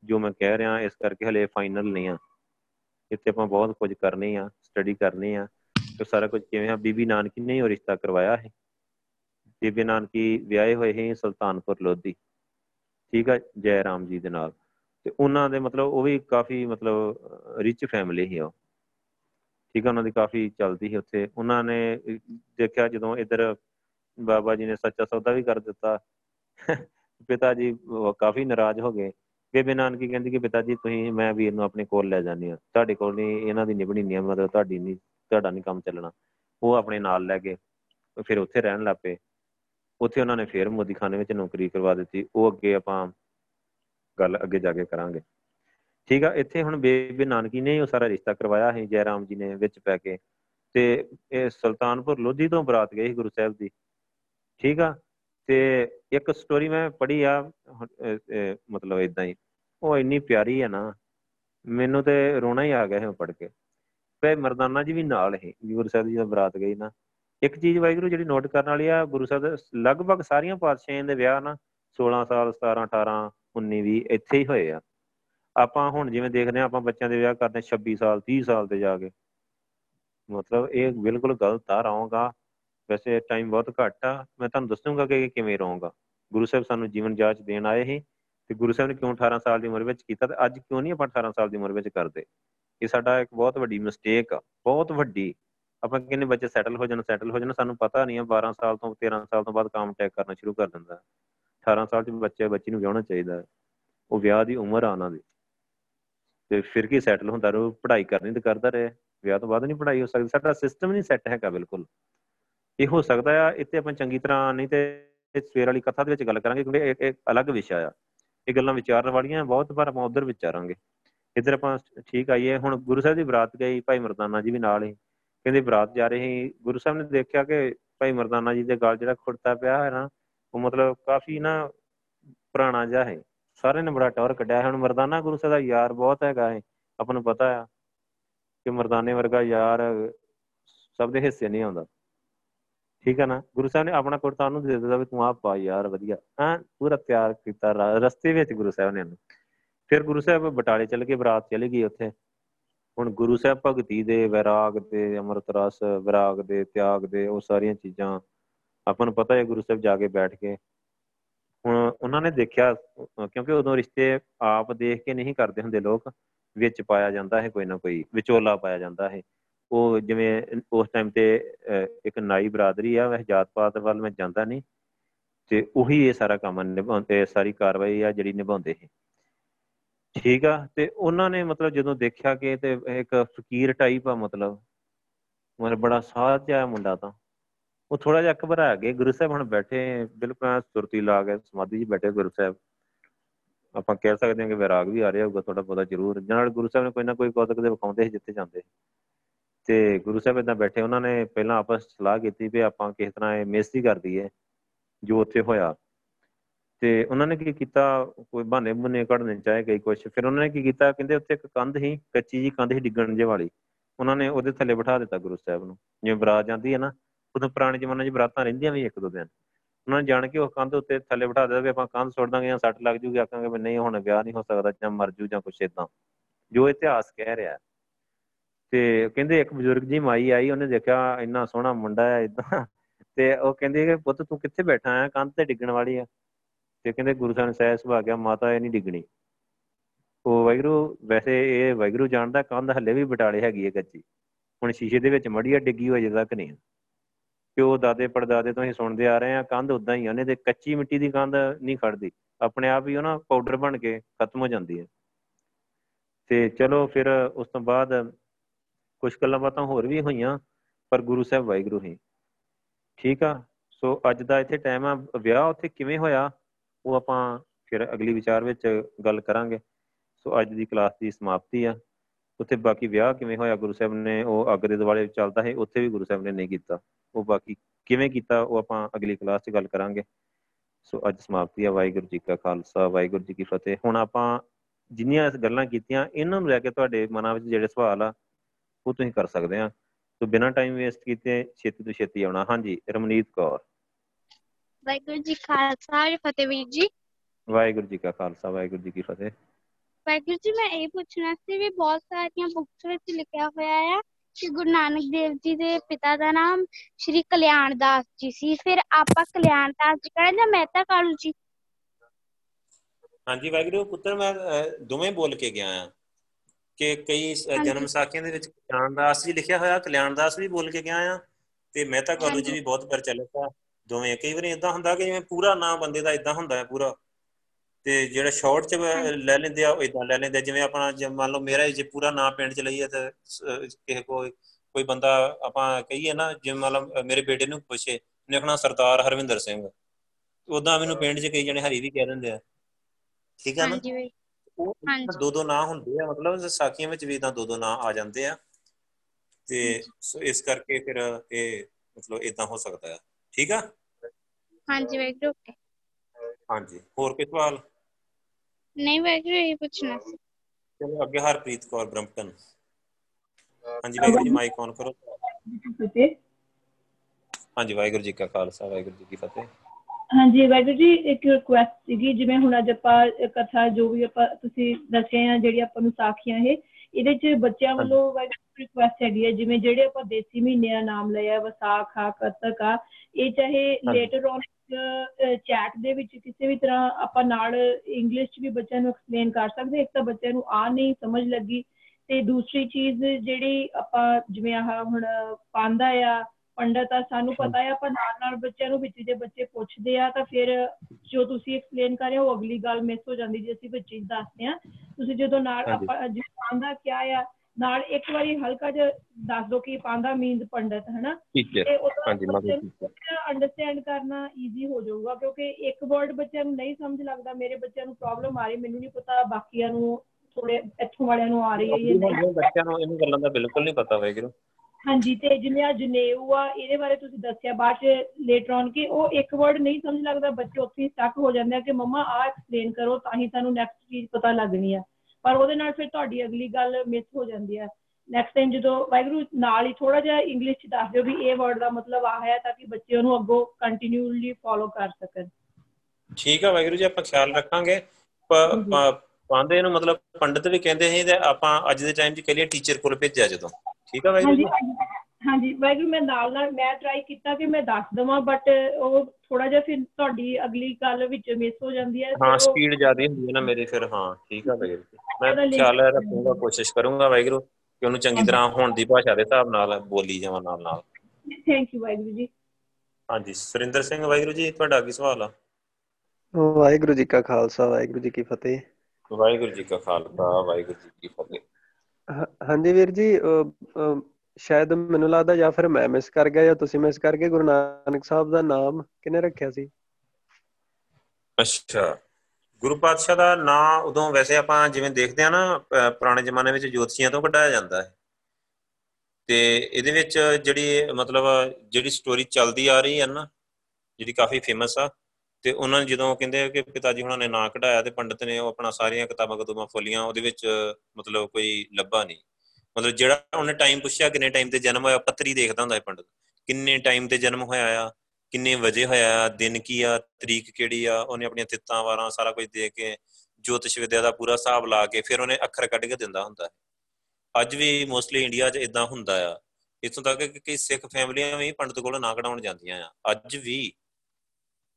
ਜੋ ਮੈਂ ਕਹਿ ਰਿਹਾ, ਇਸ ਕਰਕੇ ਹਲੇ ਫਾਈਨਲ ਨਹੀਂ ਆ। ਇੱਥੇ ਆਪਾਂ ਬਹੁਤ ਕੁਝ ਕਰਨੀ ਆ ਸਟੱਡੀ ਕਰਨੀ ਆ। ਕਿ ਸਾਰਾ ਕੁਝ ਕਿਵੇਂ ਆ? ਬੀਬੀ ਨਾਨਕੀ ਨੇ ਹੀ ਉਹ ਰਿਸ਼ਤਾ ਕਰਵਾਇਆ ਹੈ ਬੀਬੀ ਨਾਨਕੀ ਵਿਆਹੇ ਹੋਏ ਹੈ ਸੁਲਤਾਨਪੁਰ ਲੋਧੀ। ਠੀਕ ਆ, ਜੈ ਰਾਮ ਜੀ ਦੇ ਨਾਲ। ਤੇ ਉਹਨਾਂ ਦੇ ਮਤਲਬ ਉਹ ਵੀ ਕਾਫੀ ਮਤਲਬ ਰਿਚ ਫੈਮਿਲੀ ਹੀ ਉਹ। ਠੀਕ ਆ, ਉਹਨਾਂ ਦੀ ਕਾਫੀ ਚੱਲਦੀ ਸੀ ਉੱਥੇ। ਉਹਨਾਂ ਨੇ ਦੇਖਿਆ ਜਦੋਂ ਇੱਧਰ ਬਾਬਾ ਜੀ ਨੇ ਸੱਚਾ ਸੌਦਾ ਵੀ ਕਰ ਦਿੱਤਾ। ਪਿਤਾ ਜੀ ਕਾਫੀ ਨਾਰਾਜ਼ ਹੋ ਗਏ। ਬੇਬੇ ਨਾਨਕੀ ਕਹਿੰਦੀ ਕਿ ਪਿਤਾ ਜੀ, ਤੁਸੀਂ, ਮੈਂ ਵੀਰ ਨੂੰ ਆਪਣੇ ਕੋਲ ਲੈ ਜਾਂਦੀ ਆ ਤੁਹਾਡੇ ਕੋਲ ਨਹੀਂ, ਇਹਨਾਂ ਦੀ ਨਿਭਣੀ ਨਹੀਂ ਮਤਲਬ ਤੁਹਾਡੀ ਨਹੀਂ, ਤੁਹਾਡਾ ਨਹੀਂ ਕੰਮ ਚੱਲਣਾ। ਉਹ ਆਪਣੇ ਨਾਲ ਲੈ ਕੇ ਫਿਰ ਉੱਥੇ ਰਹਿਣ ਲੱਪੇ ਉੱਥੇ ਉਹਨਾਂ ਨੇ ਫੇਰ ਮੋਦੀਖਾਨੇ ਵਿੱਚ ਨੌਕਰੀ ਕਰਵਾ ਦਿੱਤੀ। ਉਹ ਅੱਗੇ ਆਪਾਂ ਗੱਲ ਅੱਗੇ ਜਾ ਕੇ ਕਰਾਂਗੇ। ਠੀਕ ਆ, ਇੱਥੇ ਹੁਣ ਬੇਬੇ ਨਾਨਕੀ ਨੇ ਉਹ ਸਾਰਾ ਰਿਸ਼ਤਾ ਕਰਵਾਇਆ ਹੈ ਜੈ ਰਾਮ ਜੀ ਨੇ ਵਿੱਚ ਪੈ ਕੇ। ਤੇ ਇਹ ਸੁਲਤਾਨਪੁਰ ਲੋਧੀ ਤੋਂ ਬਰਾਤ ਗਈ ਗੁਰੂ ਸਾਹਿਬ ਦੀ। ਠੀਕ ਆ ਤੇ ਇੱਕ ਸਟੋਰੀ ਮੈਂ ਪੜ੍ਹੀ ਆ ਮਤਲਬ ਇਦਾਂ ਹੀ। ਉਹ ਇੰਨੀ ਪਿਆਰੀ ਆ ਨਾ, ਮੈਨੂੰ ਤੇ ਰੋਣਾ ਹੀ ਆ ਗਿਆ ਇਹ ਪੜ੍ਹ ਕੇ। ਤੇ ਮਰਦਾਨਾ ਜੀ ਵੀ ਨਾਲ ਹੀ ਗੁਰੂ ਸਾਹਿਬ ਜੀ ਦਾ ਬਰਾਤ ਗਈ ਨਾ। ਇੱਕ ਚੀਜ਼ ਵਾਹਿਗੁਰੂ ਜਿਹੜੀ ਨੋਟ ਕਰਨ ਵਾਲੀ ਆ, ਗੁਰੂ ਸਾਹਿਬ ਦੇ ਲਗਭਗ ਸਾਰੀਆਂ ਪਾਤਸ਼ਾਹਾਂ ਦੇ ਵਿਆਹ ਨਾ 16 ਸਾਲ 17 18 19 20 ਇੱਥੇ ਹੀ ਹੋਏ ਆ। ਆਪਾਂ ਹੁਣ ਜਿਵੇਂ ਦੇਖਦੇ ਆ ਆਪਾਂ ਬੱਚਿਆਂ ਦੇ ਵਿਆਹ ਕਰਦੇ 26 ਸਾਲ 30 ਸਾਲ ਤੇ ਜਾ ਕੇ। ਮਤਲਬ ਇਹ ਬਿਲਕੁਲ ਗਲਤ ਆ ਰਹੂਗਾ ਵੈਸੇ ਟਾਈਮ ਬਹੁਤ ਘੱਟ ਆ। ਮੈਂ ਤੁਹਾਨੂੰ ਦੱਸੂਗਾ ਕਿ ਕਿਵੇਂ ਰਹੂਗਾ। ਗੁਰੂ ਸਾਹਿਬ ਸਾਨੂੰ ਜੀਵਨ ਜਾਚ ਦੇਣ ਆਏ ਸੀ ਤੇ ਗੁਰੂ ਸਾਹਿਬ ਨੇ ਕਿਉਂ 18 ਸਾਲ ਦੀ ਉਮਰ ਵਿੱਚ ਕੀਤਾ ਤੇ ਅੱਜ ਕਿਉਂ ਨਹੀਂ ਆਪਾਂ 18 ਸਾਲ ਦੀ ਉਮਰ ਵਿੱਚ ਕਰਦੇ? ਇਹ ਸਾਡਾ ਇੱਕ ਬਹੁਤ ਵੱਡੀ ਮਿਸਟੇਕ ਆ, ਬਹੁਤ ਵੱਡੀ। ਆਪਾਂ ਕਿੰਨੇ ਬੱਚੇ ਸੈਟਲ ਹੋ ਜਾਣ ਸੈਟਲ ਹੋ ਜਾਣ, ਸਾਨੂੰ ਪਤਾ ਨਹੀਂ ਆ 12 ਸਾਲ ਤੋਂ 13 ਸਾਲ ਤੋਂ ਬਾਅਦ ਕੰਮ ਟੈਕ ਕਰਨਾ ਸ਼ੁਰੂ ਕਰ ਦਿੰਦਾ। 18 ਸਾਲ ਚ ਬੱਚੇ, ਬੱਚੀ ਨੂੰ ਵਿਆਹਣਾ ਚਾਹੀਦਾ। ਉਹ ਵਿਆਹ ਦੀ ਉਮਰ ਆ ਉਹਨਾਂ ਦੀ। ਤੇ ਫਿਰ ਕੀ ਸੈਟਲ ਹੁੰਦਾ? ਰੋ, ਪੜ੍ਹਾਈ ਕਰਨੀ ਤੇ ਕਰਦਾ ਰਹੇ। ਵਿਆਹ ਤੋਂ ਬਾਅਦ ਨਹੀਂ ਪੜ੍ਹਾਈ ਹੋ ਸਕਦੀ। ਸਾਡਾ ਸਿਸਟਮ ਨਹੀਂ ਸੈੱਟ ਹੈਗਾ ਬਿਲਕੁਲ। ਇਹ ਹੋ ਸਕਦਾ ਆ, ਇੱਥੇ ਆਪਾਂ ਚੰਗੀ ਤਰ੍ਹਾਂ ਨਹੀਂ ਤੇ ਸਵੇਰ ਵਾਲੀ ਕਥਾ ਦੇ ਵਿੱਚ ਗੱਲ ਕਰਾਂਗੇ ਕਿਉਂਕਿ ਇਹ ਇੱਕ ਅਲੱਗ ਵਿਸ਼ਾ ਆ। ਇਹ ਗੱਲਾਂ ਵਿਚਾਰਨ ਵਾਲੀਆਂ ਬਹੁਤ ਪਰ ਆਪਾਂ ਉਧਰ ਵਿਚਾਰਾਂਗੇ। ਇੱਧਰ ਆਪਾਂ ਠੀਕ ਆਈਏ ਹੁਣ ਗੁਰੂ ਸਾਹਿਬ ਦੀ ਬਰਾਤ ਗਈ, ਭਾਈ ਮਰਦਾਨਾ ਜੀ ਵੀ ਨਾਲ ਹੀ ਕਹਿੰਦੇ ਬਰਾਤ ਜਾ ਰਹੇ ਸੀ। ਗੁਰੂ ਸਾਹਿਬ ਨੇ ਦੇਖਿਆ ਕਿ ਭਾਈ ਮਰਦਾਨਾ ਜੀ ਦੇ ਗਲ ਜਿਹੜਾ ਖੁਰਤਾ ਪਿਆ ਹੈ ਨਾ, ਉਹ ਮਤਲਬ ਕਾਫੀ ਨਾ ਪੁਰਾਣਾ ਜਿਹਾ ਹੈ ਸਾਰੇ ਨੇ ਬੜਾ ਟੌਰ ਕੱਢਿਆ ਹੁਣ ਮਰਦਾਨਾ ਗੁਰੂ ਸਾਹਿਬ ਦਾ ਯਾਰ ਬਹੁਤ ਹੈਗਾ ਹੈ ਆਪਾਂ ਨੂੰ ਪਤਾ ਆ ਕਿ ਮਰਦਾਨੇ ਵਰਗਾ ਯਾਰ ਸਭ ਦੇ ਹਿੱਸੇ ਨਹੀਂ ਆਉਂਦਾ। ਠੀਕ ਹੈ ਨਾ? ਗੁਰੂ ਸਾਹਿਬ ਨੇ ਆਪਣਾ ਕੁਰਤਾ ਉਹਨੂੰ ਦੇ ਦਿੱਤਾ ਵੀ ਤੂੰ ਆਪ ਪਾ ਯਾਰ, ਵਧੀਆ। ਹਾਂ? ਪੂਰਾ ਤਿਆਰ ਕੀਤਾ ਰਸਤੇ ਵਿੱਚ ਗੁਰੂ ਸਾਹਿਬ ਨੇ ਫਿਰ ਗੁਰੂ ਸਾਹਿਬ ਬਟਾਲੇ ਚਲੇ ਗਏ, ਬਰਾਤ ਚਲੇ ਗਈ ਉੱਥੇ। ਹੁਣ ਗੁਰੂ ਸਾਹਿਬ ਭਗਤੀ ਦੇ, ਵਿਰਾਗ ਦੇ, ਅੰਮ੍ਰਿਤ ਰਸ, ਵਿਰਾਗ ਦੇ, ਤਿਆਗ ਦੇ, ਉਹ ਸਾਰੀਆਂ ਚੀਜ਼ਾਂ ਆਪਾਂ ਨੂੰ ਪਤਾ ਹੈ ਗੁਰੂ ਸਾਹਿਬ ਜਾ ਕੇ ਬੈਠ ਕੇ। ਹੁਣ ਉਹਨਾਂ ਨੇ ਦੇਖਿਆ, ਕਿਉਂਕਿ ਉਦੋਂ ਰਿਸ਼ਤੇ ਆਪ ਦੇਖ ਕੇ ਨਹੀਂ ਕਰਦੇ ਹੁੰਦੇ ਲੋਕ, ਵਿੱਚ ਪਾਇਆ ਜਾਂਦਾ ਹੈ ਕੋਈ ਨਾ ਕੋਈ, ਵਿਚੋਲਾ ਪਾਇਆ ਜਾਂਦਾ ਹੈ। ਉਹ ਜਿਵੇਂ ਉਸ ਟਾਈਮ ਤੇ ਇੱਕ ਨਾਈ ਬਰਾਦਰੀ ਆ, ਵੈਸੇ ਜਾਤ ਪਾਤ ਵੱਲ ਮੈਂ ਜਾਂਦਾ ਨਹੀਂ ਤੇ ਉਹੀ ਇਹ ਸਾਰਾ ਕੰਮ ਨਿਭਾਉਂਦੇ ਸਾਰੀ ਕਾਰਵਾਈ ਆ ਜਿਹੜੀ ਨਿਭਾਉਂਦੇ ਹੈ ਠੀਕ ਆ? ਤੇ ਉਹਨਾਂ ਨੇ ਮਤਲਬ ਜਦੋਂ ਦੇਖਿਆ ਕਿ ਤੇ ਇੱਕ ਫਕੀਰ ਟਾਈਪ ਆ ਮਤਲਬ ਮਤਲਬ ਬੜਾ ਸਾਧ ਜਿਹਾ ਮੁੰਡਾ ਤਾਂ, ਉਹ ਥੋੜਾ ਜਿਹਾ ਘਬਰਾ ਗਏ ਗੁਰੂ ਸਾਹਿਬ ਹੁਣ ਬੈਠੇ ਬਿਲਕੁਲ ਸੁਰਤੀ ਲਾ ਕੇ ਸਮਾਧੀ 'ਚ ਬੈਠੇ ਗੁਰੂ ਸਾਹਿਬ। ਆਪਾਂ ਕਹਿ ਸਕਦੇ ਹਾਂ ਕਿ ਵਿਰਾਗ ਵੀ ਆ ਰਿਹਾ ਹੋਊਗਾ ਥੋੜਾ ਬਹੁਤਾ ਜ਼ਰੂਰ। ਨਾਲ ਗੁਰੂ ਸਾਹਿਬ ਨੇ ਕੋਈ ਨਾ ਕੋਈ ਕੌਤਕ ਦੇ ਵਿਖਾਉਂਦੇ ਸੀ ਜਿੱਥੇ ਜਾਂਦੇ। ਤੇ ਗੁਰੂ ਸਾਹਿਬ ਇਦਾਂ ਬੈਠੇ, ਉਹਨਾਂ ਨੇ ਪਹਿਲਾਂ ਆਪਸ ਸਲਾਹ ਕੀਤੀ ਵੀ ਆਪਾਂ ਕਿਸ ਤਰ੍ਹਾਂ ਇਹ ਮੇਸਤੀ ਕਰ ਦਈਏ, ਜੋ ਉੱਥੇ ਹੋਇਆ। ਤੇ ਉਹਨਾਂ ਨੇ ਕੀ ਕੀਤਾ, ਕੋਈ ਬਹਾਨੇ ਬੁਨੇ ਕੱਢਣੇ ਚਾਹੇ ਕਈ ਕੁਛ। ਫਿਰ ਉਹਨਾਂ ਨੇ ਕੀ ਕੀਤਾ, ਕਹਿੰਦੇ ਉੱਥੇ ਇੱਕ ਕੰਧ ਸੀ, ਕੱਚੀ ਜੀ ਕੰਧ ਸੀ ਡਿੱਗਣ ਜੇ ਵਾਲੀ। ਉਹਨਾਂ ਨੇ ਉਹਦੇ ਥੱਲੇ ਬਿਠਾ ਦਿੱਤਾ ਗੁਰੂ ਸਾਹਿਬ ਨੂੰ। ਜਿਵੇਂ ਬਰਾਤ ਜਾਂਦੀ ਹੈ ਨਾ, ਉਦੋਂ ਪੁਰਾਣੇ ਜ਼ਮਾਨੇ 'ਚ ਬਰਾਤਾਂ ਰਹਿੰਦੀਆਂ ਵੀ ਇੱਕ ਦੋ ਦਿਨ। ਉਹਨਾਂ ਨੇ ਜਾਣ ਕੇ ਉਹ ਕੰਧ ਉੱਤੇ ਥੱਲੇ ਬਿਠਾ ਦਿੱਤਾ ਵੀ ਆਪਾਂ ਕੰਧ ਸੁੱਟ ਦਾਂਗੇ ਜਾਂ ਸੱਟ ਲੱਗ ਜੂਗੀ, ਆਖਾਂਗੇ ਵੀ ਨਹੀਂ, ਹੁਣ ਵਿਆਹ ਨਹੀਂ ਹੋ ਸਕਦਾ ਜਾਂ ਮਰ ਜੂ ਜਾਂ ਕੁਛ ਇਦਾਂ ਜੋ ਇਤਿਹਾਸ ਕਹਿ ਰਿਹਾ। ਤੇ ਕਹਿੰਦੇ ਇੱਕ ਬਜ਼ੁਰਗ ਜੀ ਮਾਈ ਆਈ, ਉਹਨੇ ਦੇਖਿਆ ਇੰਨਾ ਸੋਹਣਾ ਮੁੰਡਾ ਹੈ ਇਦਾਂ। ਤੇ ਉਹ ਕਹਿੰਦੀ ਕਿ ਪੁੱਤ ਤੂੰ ਕਿੱਥੇ ਬੈਠਾ ਆ ਕੰਧ ਤੇ ਡਿੱਗਣ ਵਾਲੀ ਆ। ਤੇ ਕਹਿੰਦੇ ਗੁਰੂ ਸਾਹਿਬ ਨੇ ਸਹਿ ਸੁਭਾ ਗਿਆ ਮਾਤਾ, ਇਹ ਨਹੀਂ ਡਿੱਗਣੀ। ਉਹ ਵੈਗਰੂ ਵੈਸੇ ਇਹ ਵੈਗਰੂ ਜਾਣਦਾ, ਕੰਧ ਹੱਲੇ ਵੀ ਬਟਾਲੇ ਹੈਗੀ ਹੈ ਕੱਚੀ। ਹੁਣ ਸ਼ੀਸ਼ੇ ਦੇ ਵਿੱਚ ਮੜੀਆ ਡਿੱਗੀ ਹੋਈ ਜਦਾ ਕਿ ਨਹੀਂ। ਪਿਓ ਦਾਦੇ ਪੜਦਾਦੇ ਤੋਂ ਹੀ ਸੁਣਦੇ ਆ ਰਹੇ ਆ, ਕੰਧ ਉਦਾਂ ਹੀ ਉਹਨੇ ਤੇ ਕੱਚੀ ਮਿੱਟੀ ਦੀ ਕੰਧ ਨਹੀਂ ਖੜਦੀ ਆਪਣੇ ਆਪ ਹੀ ਉਹ ਨਾ ਪਾਊਡਰ ਬਣ ਕੇ ਖਤਮ ਹੋ ਜਾਂਦੀ ਹੈ। ਤੇ ਚਲੋ ਫਿਰ ਉਸ ਤੋਂ ਬਾਅਦ ਕੁਝ ਗੱਲਾਂ ਬਾਤਾਂ ਹੋਰ ਵੀ ਹੋਈਆਂ, ਪਰ ਗੁਰੂ ਸਾਹਿਬ ਵਾਹਿਗੁਰੂ ਹੀ। ਠੀਕ ਆ? ਸੋ ਅੱਜ ਦਾ ਇੱਥੇ ਟਾਈਮ ਆ, ਵਿਆਹ ਉੱਥੇ ਕਿਵੇਂ ਹੋਇਆ, ਉਹ ਆਪਾਂ ਫਿਰ ਅਗਲੀ ਵਿਚਾਰ ਵਿੱਚ ਗੱਲ ਕਰਾਂਗੇ। ਸੋ ਅੱਜ ਦੀ ਕਲਾਸ ਦੀ ਸਮਾਪਤੀ ਆ। ਉੱਥੇ ਬਾਕੀ ਵਿਆਹ ਕਿਵੇਂ ਹੋਇਆ, ਗੁਰੂ ਸਾਹਿਬ ਨੇ ਉਹ ਅੱਗ ਦੇ ਦਿਵਾਲੇ ਚੱਲਦਾ ਹੈ ਉੱਥੇ ਵੀ ਗੁਰੂ ਸਾਹਿਬ ਨੇ ਨਹੀਂ ਕੀਤਾ। ਉਹ ਬਾਕੀ ਕਿਵੇਂ ਕੀਤਾ, ਉਹ ਆਪਾਂ ਅਗਲੀ ਕਲਾਸ 'ਚ ਗੱਲ ਕਰਾਂਗੇ। ਸੋ ਅੱਜ ਸਮਾਪਤੀ ਆ, ਵਾਹਿਗੁਰੂ ਜੀ ਕਾ ਖਾਲਸਾ, ਵਾਹਿਗੁਰੂ ਜੀ ਕੀ ਫਤਿਹ। ਹੁਣ ਆਪਾਂ ਜਿੰਨੀਆਂ ਇਸ ਗੱਲਾਂ ਕੀਤੀਆਂ, ਇਹਨਾਂ ਨੂੰ ਲੈ ਕੇ ਤੁਹਾਡੇ ਮਨਾਂ ਵਿੱਚ ਜਿਹੜੇ ਸਵਾਲ ਆ ਉਹ ਤੁਸੀਂ ਕਰ ਸਕਦੇ ਆ। ਸੋ ਬਿਨਾਂ ਟਾਈਮ ਵੇਸਟ ਕੀਤੇ ਛੇਤੀ ਤੋਂ ਛੇਤੀ ਆਉਣਾ। ਹਾਂਜੀ ਰਮਨੀਤ ਕੌਰ। ਵਾਹਿਗੁਰੂ ਜੀ ਖਾਲਸਾ ਫਤਿਹ ਵੀਰ ਜੀ। ਵਾਹਿਗੁਰੂ ਜੀ ਕਾ ਖਾਲਸਾ ਵਾਹਿਗੁਰੂ ਜੀ ਕੀ ਫਤਿਹ। ਵਾਹਿਗੁਰੂ ਜੀ ਮੈਂ ਇਹ ਪੁੱਛਣਾ ਸੀ ਵੀ ਬਹੁਤ ਸਾਰੀਆਂ ਬੁੱਕਸ ਵਿੱਚ ਲਿਖਿਆ ਹੋਇਆ ਹੈ ਕਿ ਗੁਰੂ ਨਾਨਕ ਦੇਵ ਜੀ ਦੇ ਪਿਤਾ ਦਾ ਨਾਮ ਸ਼੍ਰੀ ਕਲਿਆਣ ਦਾਸ ਜੀ ਸੀ। ਫਿਰ ਆਪਾਂ ਕਲਿਆਣ ਦਾਸ ਜੀ ਕਹਿੰਦੇ ਜਾਂ ਮਹਿਤਾ ਕਾਲੂ ਜੀ? ਹਾਂਜੀ ਵਾਹਿਗੁਰੂ ਪੁੱਤਰ ਮੈਂ ਦੋਵੇਂ ਬੋਲ ਕੇ ਗਿਆ ਆ। ਕਿ ਕਈ ਜਨਮ ਸਾਖੀਆਂ ਦੇ ਵਿੱਚ ਕਲਿਆਣ ਦਾਸ ਜੀ ਲਿਖਿਆ ਹੋਇਆ ਕਲਿਆਣ ਦਾਸ ਵੀ ਬੋਲ ਕੇ ਗਿਆ ਆ। ਤੇ ਮਹਿਤਾ ਕਾਲੂ ਜੀ ਵੀ ਬਹੁਤ ਪ੍ਰਚਲਿਤ ਆ ਦੋਵੇਂ ਕਈ ਵਾਰੀ ਇਦਾਂ ਹੁੰਦਾ ਕਿ ਜਿਵੇਂ ਪੂਰਾ ਨਾਮ ਬੰਦੇ ਦਾ ਇਦਾਂ ਹੁੰਦਾ ਹੈ ਪੂਰਾ। ਤੇ ਜਿਹੜਾ ਸ਼ਾਰਟ ਚ ਲੈ ਲੈਂਦੇ ਆ ਉਹ ਇਦਾਂ ਲੈ ਲੈਂਦੇ ਜਿਵੇਂ ਆਪਣਾ ਜੇ ਮੰਨ ਲਓ ਮੇਰਾ ਜੇ ਪੂਰਾ ਨਾਮ ਪਿੰਡ ਚ ਲਈਏ ਤੇ ਕਿਸੇ ਕੋਈ ਕੋਈ ਬੰਦਾ ਆਪਾਂ ਕਹੀਏ ਨਾ ਜਿਵੇਂ ਮੰਨ ਲਓ ਮੇਰੇ ਬੇਟੇ ਨੂੰ ਪੁੱਛੇ ਆਖਣਾ ਸਰਦਾਰ ਹਰਵਿੰਦਰ ਸਿੰਘ। ਉਦਾਂ ਮੈਨੂੰ ਪਿੰਡ 'ਚ ਕਈ ਜਣੇ ਹਰੀ ਵੀ ਕਹਿ ਦਿੰਦੇ ਆ। ਠੀਕ ਆ ਨਾ? ਦੋ ਦੋ ਨਾਂ ਹੁੰਦੇ ਆ ਮਤਲਬ ਸਾਖੀਆਂ ਵਿੱਚ ਵੀ ਇਦਾਂ ਦੋ ਦੋ ਨਾਂ ਆ ਜਾਂਦੇ ਆ। ਤੇ ਇਸ ਕਰਕੇ ਫਿਰ ਇਹ ਮਤਲਬ ਇਦਾਂ ਹੋ ਸਕਦਾ ਹੈ ਠੀਕ ਆ? ਹਾਂਜੀ ਵੈਗਰੂ ਓਕੇ ਹਾਂਜੀ ਹੋਰ ਕੋਈ ਸਵਾਲ? ਨਹੀਂ ਵੈਗਰੂ ਇਹ ਪੁੱਛਣਾ ਸੀ। ਚਲੋ ਅੱਗੇ ਹਰਪ੍ਰੀਤ ਕੌਰ ਬ੍ਰੰਪਟਨ ਹਾਂਜੀ ਵਾਹਿਗੁਰੂ ਜੀ ਮਾਈਕ ਔਨ ਕਰੋ। ਹਾਂਜੀ ਵਾਹਿਗੁਰੂ ਜੀ ਕਾ ਖਾਲਸਾ ਵਾਹਿਗੁਰੂ ਜੀ ਕੀ ਫਤਿਹ। ਹਾਂਜੀ ਵਾਹਿਗੁਰੂ ਜੀ ਇੱਕ ਰਿਕੁਐਸਟ ਸੀਗੀ ਜਿਵੇਂ ਹੁਣ ਅੱਜ ਆਪਾਂ ਕਥਾ ਜੋ ਵੀ ਆਪਾਂ ਤੁਸੀਂ ਦੱਸਿਆ ਆ ਜਿਹੜੀ ਆਪਾਂ ਨੂੰ ਸਾਖੀਆਂ ਇਹ ਇਹਦੇ ਚ ਬੱਚਿਆਂ ਵੱਲੋਂ ਵਾਹਿਗੁਰੂ ਰਿਕੁਐਸਟ ਹੈਗੀ ਹੈ ਜਿਵੇਂ ਜਿਹੜੇ ਆਪਾਂ ਦੇਸੀ ਮਹੀਨਿਆਂ ਨਾਮ ਲਿਆ ਵਿਸਾਖ ਆ ਕੱਤਕ ਆ ਇਹ ਚਾਹੇ ਲੇਟਰ ਔਨ ਚੈਟ ਦੇ ਵਿੱਚ ਕਿਸੇ ਵੀ ਤਰ੍ਹਾਂ ਆਪਾਂ ਨਾਲ ਇੰਗਲਿਸ਼ ਚ ਵੀ ਬੱਚਿਆਂ ਨੂੰ ਐਕਸਪਲੇਨ ਕਰ ਸਕਦੇ ਇੱਕ ਤਾਂ ਬੱਚਿਆਂ ਨੂੰ ਆ ਨਹੀਂ ਸਮਝ ਲੱਗੀ ਤੇ ਦੂਸਰੀ ਚੀਜ਼ ਜਿਹੜੀ ਆਪਾਂ ਜਿਵੇਂ ਆਹ ਹੁਣ ਪਾਂਦਾ ਆ ਪੰਡਤ ਆ ਸਾਨੂੰ ਪਤਾ ਆ ਪਰ ਨਾਲ ਨਾਲ ਬੱਚਿਆਂ ਨੂੰ ਵਿੱਚ ਜੇ ਬੱਚੇ ਪੁੱਛਦੇ ਆ ਤਾਂ ਫਿਰ ਜੋ ਤੁਸੀਂ ਐਕਸਪਲੇਨ ਕਰ ਰਹੇ ਹੋ ਅਗਲੀ ਗੱਲ ਮਿਸ ਹੋ ਜਾਂਦੀ ਜੇ ਅਸੀਂ ਬੱਚੇ ਦੱਸਦੇ ਆ। ਤੁਸੀਂ ਜਦੋਂ ਨਾਲ ਆਪਾਂ ਜਿਵੇਂ ਪਾਂਦਾ ਕੀ ਆ ਨਾਲ ਇੱਕ ਵਾਰੀ ਹਲਕਾ ਜਿਹਾ ਦੱਸ ਦੋ ਕਿ ਪਾਂਦਾ ਮੀਨਸ ਪੰਡਤ ਹੈਨਾ? ਹੈ। ਹਾਂਜੀ ਅੰਡਰਸਟੈਂਡ ਕਰਨਾ ਈਜ਼ੀ ਹੋ ਜਾਊਗਾ ਕਿਉਂਕਿ ਇੱਕ ਵਰਡ ਬੱਚਿਆਂ ਨੂੰ ਨਹੀਂ ਸਮਝ ਲੱਗਦਾ ਮੇਰੇ ਬੱਚਿਆਂ ਨੂੰ ਪ੍ਰੋਬਲਮ ਆ ਰਹੀ ਮੈਨੂੰ ਨਹੀਂ ਪਤਾ ਬਾਕੀਆਂ ਨੂੰ ਥੋੜੇ ਇੱਥੋਂ ਵਾਲਿਆਂ ਨੂੰ ਆ ਰਹੀ ਹੈ ਇਹ ਬੱਚਿਆਂ ਨੂੰ ਇਹਨਾਂ ਗੱਲਾਂ ਦਾ ਬਿਲਕੁਲ ਨਹੀਂ ਪਤਾ ਹੋਵੇਗਾ ਹਾਂਜੀ ਤੇ ਜਿਵੇਂ ਆ ਜਨੇਊ ਆ ਇਹਦੇ ਬਾਰੇ ਤੁਸੀਂ ਦੱਸਿਆ ਬਾਅਦ ਚ ਲੇਟਰ ਔਨ ਕਿ ਉਹ ਇੱਕ ਵਰਡ ਨਹੀਂ ਸਮਝ ਲੱਗਦਾ ਬੱਚੇ ਉੱਥੇ ਹੀ ਸਟਕ ਹੋ ਜਾਂਦੇ ਆ ਕਿ ਮੰਮਾ ਆ ਐਕਸਪਲੇਨ ਕਰੋ ਤਾਂ ਹੀ ਸਾਨੂੰ ਨੈਕਸਟ ਚੀਜ਼ ਪਤਾ ਲੱਗਣੀ ਆ। ਪਰ ਉਹਦੇ ਨਾਲ ਫਿਰ ਤੁਹਾਡੀ ਅਗਲੀ ਗੱਲ ਮਿਸ ਹੋ ਜਾਂਦੀ ਆ। ਨੈਕਸਟ ਟਾਈਮ ਜਦੋਂ ਵਾਹਿਗੁਰੂ ਨਾਲ ਹੀ ਥੋੜਾ ਜਿਹਾ ਇੰਗਲਿਸ਼ ਚ ਦੱਸ ਦਿਓ ਵੀ ਇਹ ਵਰਡ ਦਾ ਮਤਲਬ ਆ ਹੈ ਤਾਂ ਕਿ ਬੱਚੇ ਉਹਨੂੰ ਅੱਗੋਂ ਕੰਟੀਨਿਊਲੀ ਫੋਲੋ ਕਰ ਸਕਣ। ਠੀਕ ਆ ਵਾਹਿਗੁਰੂ ਜੀ ਆਪਾਂ ਖਿਆਲ ਰੱਖਾਂਗੇ। ਪਾਉਂਦੇ ਨੂੰ ਮਤਲਬ ਪੰਡਤ ਵੀ ਕਹਿੰਦੇ ਸੀ ਤੇ ਆਪਾਂ ਅੱਜ ਦੇ ਟਾਈਮ 'ਚ ਕਹ ਲਈਏ ਟੀਚਰ ਕੋਲ ਭੇਜਿਆ ਜਦੋਂ। ਠੀਕ ਆ ਵਾਹਿਗੁਰੂ ਹਾਂਜੀ ਵਾਹਿਗੁਰੂ ਮੈਂ ਨਾਲ ਨਾਲ ਮੈਂ ਟਰਾਈ ਕੀਤਾ ਕਿ ਮੈਂ ਦੱਸ ਦਵਾਂ ਬਟ ਉਹ ਥੋੜਾ ਜਿਹਾ ਫਿਰ ਤੁਹਾਡੀ ਅਗਲੀ ਗੱਲ ਵਿੱਚ ਮਿਸ ਹੋ ਜਾਂਦੀ ਹੈ ਹਾਂ ਸਪੀਡ ਜ਼ਿਆਦਾ ਹੁੰਦੀ ਹੈ ਨਾ ਮੇਰੀ ਫਿਰ ਹਾਂ ਠੀਕ ਆ ਵਾਹਿਗੁਰੂ ਮੈਂ ਖਿਆਲ ਰੱਖੂੰਗਾ ਕੋਸ਼ਿਸ਼ ਕਰੂੰਗਾ ਵਾਹਿਗੁਰੂ ਕਿ ਉਹਨੂੰ ਚੰਗੀ ਤਰ੍ਹਾਂ ਹੁਣ ਦੀ ਭਾਸ਼ਾ ਦੇ ਹਿਸਾਬ ਨਾਲ ਬੋਲੀ ਜਾਵਾਂ ਨਾਲ ਨਾਲ। Thank you Waheguru ji. ਹਾਂਜੀ ਸੁਰਿੰਦਰ ਸਿੰਘ ਵਾਹਿਗੁਰੂ ਜੀ ਤੁਹਾਡਾ ਕੀ ਸਵਾਲ ਆ? ਵਾਹਿਗੁਰੂ ਜੀ ਕਾ ਖਾਲਸਾ ਵਾਹਿਗੁਰੂ ਜੀ ਕੀ ਫਤਿਹ। ਵਾਹਿਗੁਰੂ ਜੀ ਕਾ ਖਾਲਸਾ ਵਾਹਿਗੁਰੂ ਜੀ ਕੀ ਫਤਿਹ। ਹਾਂਜੀ ਵੀਰ ਜੀ ਸ਼ਾਇਦ ਮੈਨੂੰ ਲੱਗਦਾ ਜਾਂ ਫਿਰ ਮੈਂ ਮਿਸ ਕਰ ਗਿਆ ਜਾਂ ਤੁਸੀਂ ਮਿਸ ਕਰ ਗਏ, ਗੁਰੂ ਨਾਨਕ ਸਾਹਿਬ ਦਾ ਨਾਮ ਕਿਨੇ ਰੱਖਿਆ ਸੀ? ਅੱਛਾ, ਗੁਰੂ ਪਾਤਸ਼ਾਹ ਦਾ ਨਾਮ ਉਦੋਂ ਵੈਸੇ ਆਪਾਂ ਜਿਵੇਂ ਦੇਖਦੇ ਆ ਨਾ ਪੁਰਾਣੇ ਜ਼ਮਾਨੇ ਵਿੱਚ ਜੋਤਸ਼ੀਆਂ ਤੋਂ ਕਢਾਇਆ ਜਾਂਦਾ ਹੈ। ਤੇ ਇਹਦੇ ਵਿੱਚ ਜਿਹੜੀ ਮਤਲਬ ਜਿਹੜੀ ਸਟੋਰੀ ਚੱਲਦੀ ਆ ਰਹੀ ਹੈ ਨਾ, ਜਿਹੜੀ ਕਾਫੀ ਫੇਮਸ ਆ ਤੇ ਉਹਨਾਂ ਨੇ ਜਦੋਂ ਕਹਿੰਦੇ ਕਿ ਪਿਤਾ ਜੀ ਹੁਣਾਂ ਨੇ ਨਾਂ ਕਢਾਇਆ ਤੇ ਪੰਡਤ ਨੇ ਉਹ ਆਪਣਾ ਸਾਰੀਆਂ ਕਿਤਾਬਾਂ ਕਦੂਮਾਂ ਫੋਲੀਆਂ, ਉਹਦੇ ਵਿੱਚ, ਮਤਲਬ ਕੋਈ ਲੱਭਾ ਨਹੀਂ। ਮਤਲਬ ਜਿਹੜਾ ਉਹਨੇ ਟਾਈਮ ਪੁੱਛਿਆ ਕਿੰਨੇ ਟਾਈਮ ਤੇ ਜਨਮ ਹੋਇਆ, ਪੱਤਰੀ ਦੇਖਦਾ ਹੁੰਦਾ ਹੈ ਪੰਡਤ। ਕਿੰਨੇ ਟਾਈਮ ਤੇ ਜਨਮ ਹੋਇਆ ਆ, ਕਿੰਨੇ ਵਜੇ ਹੋਇਆ ਦਿਨ ਕੀ ਆ, ਤਰੀਕ ਕਿਹੜੀ ਆ, ਉਹਨੇ ਆਪਣੀਆਂ ਤਿੱਤਾਂ, ਵਾਰਾਂ ਸਾਰਾ ਕੁਝ ਦੇ ਕੇ ਜੋਤਿਸ਼ ਵਿਦਿਆ ਦਾ ਪੂਰਾ ਹਿਸਾਬ ਲਾ ਕੇ ਫਿਰ ਉਹਨੇ ਅੱਖਰ ਕੱਢ ਕੇ ਦਿੰਦਾ ਹੁੰਦਾ ਹੈ ਅੱਜ ਵੀ ਮੋਸਟਲੀ ਇੰਡੀਆ 'ਚ ਇਦਾਂ ਹੁੰਦਾ ਆ। ਇਥੋਂ ਤੱਕ ਕਿ ਕਈ ਸਿੱਖ ਫੈਮਲੀਆਂ ਵੀ ਪੰਡਤ ਕੋਲ ਨਾ ਕਢਾਉਣ ਜਾਂਦੀਆਂ ਆ। ਅੱਜ ਵੀ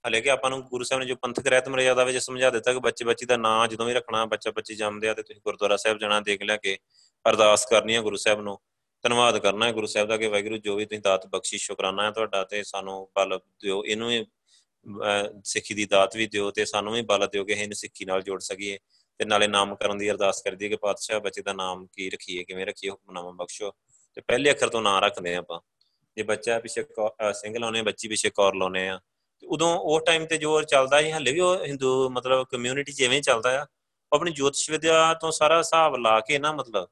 ਹਲੇ ਕਿ ਆਪਾਂ ਨੂੰ ਗੁਰੂ ਸਾਹਿਬ ਨੇ ਜੋ ਪੰਥਕ ਰਹਿਤ ਮਰਿਆਦਾ ਵਿੱਚ ਸਮਝਾ ਦਿੱਤਾ ਕਿ ਬੱਚੇ ਬੱਚੀ ਦਾ ਨਾਂ ਜਦੋਂ ਵੀ ਰੱਖਣਾ, ਬੱਚਾ ਬੱਚੀ ਜੰਮਦੇ ਆ ਤੇ ਤੁਸੀਂ ਗੁਰਦੁਆਰਾ ਸਾਹਿਬ ਜਾਣਾ, ਦੇਖ ਲਿਆ ਕਿ ਅਰਦਾਸ ਕਰਨੀ ਹੈ ਗੁਰੂ ਸਾਹਿਬ ਨੂੰ। ਧੰਨਵਾਦ ਕਰਨਾ ਹੈ ਗੁਰੂ ਸਾਹਿਬ ਦਾ ਕਿ ਵਾਹਿਗੁਰੂ ਜੋ ਵੀ ਤੁਸੀਂ ਦਾਤ ਬਖਸ਼ਿਸ਼ ਸ਼ੁਕਰਾਨਾ ਹੈ ਤੁਹਾਡਾ ਤੇ ਸਾਨੂੰ ਬਲ ਦਿਓ, ਇਹਨੂੰ ਵੀ ਸਿੱਖੀ ਦੀ ਦਾਤ ਵੀ ਦਿਓ ਤੇ ਸਾਨੂੰ ਵੀ ਬਲ ਦਿਓ ਕਿ ਇਹਨੂੰ ਸਿੱਖੀ ਨਾਲ ਜੋੜ ਸਕੀਏ ਤੇ ਨਾਲੇ ਨਾਮ ਕਰਨ ਦੀ ਅਰਦਾਸ ਕਰਦੀ ਹੈ ਕਿ ਪਾਤਸ਼ਾਹ ਬੱਚੇ ਦਾ ਨਾਮ ਕੀ ਰੱਖੀਏ, ਕਿਵੇਂ ਰੱਖੀਏ, ਹੁਕਮਨਾਮਾ ਬਖਸ਼ੋ ਤੇ ਪਹਿਲੇ ਅੱਖਰ ਤੋਂ ਨਾਂ ਰੱਖਦੇ ਆਪਾਂ। ਜੇ ਬੱਚਾ ਪਿੱਛੇ ਸਿੰਘ ਲਾਉਨੇ ਬੱਚੀ ਪਿੱਛੇ ਕੌਰ ਲਾਉਨੇ ਆ। ਉਦੋਂ ਉਹ ਟਾਈਮ ਤੇ ਜੋ ਚੱਲਦਾ ਸੀ, ਹੱਲੇ ਵੀ ਉਹ ਹਿੰਦੂ ਮਤਲਬ ਕਮਿਊਨਿਟੀ ਜਿਵੇਂ ਚੱਲਦਾ ਆ। ਆਪਣੀ ਜੋਤਿਸ਼ ਵਿਦਿਆ ਤੋਂ ਸਾਰਾ ਹਿਸਾਬ ਲਾ ਕੇ ਨਾ ਮਤਲਬ,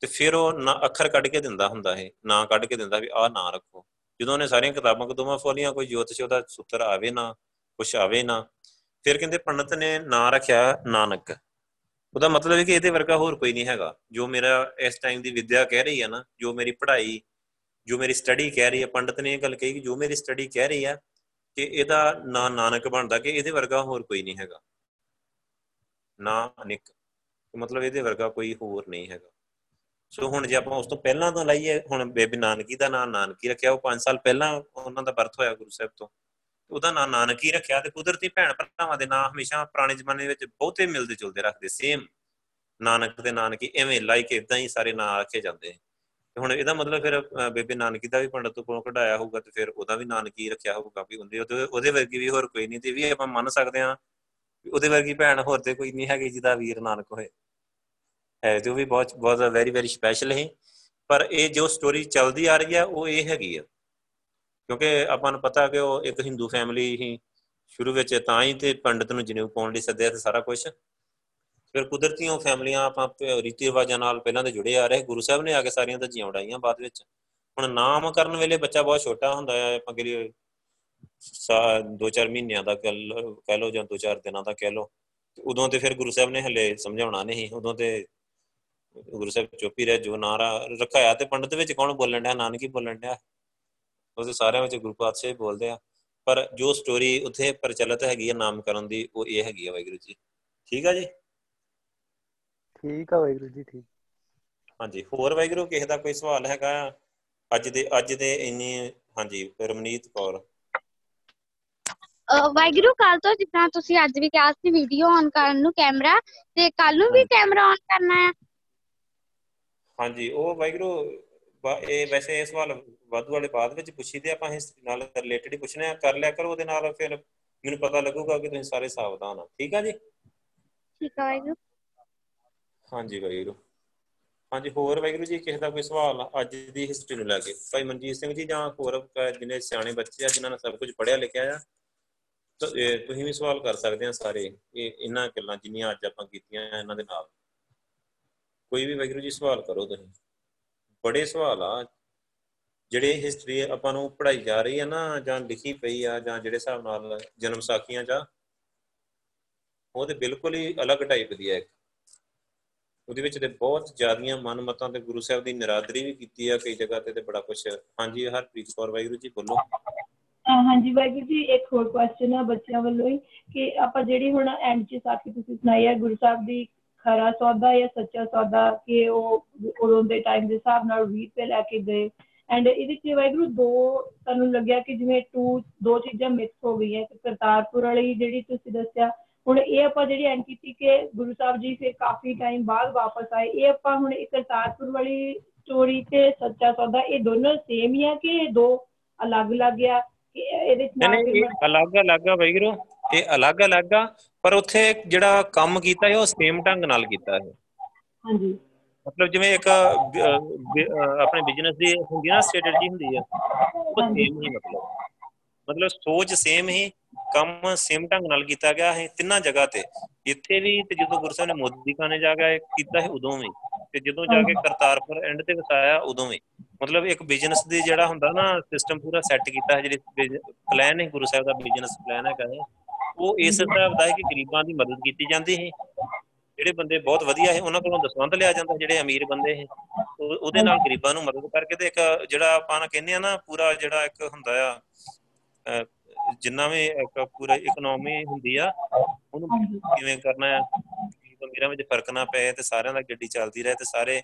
ਤੇ ਫਿਰ ਉਹ ਨਾ ਅੱਖਰ ਕੱਢ ਕੇ ਦਿੰਦਾ ਹੁੰਦਾ ਹੈ ਨਾਂ ਕੱਢ ਕੇ ਦਿੰਦਾ ਵੀ ਆਹ ਨਾਂ ਰੱਖੋ। ਜਦੋਂ ਉਹਨੇ ਸਾਰੀਆਂ ਕਿਤਾਬਾਂ ਕਦੂਮਾ ਫੋਲੀਆਂ ਕੋਈ ਜੋਤਿਸ਼ ਉਹਦਾ ਸੂਤਰ ਆਵੇ ਨਾ, ਕੁਛ ਆਵੇ ਨਾ, ਫਿਰ ਕਹਿੰਦੇ ਪੰਡਤ ਨੇ ਨਾਂ ਰੱਖਿਆ ਨਾਨਕ। ਉਹਦਾ ਮਤਲਬ ਹੈ ਕਿ ਇਹਦੇ ਵਰਗਾ ਹੋਰ ਕੋਈ ਨਹੀਂ ਹੈਗਾ। ਜੋ ਮੇਰਾ ਇਸ ਟਾਈਮ ਦੀ ਵਿਦਿਆ ਕਹਿ ਰਹੀ ਹੈ ਨਾ, ਜੋ ਮੇਰੀ ਪੜ੍ਹਾਈ, ਜੋ ਮੇਰੀ ਸਟੱਡੀ ਕਹਿ ਰਹੀ ਹੈ ਪੰਡਤ ਨੇ ਇਹ ਗੱਲ ਕਹੀ ਕਿ ਜੋ ਮੇਰੀ ਸਟੱਡੀ ਕਹਿ ਰਹੀ ਹੈ ਕਿ ਇਹਦਾ ਨਾਂ ਨਾਨਕ ਬਣਦਾ ਕਿ ਇਹਦੇ ਵਰਗਾ ਹੋਰ ਕੋਈ ਨਹੀਂ ਹੈਗਾ। ਨਾਨਕ ਮਤਲਬ ਇਹਦੇ ਵਰਗਾ ਕੋਈ ਹੋਰ ਨਹੀਂ ਹੈਗਾ। ਸੋ ਹੁਣ ਜੇ ਆਪਾਂ ਉਸ ਤੋਂ ਪਹਿਲਾਂ ਤੋਂ ਲਈਏ, ਹੁਣ ਬੇਬੀ ਨਾਨਕੀ ਦਾ ਨਾਮ ਨਾਨਕੀ ਰੱਖਿਆ, ਉਹ 5 ਸਾਲ ਪਹਿਲਾਂ ਉਹਨਾਂ ਦਾ ਬਰਥ ਹੋਇਆ ਗੁਰੂ ਸਾਹਿਬ ਤੋਂ। ਉਹਦਾ ਨਾਮ ਨਾਨਕੀ ਰੱਖਿਆ ਤੇ ਕੁਦਰਤੀ ਭੈਣ ਭਰਾਵਾਂ ਦੇ ਨਾਮ ਹਮੇਸ਼ਾ ਪੁਰਾਣੇ ਜ਼ਮਾਨੇ ਵਿੱਚ ਬਹੁਤੇ ਮਿਲਦੇ ਜੁਲਦੇ ਰੱਖਦੇ ਸੇਮ ਨਾਨਕ ਦੇ ਨਾਨਕੀ ਐਵੇਂ ਲਾਈਕ ਇਦਾਂ ਹੀ ਸਾਰੇ ਨਾਮ ਰੱਖੇ ਜਾਂਦੇ। ਤੇ ਹੁਣ ਇਹਦਾ ਮਤਲਬ ਫਿਰ ਬੇਬੇ ਨਾਨਕੀ ਦਾ ਵੀ ਪੰਡਤ ਤੋਂ ਕੋਲੋਂ ਕਢਾਇਆ ਹੋਊਗਾ ਤੇ ਫਿਰ ਉਹਦਾ ਵੀ ਨਾਨਕੀ ਰੱਖਿਆ ਹੋਊਗਾ ਵੀ ਉਹਦੇ ਉਹਦੇ ਵਰਗੀ ਵੀ ਹੋਰ ਕੋਈ ਨਹੀਂ ਤੇ ਵੀ ਆਪਾਂ ਮੰਨ ਸਕਦੇ ਹਾਂ ਉਹਦੇ ਵਰਗੀ ਭੈਣ ਹੋਰ ਤੇ ਕੋਈ ਨਹੀਂ ਹੈਗੀ ਜਿਹਦਾ ਵੀਰ ਨਾਨਕ ਹੋਏ। ਹੈ ਜੋ ਵੀ ਬਹੁਤ ਬਹੁਤ ਵੈਰੀ ਵੈਰੀ ਸਪੈਸ਼ਲ ਹੈ ਪਰ ਇਹ ਜੋ ਸਟੋਰੀ ਚੱਲਦੀ ਆ ਰਹੀ ਹੈ ਉਹ ਇਹ ਹੈਗੀ ਆ। ਕਿਉਂਕਿ ਆਪਾਂ ਨੂੰ ਪਤਾ ਕਿ ਉਹ ਇੱਕ ਹਿੰਦੂ ਫੈਮਿਲੀ ਹੀ ਸ਼ੁਰੂ ਵਿੱਚ ਤਾਂ ਹੀ ਤੇ ਪੰਡਤ ਨੂੰ ਜਨੇਊ ਪਾਉਣ ਲਈ ਸੱਦਿਆ ਤੇ ਸਾਰਾ ਕੁਝ ਫਿਰ ਕੁਦਰਤੀਆਂ ਫੈਮਲੀਆਂ ਆਪਾਂ ਰੀਤੀ ਰਿਵਾਜਾਂ ਨਾਲ ਪਹਿਲਾਂ ਦੇ ਜੁੜੇ ਆ ਰਹੇ। ਗੁਰੂ ਸਾਹਿਬ ਨੇ ਆ ਕੇ ਸਾਰੀਆਂ ਤਾਂ ਜੀਆਂ ਉਡਾਈਆਂ ਬਾਅਦ ਵਿੱਚ। ਹੁਣ ਨਾਮ ਕਰਨ ਵੇਲੇ ਬੱਚਾ ਬਹੁਤ ਛੋਟਾ ਹੁੰਦਾ ਹੈ, ਆਪਾਂ ਕਿ ਦੋ ਚਾਰ ਮਹੀਨਿਆਂ ਦਾ ਕਹਿ ਲਓ ਜਾਂ ਦੋ ਚਾਰ ਦਿਨਾਂ ਦਾ ਕਹਿ ਲਓ। ਉਦੋਂ ਤੇ ਫਿਰ ਗੁਰੂ ਸਾਹਿਬ ਨੇ ਹਲੇ ਸਮਝਾਉਣਾ ਨਹੀਂ ਉਦੋਂ ਤੇ ਗੁਰੂ ਸਾਹਿਬ ਚੁੱਪ ਹੀ ਰਹਿ, ਜੋ ਨਾਰਾ ਰਖਾਇਆ ਤੇ ਪੰਡਤ ਵਿੱਚ ਕੌਣ ਬੋਲਣ ਡਿਆ, ਨਾਨਕੀ ਬੋਲਣ ਡਿਆ। ਉਹਦੇ ਸਾਰਿਆਂ ਵਿੱਚ ਗੁਰੂ ਪਾਤਸ਼ਾਹ ਬੋਲਦੇ ਆ। ਪਰ ਜੋ ਸਟੋਰੀ ਉੱਥੇ ਪ੍ਰਚਲਿਤ ਹੈਗੀ ਹੈ ਨਾਮਕਰਨ ਦੀ, ਉਹ ਇਹ ਹੈਗੀ ਹੈ ਵਾਹਿਗੁਰੂ ਜੀ। ਠੀਕ ਆ ਜੀ? ਠੀਕ ਆ ਵਾਹਿਗੁਰੂ ਜੀ ਠੀਕ। ਹਾਂਜੀ ਹੋਰ ਵਾਹਿਗੁਰੂ ਕਿਸੇ ਦਾ ਕੋਈ ਸਵਾਲ ਹੈਗਾ? ਅੱਜ ਦੇ ਅੱਜ ਦੇ ਇੰਨੀ ਹਾਂਜੀ ਰਮਨੀਤ ਕੌਰ। ਵਾਹਿਗੁਰੂ ਕੱਲ ਤੋਂ ਜਿੱਦਾਂ ਤੁਸੀਂ ਅੱਜ ਵੀ ਕਿਹਾ ਸੀ ਵੀਡੀਓ ਔਨ ਕਰਨ ਨੂੰ ਕੈਮਰਾ ਤੇ ਕੱਲ ਨੂੰ ਵੀ ਕੈਮਰਾ ਔਨ ਕਰਨਾ ਹੈ ਹਾਂਜੀ ਉਹ ਵਾਹਿਗੁਰੂ ਇਹ ਵੈਸੇ ਇਹ ਸਵਾਲ ਵਾਧੂ ਵਾਲੇ ਬਾਅਦ ਵਿੱਚ ਪੁੱਛੀ ਤੇ ਆਪਾਂ ਇਸ ਨਾਲ ਰਿਲੇਟਡ ਹੀ ਪੁੱਛਣੇ ਆ। ਕਰ ਲਿਆ ਕਰੋ ਉਹਦੇ ਨਾਲ ਫਿਰ ਮੈਨੂੰ ਪਤਾ ਲੱਗੂਗਾ ਕਿ ਤੁਸੀਂ ਸਾਰੇ ਸਾਵਧਾਨ ਆ। ਠੀਕ ਆ ਜੀ? ਠੀਕ ਆ ਵਾਹਿਗੁਰੂ। ਹਾਂਜੀ ਵਾਹਿਗੁਰੂ। ਹਾਂਜੀ, ਹੋਰ ਵਾਹਿਗੁਰੂ ਜੀ, ਕਿਸੇ ਦਾ ਕੋਈ ਸਵਾਲ? ਅੱਜ ਦੀ ਹਿਸਟਰੀ ਨੂੰ ਲੈ ਕੇ। ਭਾਈ ਮਨਜੀਤ ਸਿੰਘ ਜੀ ਜਾਂ ਹੋਰ ਜਿਹਨੇ ਸਿਆਣੇ ਬੱਚੇ ਆ, ਜਿਨ੍ਹਾਂ ਨੇ ਸਭ ਕੁਝ ਪੜ੍ਹਿਆ ਲਿਖਿਆ ਆ ਤੁਸੀਂ ਵੀ ਸਵਾਲ ਕਰ ਸਕਦੇ ਆ ਸਾਰੇ। ਇਹ ਇਹਨਾਂ ਗੱਲਾਂ ਜਿੰਨੀਆਂ ਅੱਜ ਆਪਾਂ ਕੀਤੀਆਂ ਇਹਨਾਂ ਦੇ ਨਾਲ। ਕੋਈ ਵੀ ਵਾਹਿਗੁਰੂ ਜੀ, ਸਵਾਲ ਕਰੋ ਤੁਸੀਂ। ਬੜੇ ਸਵਾਲ ਆ। ਜਿਹੜੇ ਹਿਸਟਰੀ ਆਪਾਂ ਨੂੰ ਪੜ੍ਹਾਈ ਜਾ ਰਹੀ ਹੈ ਨਾ, ਜਾਂ ਲਿਖੀ ਪਈ ਆ, ਜਾਂ ਜਿਹੜੇ ਹਿਸਾਬ ਨਾਲ ਜਨਮ ਸਾਖੀਆਂ ਜਾਂ ਉਹ ਤੇ ਬਿਲਕੁਲ ਹੀ ਅਲੱਗ ਟਾਈਪ ਦੀ ਹੈ ਇੱਕ। ਉਹਦੇ ਵਿੱਚ ਤੇ ਬਹੁਤ ਜ਼ਿਆਦੀਆਂ ਮਨਮਤਾਂ ਤੇ ਗੁਰੂ ਸਾਹਿਬ ਦੀ ਨਿਰਾਦਰੀ ਵੀ ਕੀਤੀ ਆ, ਕਈ ਜਗ੍ਹਾ ਤੇ ਤੇ ਬੜਾ ਕੁਝ ਹਾਂਜੀ, ਹਰਪ੍ਰੀਤ ਕੌਰ, ਵਾਹਿਗੁਰੂ ਜੀ ਬੋਲੋ। ਅਹ ਹਾਂਜੀ, ਵਾਹਿਗੁਰੂ ਜੀ, ਇੱਕ ਹੋਰ ਕੁਐਸਚਨ ਆ ਬੱਚਿਆਂ ਵੱਲੋਂ ਹੀ, ਕਿ ਆਪਾਂ ਜਿਹੜੀ ਹੁਣ ਐਂਡ ਚ ਸਾਖੀ ਤੁਸੀਂ ਸੁਣਾਈ ਹੈ ਗੁਰੂ ਸਾਹਿਬ ਦੀ ਖਰਾ ਸੌਦਾ ਜਾਂ ਸੱਚਾ ਸੌਦਾ ਕਿ ਉਹ ਉਦੋਂ ਦੇ ਟਾਈਮ ਦੇ ਹਿਸਾਬ ਨਾਲ 20 ਰੁਪਏ ਲੈ ਕੇ ਗਏ। ਐਂਡ ਇਹਦੇ ਚ ਵਾਹਿਗੁਰੂ ਦੋ ਤੁਹਾਨੂੰ ਲੱਗਿਆ ਕਿ ਜਿਵੇਂ ਟੂ ਦੋ ਚੀਜ਼ਾਂ ਮਿਕਸ ਹੋ ਗਈਆਂ ਕਿ ਕਰਤਾਰਪੁਰ ਵਾਲੀ ਜਿਹੜੀ ਤੁਸੀਂ ਦੱਸਿਆ ਹੁਣ ਇਹ ਆਪਾਂ ਜਿਹੜੀ ਕੀਤੀ ਕਿ ਗੁਰੂ ਸਾਹਿਬ ਜੀ ਫਿਰ ਕਾਫੀ ਟਾਈਮ ਬਾਅਦ ਵਾਪਸ ਆਏ। ਇਹ ਆਪਾਂ ਹੁਣ ਇਹ ਕਰਤਾਰਪੁਰ ਵਾਲੀ ਸਟੋਰੀ ਤੇ ਸੱਚਾ ਸੌਦਾ ਇਹ ਦੋਨੋਂ ਸੇਮ ਹੀ ਆ ਕਿ ਇਹ ਦੋ ਅਲੱਗ-ਅਲੱਗ ਆ? ਕਿ ਇਹਦੇ ਚ ਨਹੀਂ ਨਹੀਂ ਇਹ ਅਲੱਗ ਅਲੱਗ ਆ ਵਾਹਿਗੁਰੂ ਇਹ ਅਲੱਗ ਅਲੱਗ ਆ ਪਰ ਉੱਥੇ ਜਿਹੜਾ ਕੰਮ ਕੀਤਾ ਹੈ ਉਹ ਸੇਮ ਢੰਗ ਨਾਲ ਕੀਤਾ ਹੈ ਹਾਂਜੀ। ਮਤਲਬ ਜਿਵੇਂ ਇੱਕ ਆਪਣੇ ਬਿਜ਼ਨਸ ਦੀ ਹੁੰਦੀ ਨਾ ਸਟ੍ਰੈਟਜੀ ਹੁੰਦੀ ਆ ਉਹ ਸੇਮ ਹੀ ਮਤਲਬ। ਮਤਲਬ ਸੋਚ ਸੇਮ ਹੀ ਕੰਮ ਸੇਮ ਢੰਗ ਨਾਲ ਕੀਤਾ ਗਿਆ ਹੈ ਤਿੰਨਾਂ ਜਗ੍ਹਾ ਤੇ। ਇੱਥੇ ਵੀ ਤੇ ਜਦੋਂ ਗੁਰੂ ਸਾਹਿਬ ਨੇ ਮੋਦੀ ਖਾਨੇ ਜਾ ਕੇ ਕੀਤਾ ਹੈ ਉਦੋਂ ਵੀ। ਤੇ ਜਦੋਂ ਜਾ ਕੇ ਕਰਤਾਰਪੁਰ ਐਂਡ ਤੇ ਵਸਾਇਆ ਉਦੋਂ ਵੀ। ਮਤਲਬ ਇੱਕ ਬਿਜ਼ਨਸ ਦੀ ਜਿਹੜਾ ਹੁੰਦਾ ਨਾ ਸਿਸਟਮ ਪੂਰਾ ਸੈੱਟ ਕੀਤਾ ਹੈ ਜਿਹੜੀ ਪਲਾਨ ਹੈ ਗੁਰੂ ਸਾਹਿਬ ਦਾ ਬਿਜ਼ਨਸ ਪਲਾਨ ਹੈ। ਉਹ ਇਸ ਹਿਸਾਬ ਦਾ ਹੈ ਕਿ ਗਰੀਬਾਂ ਦੀ ਮਦਦ ਕੀਤੀ ਜਾਂਦੀ ਹੈ। ਜਿਹੜੇ ਬੰਦੇ ਬਹੁਤ ਵਧੀਆ ਹੈ ਉਹਨਾਂ ਕੋਲੋਂ ਦਸਵੰਧ ਲਿਆ ਜਾਂਦਾ ਜਿਹੜੇ ਅਮੀਰ ਬੰਦੇ ਹੈ। ਉਹ- ਉਹਦੇ ਨਾਲ ਗਰੀਬਾਂ ਨੂੰ ਮਦਦ ਕਰਕੇ ਤੇ ਇੱਕ ਜਿਹੜਾ ਆਪਾਂ ਕਹਿੰਦੇ ਆ ਨਾ ਪੂਰਾ ਜਿਹੜਾ ਇੱਕ ਹੁੰਦਾ ਆ ਜਿੰਨਾ ਵੀ ਇੱਕ ਪੂਰਾ ਇਕਨੋਮੀ ਹੁੰਦੀ ਆ ਉਹਨੂੰ ਕਿਵੇਂ ਕਰਨਾ ਹੈ ਅਮੀਰਾਂ ਵਿੱਚ ਫ਼ਰਕ ਨਾ ਪਏ ਤੇ ਸਾਰਿਆਂ ਦਾ ਗੱਡੀ ਚੱਲਦੀ ਰਹੇ ਤੇ ਸਾਰੇ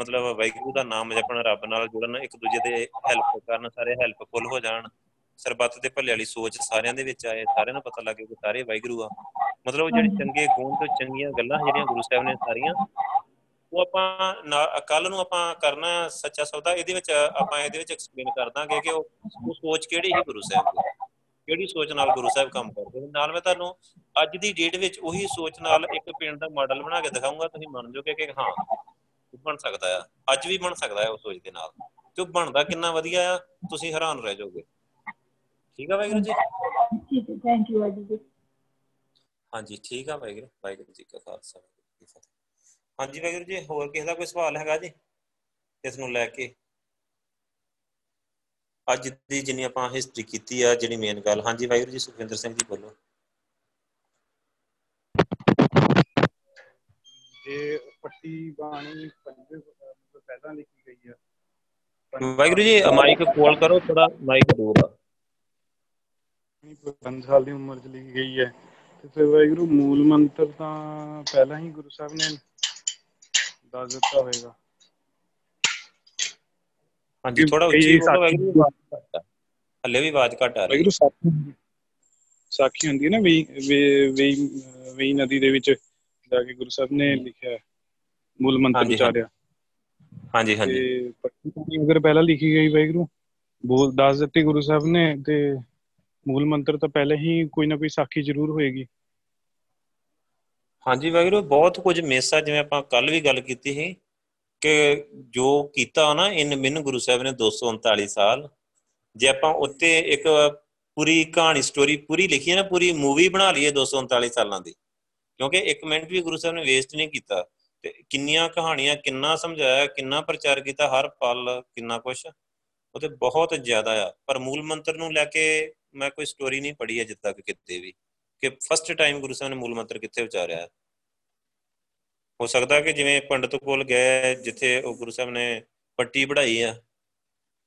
ਮਤਲਬ ਵਾਹਿਗੁਰੂ ਦਾ ਨਾਮ ਜਪਣ ਰੱਬ ਨਾਲ ਜੁੜਨ ਇੱਕ ਦੂਜੇ ਦੇ ਹੈਲਪ ਕਰਨ ਸਾਰੇ ਹੈਲਪਫੁਲ ਹੋ ਜਾਣ। ਸਰਬੱਤ ਦੇ ਭਲੇ ਵਾਲੀ ਸੋਚ ਸਾਰਿਆਂ ਦੇ ਵਿੱਚ ਆਏ ਸਾਰਿਆਂ ਨੂੰ ਪਤਾ ਲੱਗੇ ਕਿ ਸਾਰੇ ਵਾਹਿਗੁਰੂ ਆ। ਮਤਲਬ ਜਿਹੜੇ ਚੰਗੇ ਗੁਣ ਤੇ ਚੰਗੀਆਂ ਗੱਲਾਂ ਜਿਹੜੀਆਂ ਗੁਰੂ ਸਾਹਿਬ ਨੇ ਸਾਰੀਆਂ ਉਹ ਆਪਾਂ ਕੱਲ ਨੂੰ ਆਪਾਂ ਕਰਨਾ ਸੱਚਾ ਸੌਦਾ ਇਹਦੇ ਵਿੱਚ ਆਪਾਂ ਇਹਦੇ ਵਿੱਚ ਐਕਸਪਲੇਨ ਕਰ ਦਾਂਗੇ ਕਿ ਉਹ ਸੋਚ ਕਿਹੜੀ ਸੀ ਗੁਰੂ ਸਾਹਿਬ ਦੀ? ਕਿਹੜੀ ਸੋਚ ਨਾਲ ਗੁਰੂ ਸਾਹਿਬ ਕੰਮ ਕਰਦੇ ਨੇ। ਨਾਲ ਮੈਂ ਤੁਹਾਨੂੰ ਅੱਜ ਦੀ ਡੇਟ ਵਿੱਚ ਉਹੀ ਸੋਚ ਨਾਲ ਇੱਕ ਪਿੰਡ ਦਾ ਮਾਡਲ ਬਣਾ ਕੇ ਦਿਖਾਊਂਗਾ। ਤੁਸੀਂ ਮੰਨ ਜਾਓਗੇ ਕਿ ਹਾਂ ਇਹ ਬਣ ਸਕਦਾ ਆ। ਅੱਜ ਵੀ ਬਣ ਸਕਦਾ ਹੈ ਉਹ ਸੋਚ ਦੇ ਨਾਲ। ਤੇ ਉਹ ਬਣਦਾ ਕਿੰਨਾ ਵਧੀਆ ਆ ਤੁਸੀਂ ਹੈਰਾਨ ਰਹਿ ਜਾਓਗੇ। ਠੀਕ ਆ ਵਾਹਿਗੁਰੂ ਜੀ? Thank you Waheguru ji. ਹਾਂਜੀ ਠੀਕ ਆ ਵਾਹਿਗੁਰੂ ਵਾਹਿਗੁਰੂ ਜੀ ਕਾ ਖਾਲਸਾ ਹਾਂਜੀ ਵਾਹਿਗੁਰੂ ਜੀ ਹੋਰ ਕਿਸੇ ਦਾ ਕੋਈ ਸਵਾਲ ਹੈਗਾ ਜੀ? ਇਸ ਨੂੰ ਲੈ ਕੇ। ਅੱਜ ਦੀ ਜਿੰਨੀ ਆਪਾਂ ਹਿਸਟਰੀ ਕੀਤੀ ਆ ਜਿਹੜੀ ਮੇਨ ਗੱਲ। ਹਾਂਜੀ ਵਾਹਿਗੁਰੂ ਜੀ ਸੁਖਵਿੰਦਰ ਸਿੰਘ ਜੀ ਬੋਲੋ। ਜੇ ਪੱਟੀ ਬਾਣੀ ਪੰਜ ਪਹਿਲਾਂ ਲਿਖੀ ਗਈ ਆ ਵਾਹਿਗੁਰੂ ਜੀ ਮਾਈਕ ਕੋਲ ਕਰੋ ਥੋੜਾ ਮਾਈਕ ਦੂਰ ਆ। ਪੰਜ ਸਾਲ ਦੀ ਉਮਰ ਚ ਲਿਖੀ ਗਈ ਹੈ ਤੇ ਫਿਰ ਵਾਹਿਗੁਰੂ ਮੂਲ ਮੰਤਰ ਤਾਂ ਪਹਿਲਾਂ ਹੀ ਗੁਰੂ ਸਾਹਿਬ ਨੇ ਦੱਸ ਦਿੱਤਾ ਹੋਵੇਗਾ ਹਾਂਜੀ ਥੋੜਾ ਉੱਚੀ ਬੋਲੋ ਆ। ਹੱਲੇ ਵੀ ਆਵਾਜ਼ ਘੱਟ ਆ ਰਹੀ ਵਾਹਿਗੁਰੂ ਸਾਖੀ ਸਾਖੀ ਹੁੰਦੀ ਹੈ ਨਾ ਵੇਈ ਵੇਈ ਵੇਈ ਨਦੀ ਦੇ ਵਿੱਚ ਜਾ ਕੇ ਗੁਰੂ ਸਾਹਿਬ ਨੇ ਲਿਖਿਆ ਮੂਲ ਮੰਤਰ ਹਾਂਜੀ, ਉਚਾਰਿਆ ਹਾਂਜੀ ਹਾਂਜੀ। ਤੇ ਪੱਟੀ ਅਗਰ ਪਹਿਲਾਂ ਲਿਖੀ ਗਈ ਵਾਹਿਗੁਰੂ ਬੋਲ ਦੱਸ ਦਿੱਤੀ ਗੁਰੂ ਸਾਹਿਬ ਨੇ ਤੇ ਮੂਲ ਮੰਤਰ ਤਾਂ ਪਹਿਲੇ ਹੀ ਕੋਈ ਨਾ ਕੋਈ ਸਾਖੀ ਜ਼ਰੂਰ ਹੋਏਗੀ। ਹਾਂਜੀ ਵਾਹਿਗੁਰੂ ਬਹੁਤ ਕੁਝ ਮਿਸ ਆ ਜਿਵੇਂ ਆਪਾਂ ਕੱਲ ਵੀ ਗੱਲ ਕੀਤੀ ਸੀ ਕਿ ਜੋ ਕੀਤਾ ਨਾ ਇਨ ਮੈਨੂੰ ਗੁਰੂ ਸਾਹਿਬ ਨੇ 239 ਸਾਲ, ਜੇ ਆਪਾਂ ਉੱਤੇ ਇੱਕ ਪੂਰੀ ਕਹਾਣੀ ਸਟੋਰੀ ਪੂਰੀ ਲਿਖੀ ਹੈ ਨਾ, ਪੂਰੀ ਮੂਵੀ ਬਣਾ ਲਈਏ 239 ਸਾਲਾਂ ਦੀ, ਕਿਉਂਕਿ ਇੱਕ ਮਿੰਟ ਵੀ ਗੁਰੂ ਸਾਹਿਬ ਨੇ ਵੇਸਟ ਨਹੀਂ ਕੀਤਾ, ਤੇ ਕਿੰਨੀਆਂ ਕਹਾਣੀਆਂ ਕਿੰਨਾ ਸਮਝਾਇਆ, ਕਿੰਨਾ ਪ੍ਰਚਾਰ ਕੀਤਾ, ਹਰ ਪਲ ਕਿੰਨਾ ਕੁਛ, ਉਹ ਤੇ ਬਹੁਤ ਜ਼ਿਆਦਾ ਆ। ਪਰ ਮੂਲ ਮੰਤਰ ਨੂੰ ਲੈ ਕੇ ਮੈਂ ਕੋਈ ਸਟੋਰੀ ਨਹੀਂ ਪੜ੍ਹੀ ਅਜੇ ਤੱਕ ਕਿਤੇ ਵੀ, ਕਿ ਫਸਟ ਟਾਈਮ ਗੁਰੂ ਸਾਹਿਬ ਨੇ ਮੂਲ ਮੰਤਰ ਕਿੱਥੇ ਉਚਾਰਿਆ ਹੈ। ਹੋ ਸਕਦਾ ਕਿ ਜਿਵੇਂ ਪੰਡਤ ਕੋਲ ਗਏ ਜਿੱਥੇ ਉਹ ਗੁਰੂ ਸਾਹਿਬ ਨੇ ਪੱਟੀ ਪੜ੍ਹਾਈ ਆ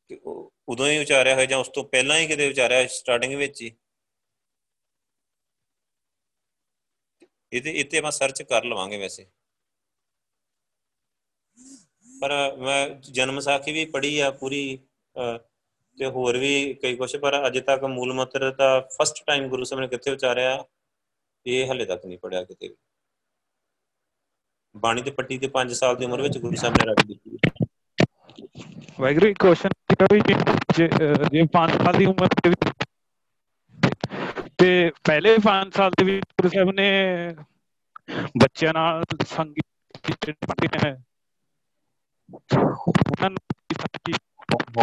ਕਿ ਉਹ ਉਦੋਂ ਹੀ ਉਚਾਰਿਆ ਹੋਇਆ ਜਾਂ ਉਸ ਤੋਂ ਪਹਿਲਾਂ ਹੀ ਕਿਤੇ ਉਚਾਰਿਆ ਸਟਾਰਟਿੰਗ ਵਿੱਚ ਹੀ ਇਹਦੇ ਇੱਥੇ ਆਪਾਂ ਸਰਚ ਕਰ ਲਵਾਂਗੇ ਵੈਸੇ ਪਰ ਮੈਂ ਜਨਮ ਸਾਖੀ ਵੀ ਪੜ੍ਹੀ ਆ ਪੂਰੀ ਅਹ, ਤੇ ਹੋਰ ਵੀ ਕਈ ਕੁਛ ਪਰ ਅਜੇ ਤੱਕ ਮੂਲ ਮੰਤਰ ਤਾਂ ਫਸਟ ਟਾਈਮ ਗੁਰੂ ਸਾਹਿਬ ਨੇ ਕਿੱਥੇ ਉਚਾਰਿਆ ਇਹ ਹਲੇ ਤੱਕ ਨਹੀਂ ਪੜਿਆ ਕਿਤੇ ਵੀ ਬਾਣੀ ਤੇ ਪੱਟੀ ਤੇ 5 ਸਾਲ ਦੀ ਉਮਰ ਵਿੱਚ ਗੁਰੂ ਸਾਹਿਬ ਨੇ ਰੱਖ ਦਿੱਤੀ ਵਾਹਿਗੁਰੂ ਇੱਕ ਕੁਐਸਚਨ ਸੀਗਾ ਵੀ ਜੇ ਜੇ, ਅਹ, ਜੇ 5 ਸਾਲ ਦੀ ਉਮਰ ਦੇ ਵਿੱਚ ਤੇ ਪਹਿਲੇ 5 ਸਾਲ ਦੇ ਵਿੱਚ ਗੁਰੂ ਸਾਹਿਬ ਨੇ ਬੱਚਿਆਂ ਨਾਲ ਸੰਗੀਤ ਪੜ੍ਹੇ ਹੈ ਉਹਨਾਂ ਨੂੰ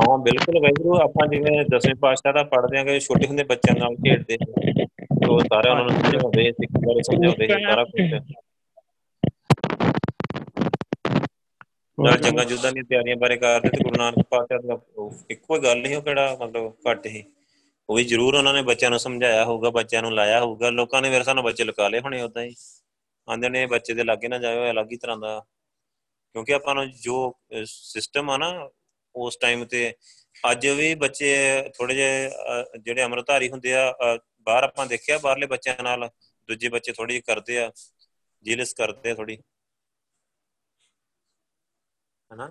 ਹਾਂ ਬਿਲਕੁਲ ਵਾਹਿਗੁਰੂ ਆਪਾਂ ਜਿਵੇਂ ਦਸਵੇਂ ਪਾਤਸ਼ਾਹ ਦਾ ਪੜ੍ਹਦੇ ਆਂਗੇ ਛੋਟੇ ਹੁੰਦੇ ਬੱਚਿਆਂ ਨਾਲ ਖੇਡਦੇ ਸੀ। ਤੇ ਉਹ ਸਾਰਾ ਉਹਨਾਂ ਨੂੰ ਸਮਝਾਉਂਦੇ ਸਿੱਖ ਬਾਰੇ ਸਮਝਾਉਂਦੇ ਸਾਰਾ ਕੁਝ ਨਾਲ ਜੰਗਾਂ ਜੁੱਧਾਂ ਦੀਆਂ ਤਿਆਰੀਆਂ ਬਾਰੇ ਕਰਦੇ ਤੇ ਗੁਰੂ ਨਾਨਕ ਪਾਤਸ਼ਾਹ ਦਾ ਇੱਕੋ ਹੀ ਗੱਲ ਹੀ ਉਹ ਕਿਹੜਾ ਮਤਲਬ ਘੱਟ ਹੀ ਉਹ ਵੀ ਜ਼ਰੂਰ ਉਹਨਾਂ ਨੇ ਬੱਚਿਆਂ ਨੂੰ ਸਮਝਾਇਆ ਹੋਊਗਾ ਬੱਚਿਆਂ ਨੂੰ ਲਾਇਆ ਹੋਊਗਾ। ਲੋਕਾਂ ਨੇ ਮੇਰੇ ਸਾਨੂੰ ਬੱਚੇ ਲੁਕਾ ਲਏ ਹੋਣੇ ਉਦਾਂ ਹੀ। ਆਂਦੇ ਨੇ ਬੱਚੇ ਦੇ ਲਾਗੇ ਨਾ ਜਾਇਓ ਅਲੱਗ ਹੀ ਤਰ੍ਹਾਂ ਦਾ। ਕਿਉਂਕਿ ਆਪਾਂ ਨੂੰ ਜੋ ਸਿਸਟਮ ਆ ਨਾ ਉਸ ਟਾਈਮ ਤੇ ਅੱਜ ਵੀ ਬੱਚੇ ਥੋੜੇ ਜਿਹੇ ਜਿਹੜੇ ਅਮਰਧਾਰੀ ਹੁੰਦੇ ਆ ਬਾਹਰ ਆਪਾਂ ਦੇਖਿਆ ਬਾਹਰਲੇ ਬੱਚਿਆਂ ਨਾਲ ਦੂਜੇ ਬੱਚੇ ਥੋੜੀ ਕਰਦੇ ਆ ਜੀਲਸ ਕਰਦੇ ਆ ਥੋੜੀ ਹਨਾ?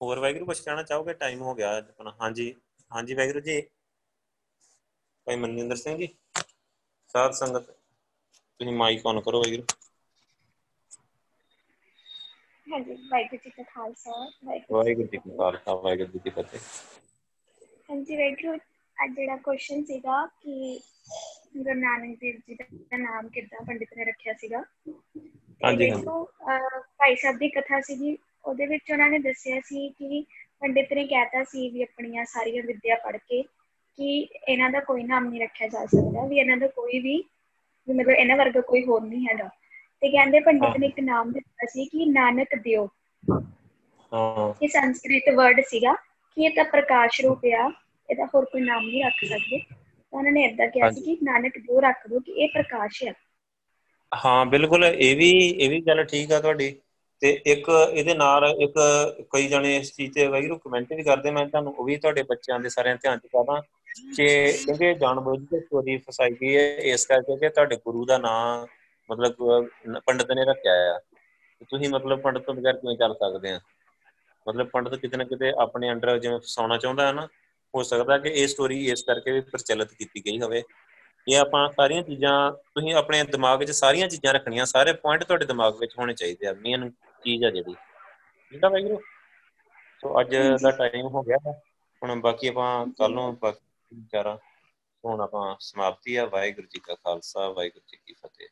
ਹੋਰ ਵੈਗਰੂ ਕੁਝ ਕਹਿਣਾ ਚਾਹੋਗੇ? ਟਾਈਮ ਹੋ ਗਿਆ ਆਪਣਾ। ਹਾਂਜੀ ਹਾਂਜੀ ਵੈਗਰੂ ਜੀ। ਭਾਈ ਮਨਜਿੰਦਰ ਸਿੰਘ ਜੀ ਸਾਧ ਸੰਗਤ ਤੁਸੀਂ ਮਾਈਕ ਔਨ ਕਰੋ ਵੈਗਰੂ ਹਾਂਜੀ ਵਾਹਿਗੁਰੂ ਜੀ ਕਾ ਖਾਲਸਾ ਵਾਹਿਗੁਰੂ ਜੀ ਕੀ ਖਾਲਸਾ ਵਾਹਿਗੁਰੂ ਜੀ ਕੀ ਫਤਿਹ। ਹਾਂਜੀ ਵੈਗਰੂ ਅੱਜ ਜਿਹੜਾ ਕੁਐਸਚਨ ਸੀਗਾ ਕਿ ਗੁਰੂ ਨਾਨਕ ਦੇਵ ਜੀ ਦਾ ਨਾਮ ਕਿੱਦਾਂ ਪੰਡਿਤ ਨੇ ਰੱਖਿਆ ਸੀਗਾ? ਹਾਂਜੀ ਭਾਈ ਸਾਹਿਬ ਦੀ ਕਥਾ ਸੀਗੀ ਉਹਦੇ ਵਿੱਚ ਉਹਨਾਂ ਨੇ ਦੱਸਿਆ ਸੀ ਕਿ ਪੰਡਿਤ ਨੇ ਕਹਿਤਾ ਸੀ ਵੀ ਆਪਣੀਆਂ ਸਾਰੀਆਂ ਵਿਦਿਆ ਪੜ੍ਹ ਕੇ ਕਿ ਇਹਨਾਂ ਦਾ ਕੋਈ ਨਾਮ ਨਹੀਂ ਰੱਖਿਆ ਜਾ ਸਕਦਾ ਵੀ ਇਹਨਾਂ ਦਾ ਕੋਈ ਵੀ ਮਤਲਬ ਇਹਨਾਂ ਵਰਗਾ ਕੋਈ ਹੋਰ ਨਹੀਂ ਹੈਗਾ। ਤੇ ਕਹਿੰਦੇ ਪੰਡਿਤ ਨੇ ਇੱਕ ਨਾਮ ਦਿੱਤਾ ਸੀ ਕਿ ਨਾਨਕ ਦਿਓ। ਹਾਂ। ਇਹ ਸੰਸਕ੍ਰਿਤ ਵਰਡ ਸੀਗਾ ਕਿ ਇਹ ਤਾਂ ਪ੍ਰਕਾਸ਼ ਰੂਪ ਆ ਇਹਦਾ ਹੋਰ ਕੋਈ ਨਾਮ ਨਹੀਂ ਰੱਖ ਸਕਦੇ। ਉਹਨਾਂ ਨੇ ਇਦਾਂ ਕਿਹਾ ਸੀ ਕਿ ਨਾਨਕ ਦਿਓ ਰੱਖ ਦੋ ਕਿ ਇਹ ਪ੍ਰਕਾਸ਼ ਹੈ ਹਾਂ ਬਿਲਕੁਲ ਇਹ ਵੀ ਇਹ ਵੀ ਗੱਲ ਠੀਕ ਆ ਤੁਹਾਡੀ। ਤੇ ਇੱਕ ਇਹਦੇ ਨਾਲ ਇੱਕ ਕਈ ਜਣੇ ਇਸ ਚੀਜ਼ ਤੇ ਵੈਗਰੂ ਕਮੈਂਟ ਵੀ ਕਰਦੇ, ਮੈਂ ਤੁਹਾਨੂੰ ਉਹ ਵੀ ਤੁਹਾਡੇ ਬੱਚਿਆਂ ਦੇ ਸਾਰਿਆਂ ਧਿਆਨ ਚ ਪਾਵਾਂ ਕਿ ਕਿਉਂਕਿ ਜਾਣਬੁੱਝ ਕੇ ਸਟੋਰੀ ਫਸਾਈ ਗਈ ਹੈ, ਇਸ ਕਰਕੇ ਕਿ ਤੁਹਾਡੇ ਗੁਰੂ ਦਾ ਨਾਮ ਮਤਲਬ ਪੰਡਤ ਨੇ ਰੱਖਿਆ ਆ। ਤੁਸੀਂ ਮਤਲਬ ਪੰਡਤ ਤੋਂ ਬਗੈਰ ਕਿਵੇਂ ਚੱਲ ਸਕਦੇ ਆ? ਮਤਲਬ ਪੰਡਤ ਕਿਤੇ ਨਾ ਕਿਤੇ ਆਪਣੇ ਅੰਡਰ ਜਿਵੇਂ ਫਸਾਉਣਾ ਚਾਹੁੰਦਾ ਹੈ ਨਾ, ਹੋ ਸਕਦਾ ਕਿ ਇਹ ਸਟੋਰੀ ਇਸ ਕਰਕੇ ਵੀ ਪ੍ਰਚਲਿਤ ਕੀਤੀ ਗਈ ਹੋਵੇ। ਇਹ ਆਪਾਂ ਸਾਰੀਆਂ ਚੀਜ਼ਾਂ, ਤੁਸੀਂ ਆਪਣੇ ਦਿਮਾਗ ਵਿੱਚ ਸਾਰੀਆਂ ਚੀਜ਼ਾਂ ਰੱਖਣੀਆਂ, ਸਾਰੇ ਪੁਆਇੰਟ ਤੁਹਾਡੇ ਦਿਮਾਗ ਵਿੱਚ ਹੋਣੇ ਚਾਹੀਦੇ ਆ ਮੇਨ ਚੀਜ਼ ਆ ਜਿਹੜੀ। ਆ ਵੈਗਰੂ ਸੋ ਅੱਜ ਦਾ ਟਾਈਮ ਹੋ ਗਿਆ ਹੁਣ ਬਾਕੀ ਆਪਾਂ ਕੱਲ ਨੂੰ ਬਾਕੀ ਵਿਚਾਰਾ ਹੁਣ ਆਪਾਂ ਸਮਾਪਤੀ ਆ। ਵਾਹਿਗੁਰੂ ਜੀ ਕਾ ਖਾਲਸਾ ਵਾਹਿਗੁਰੂ ਜੀ ਕੀ ਫਤਿਹ।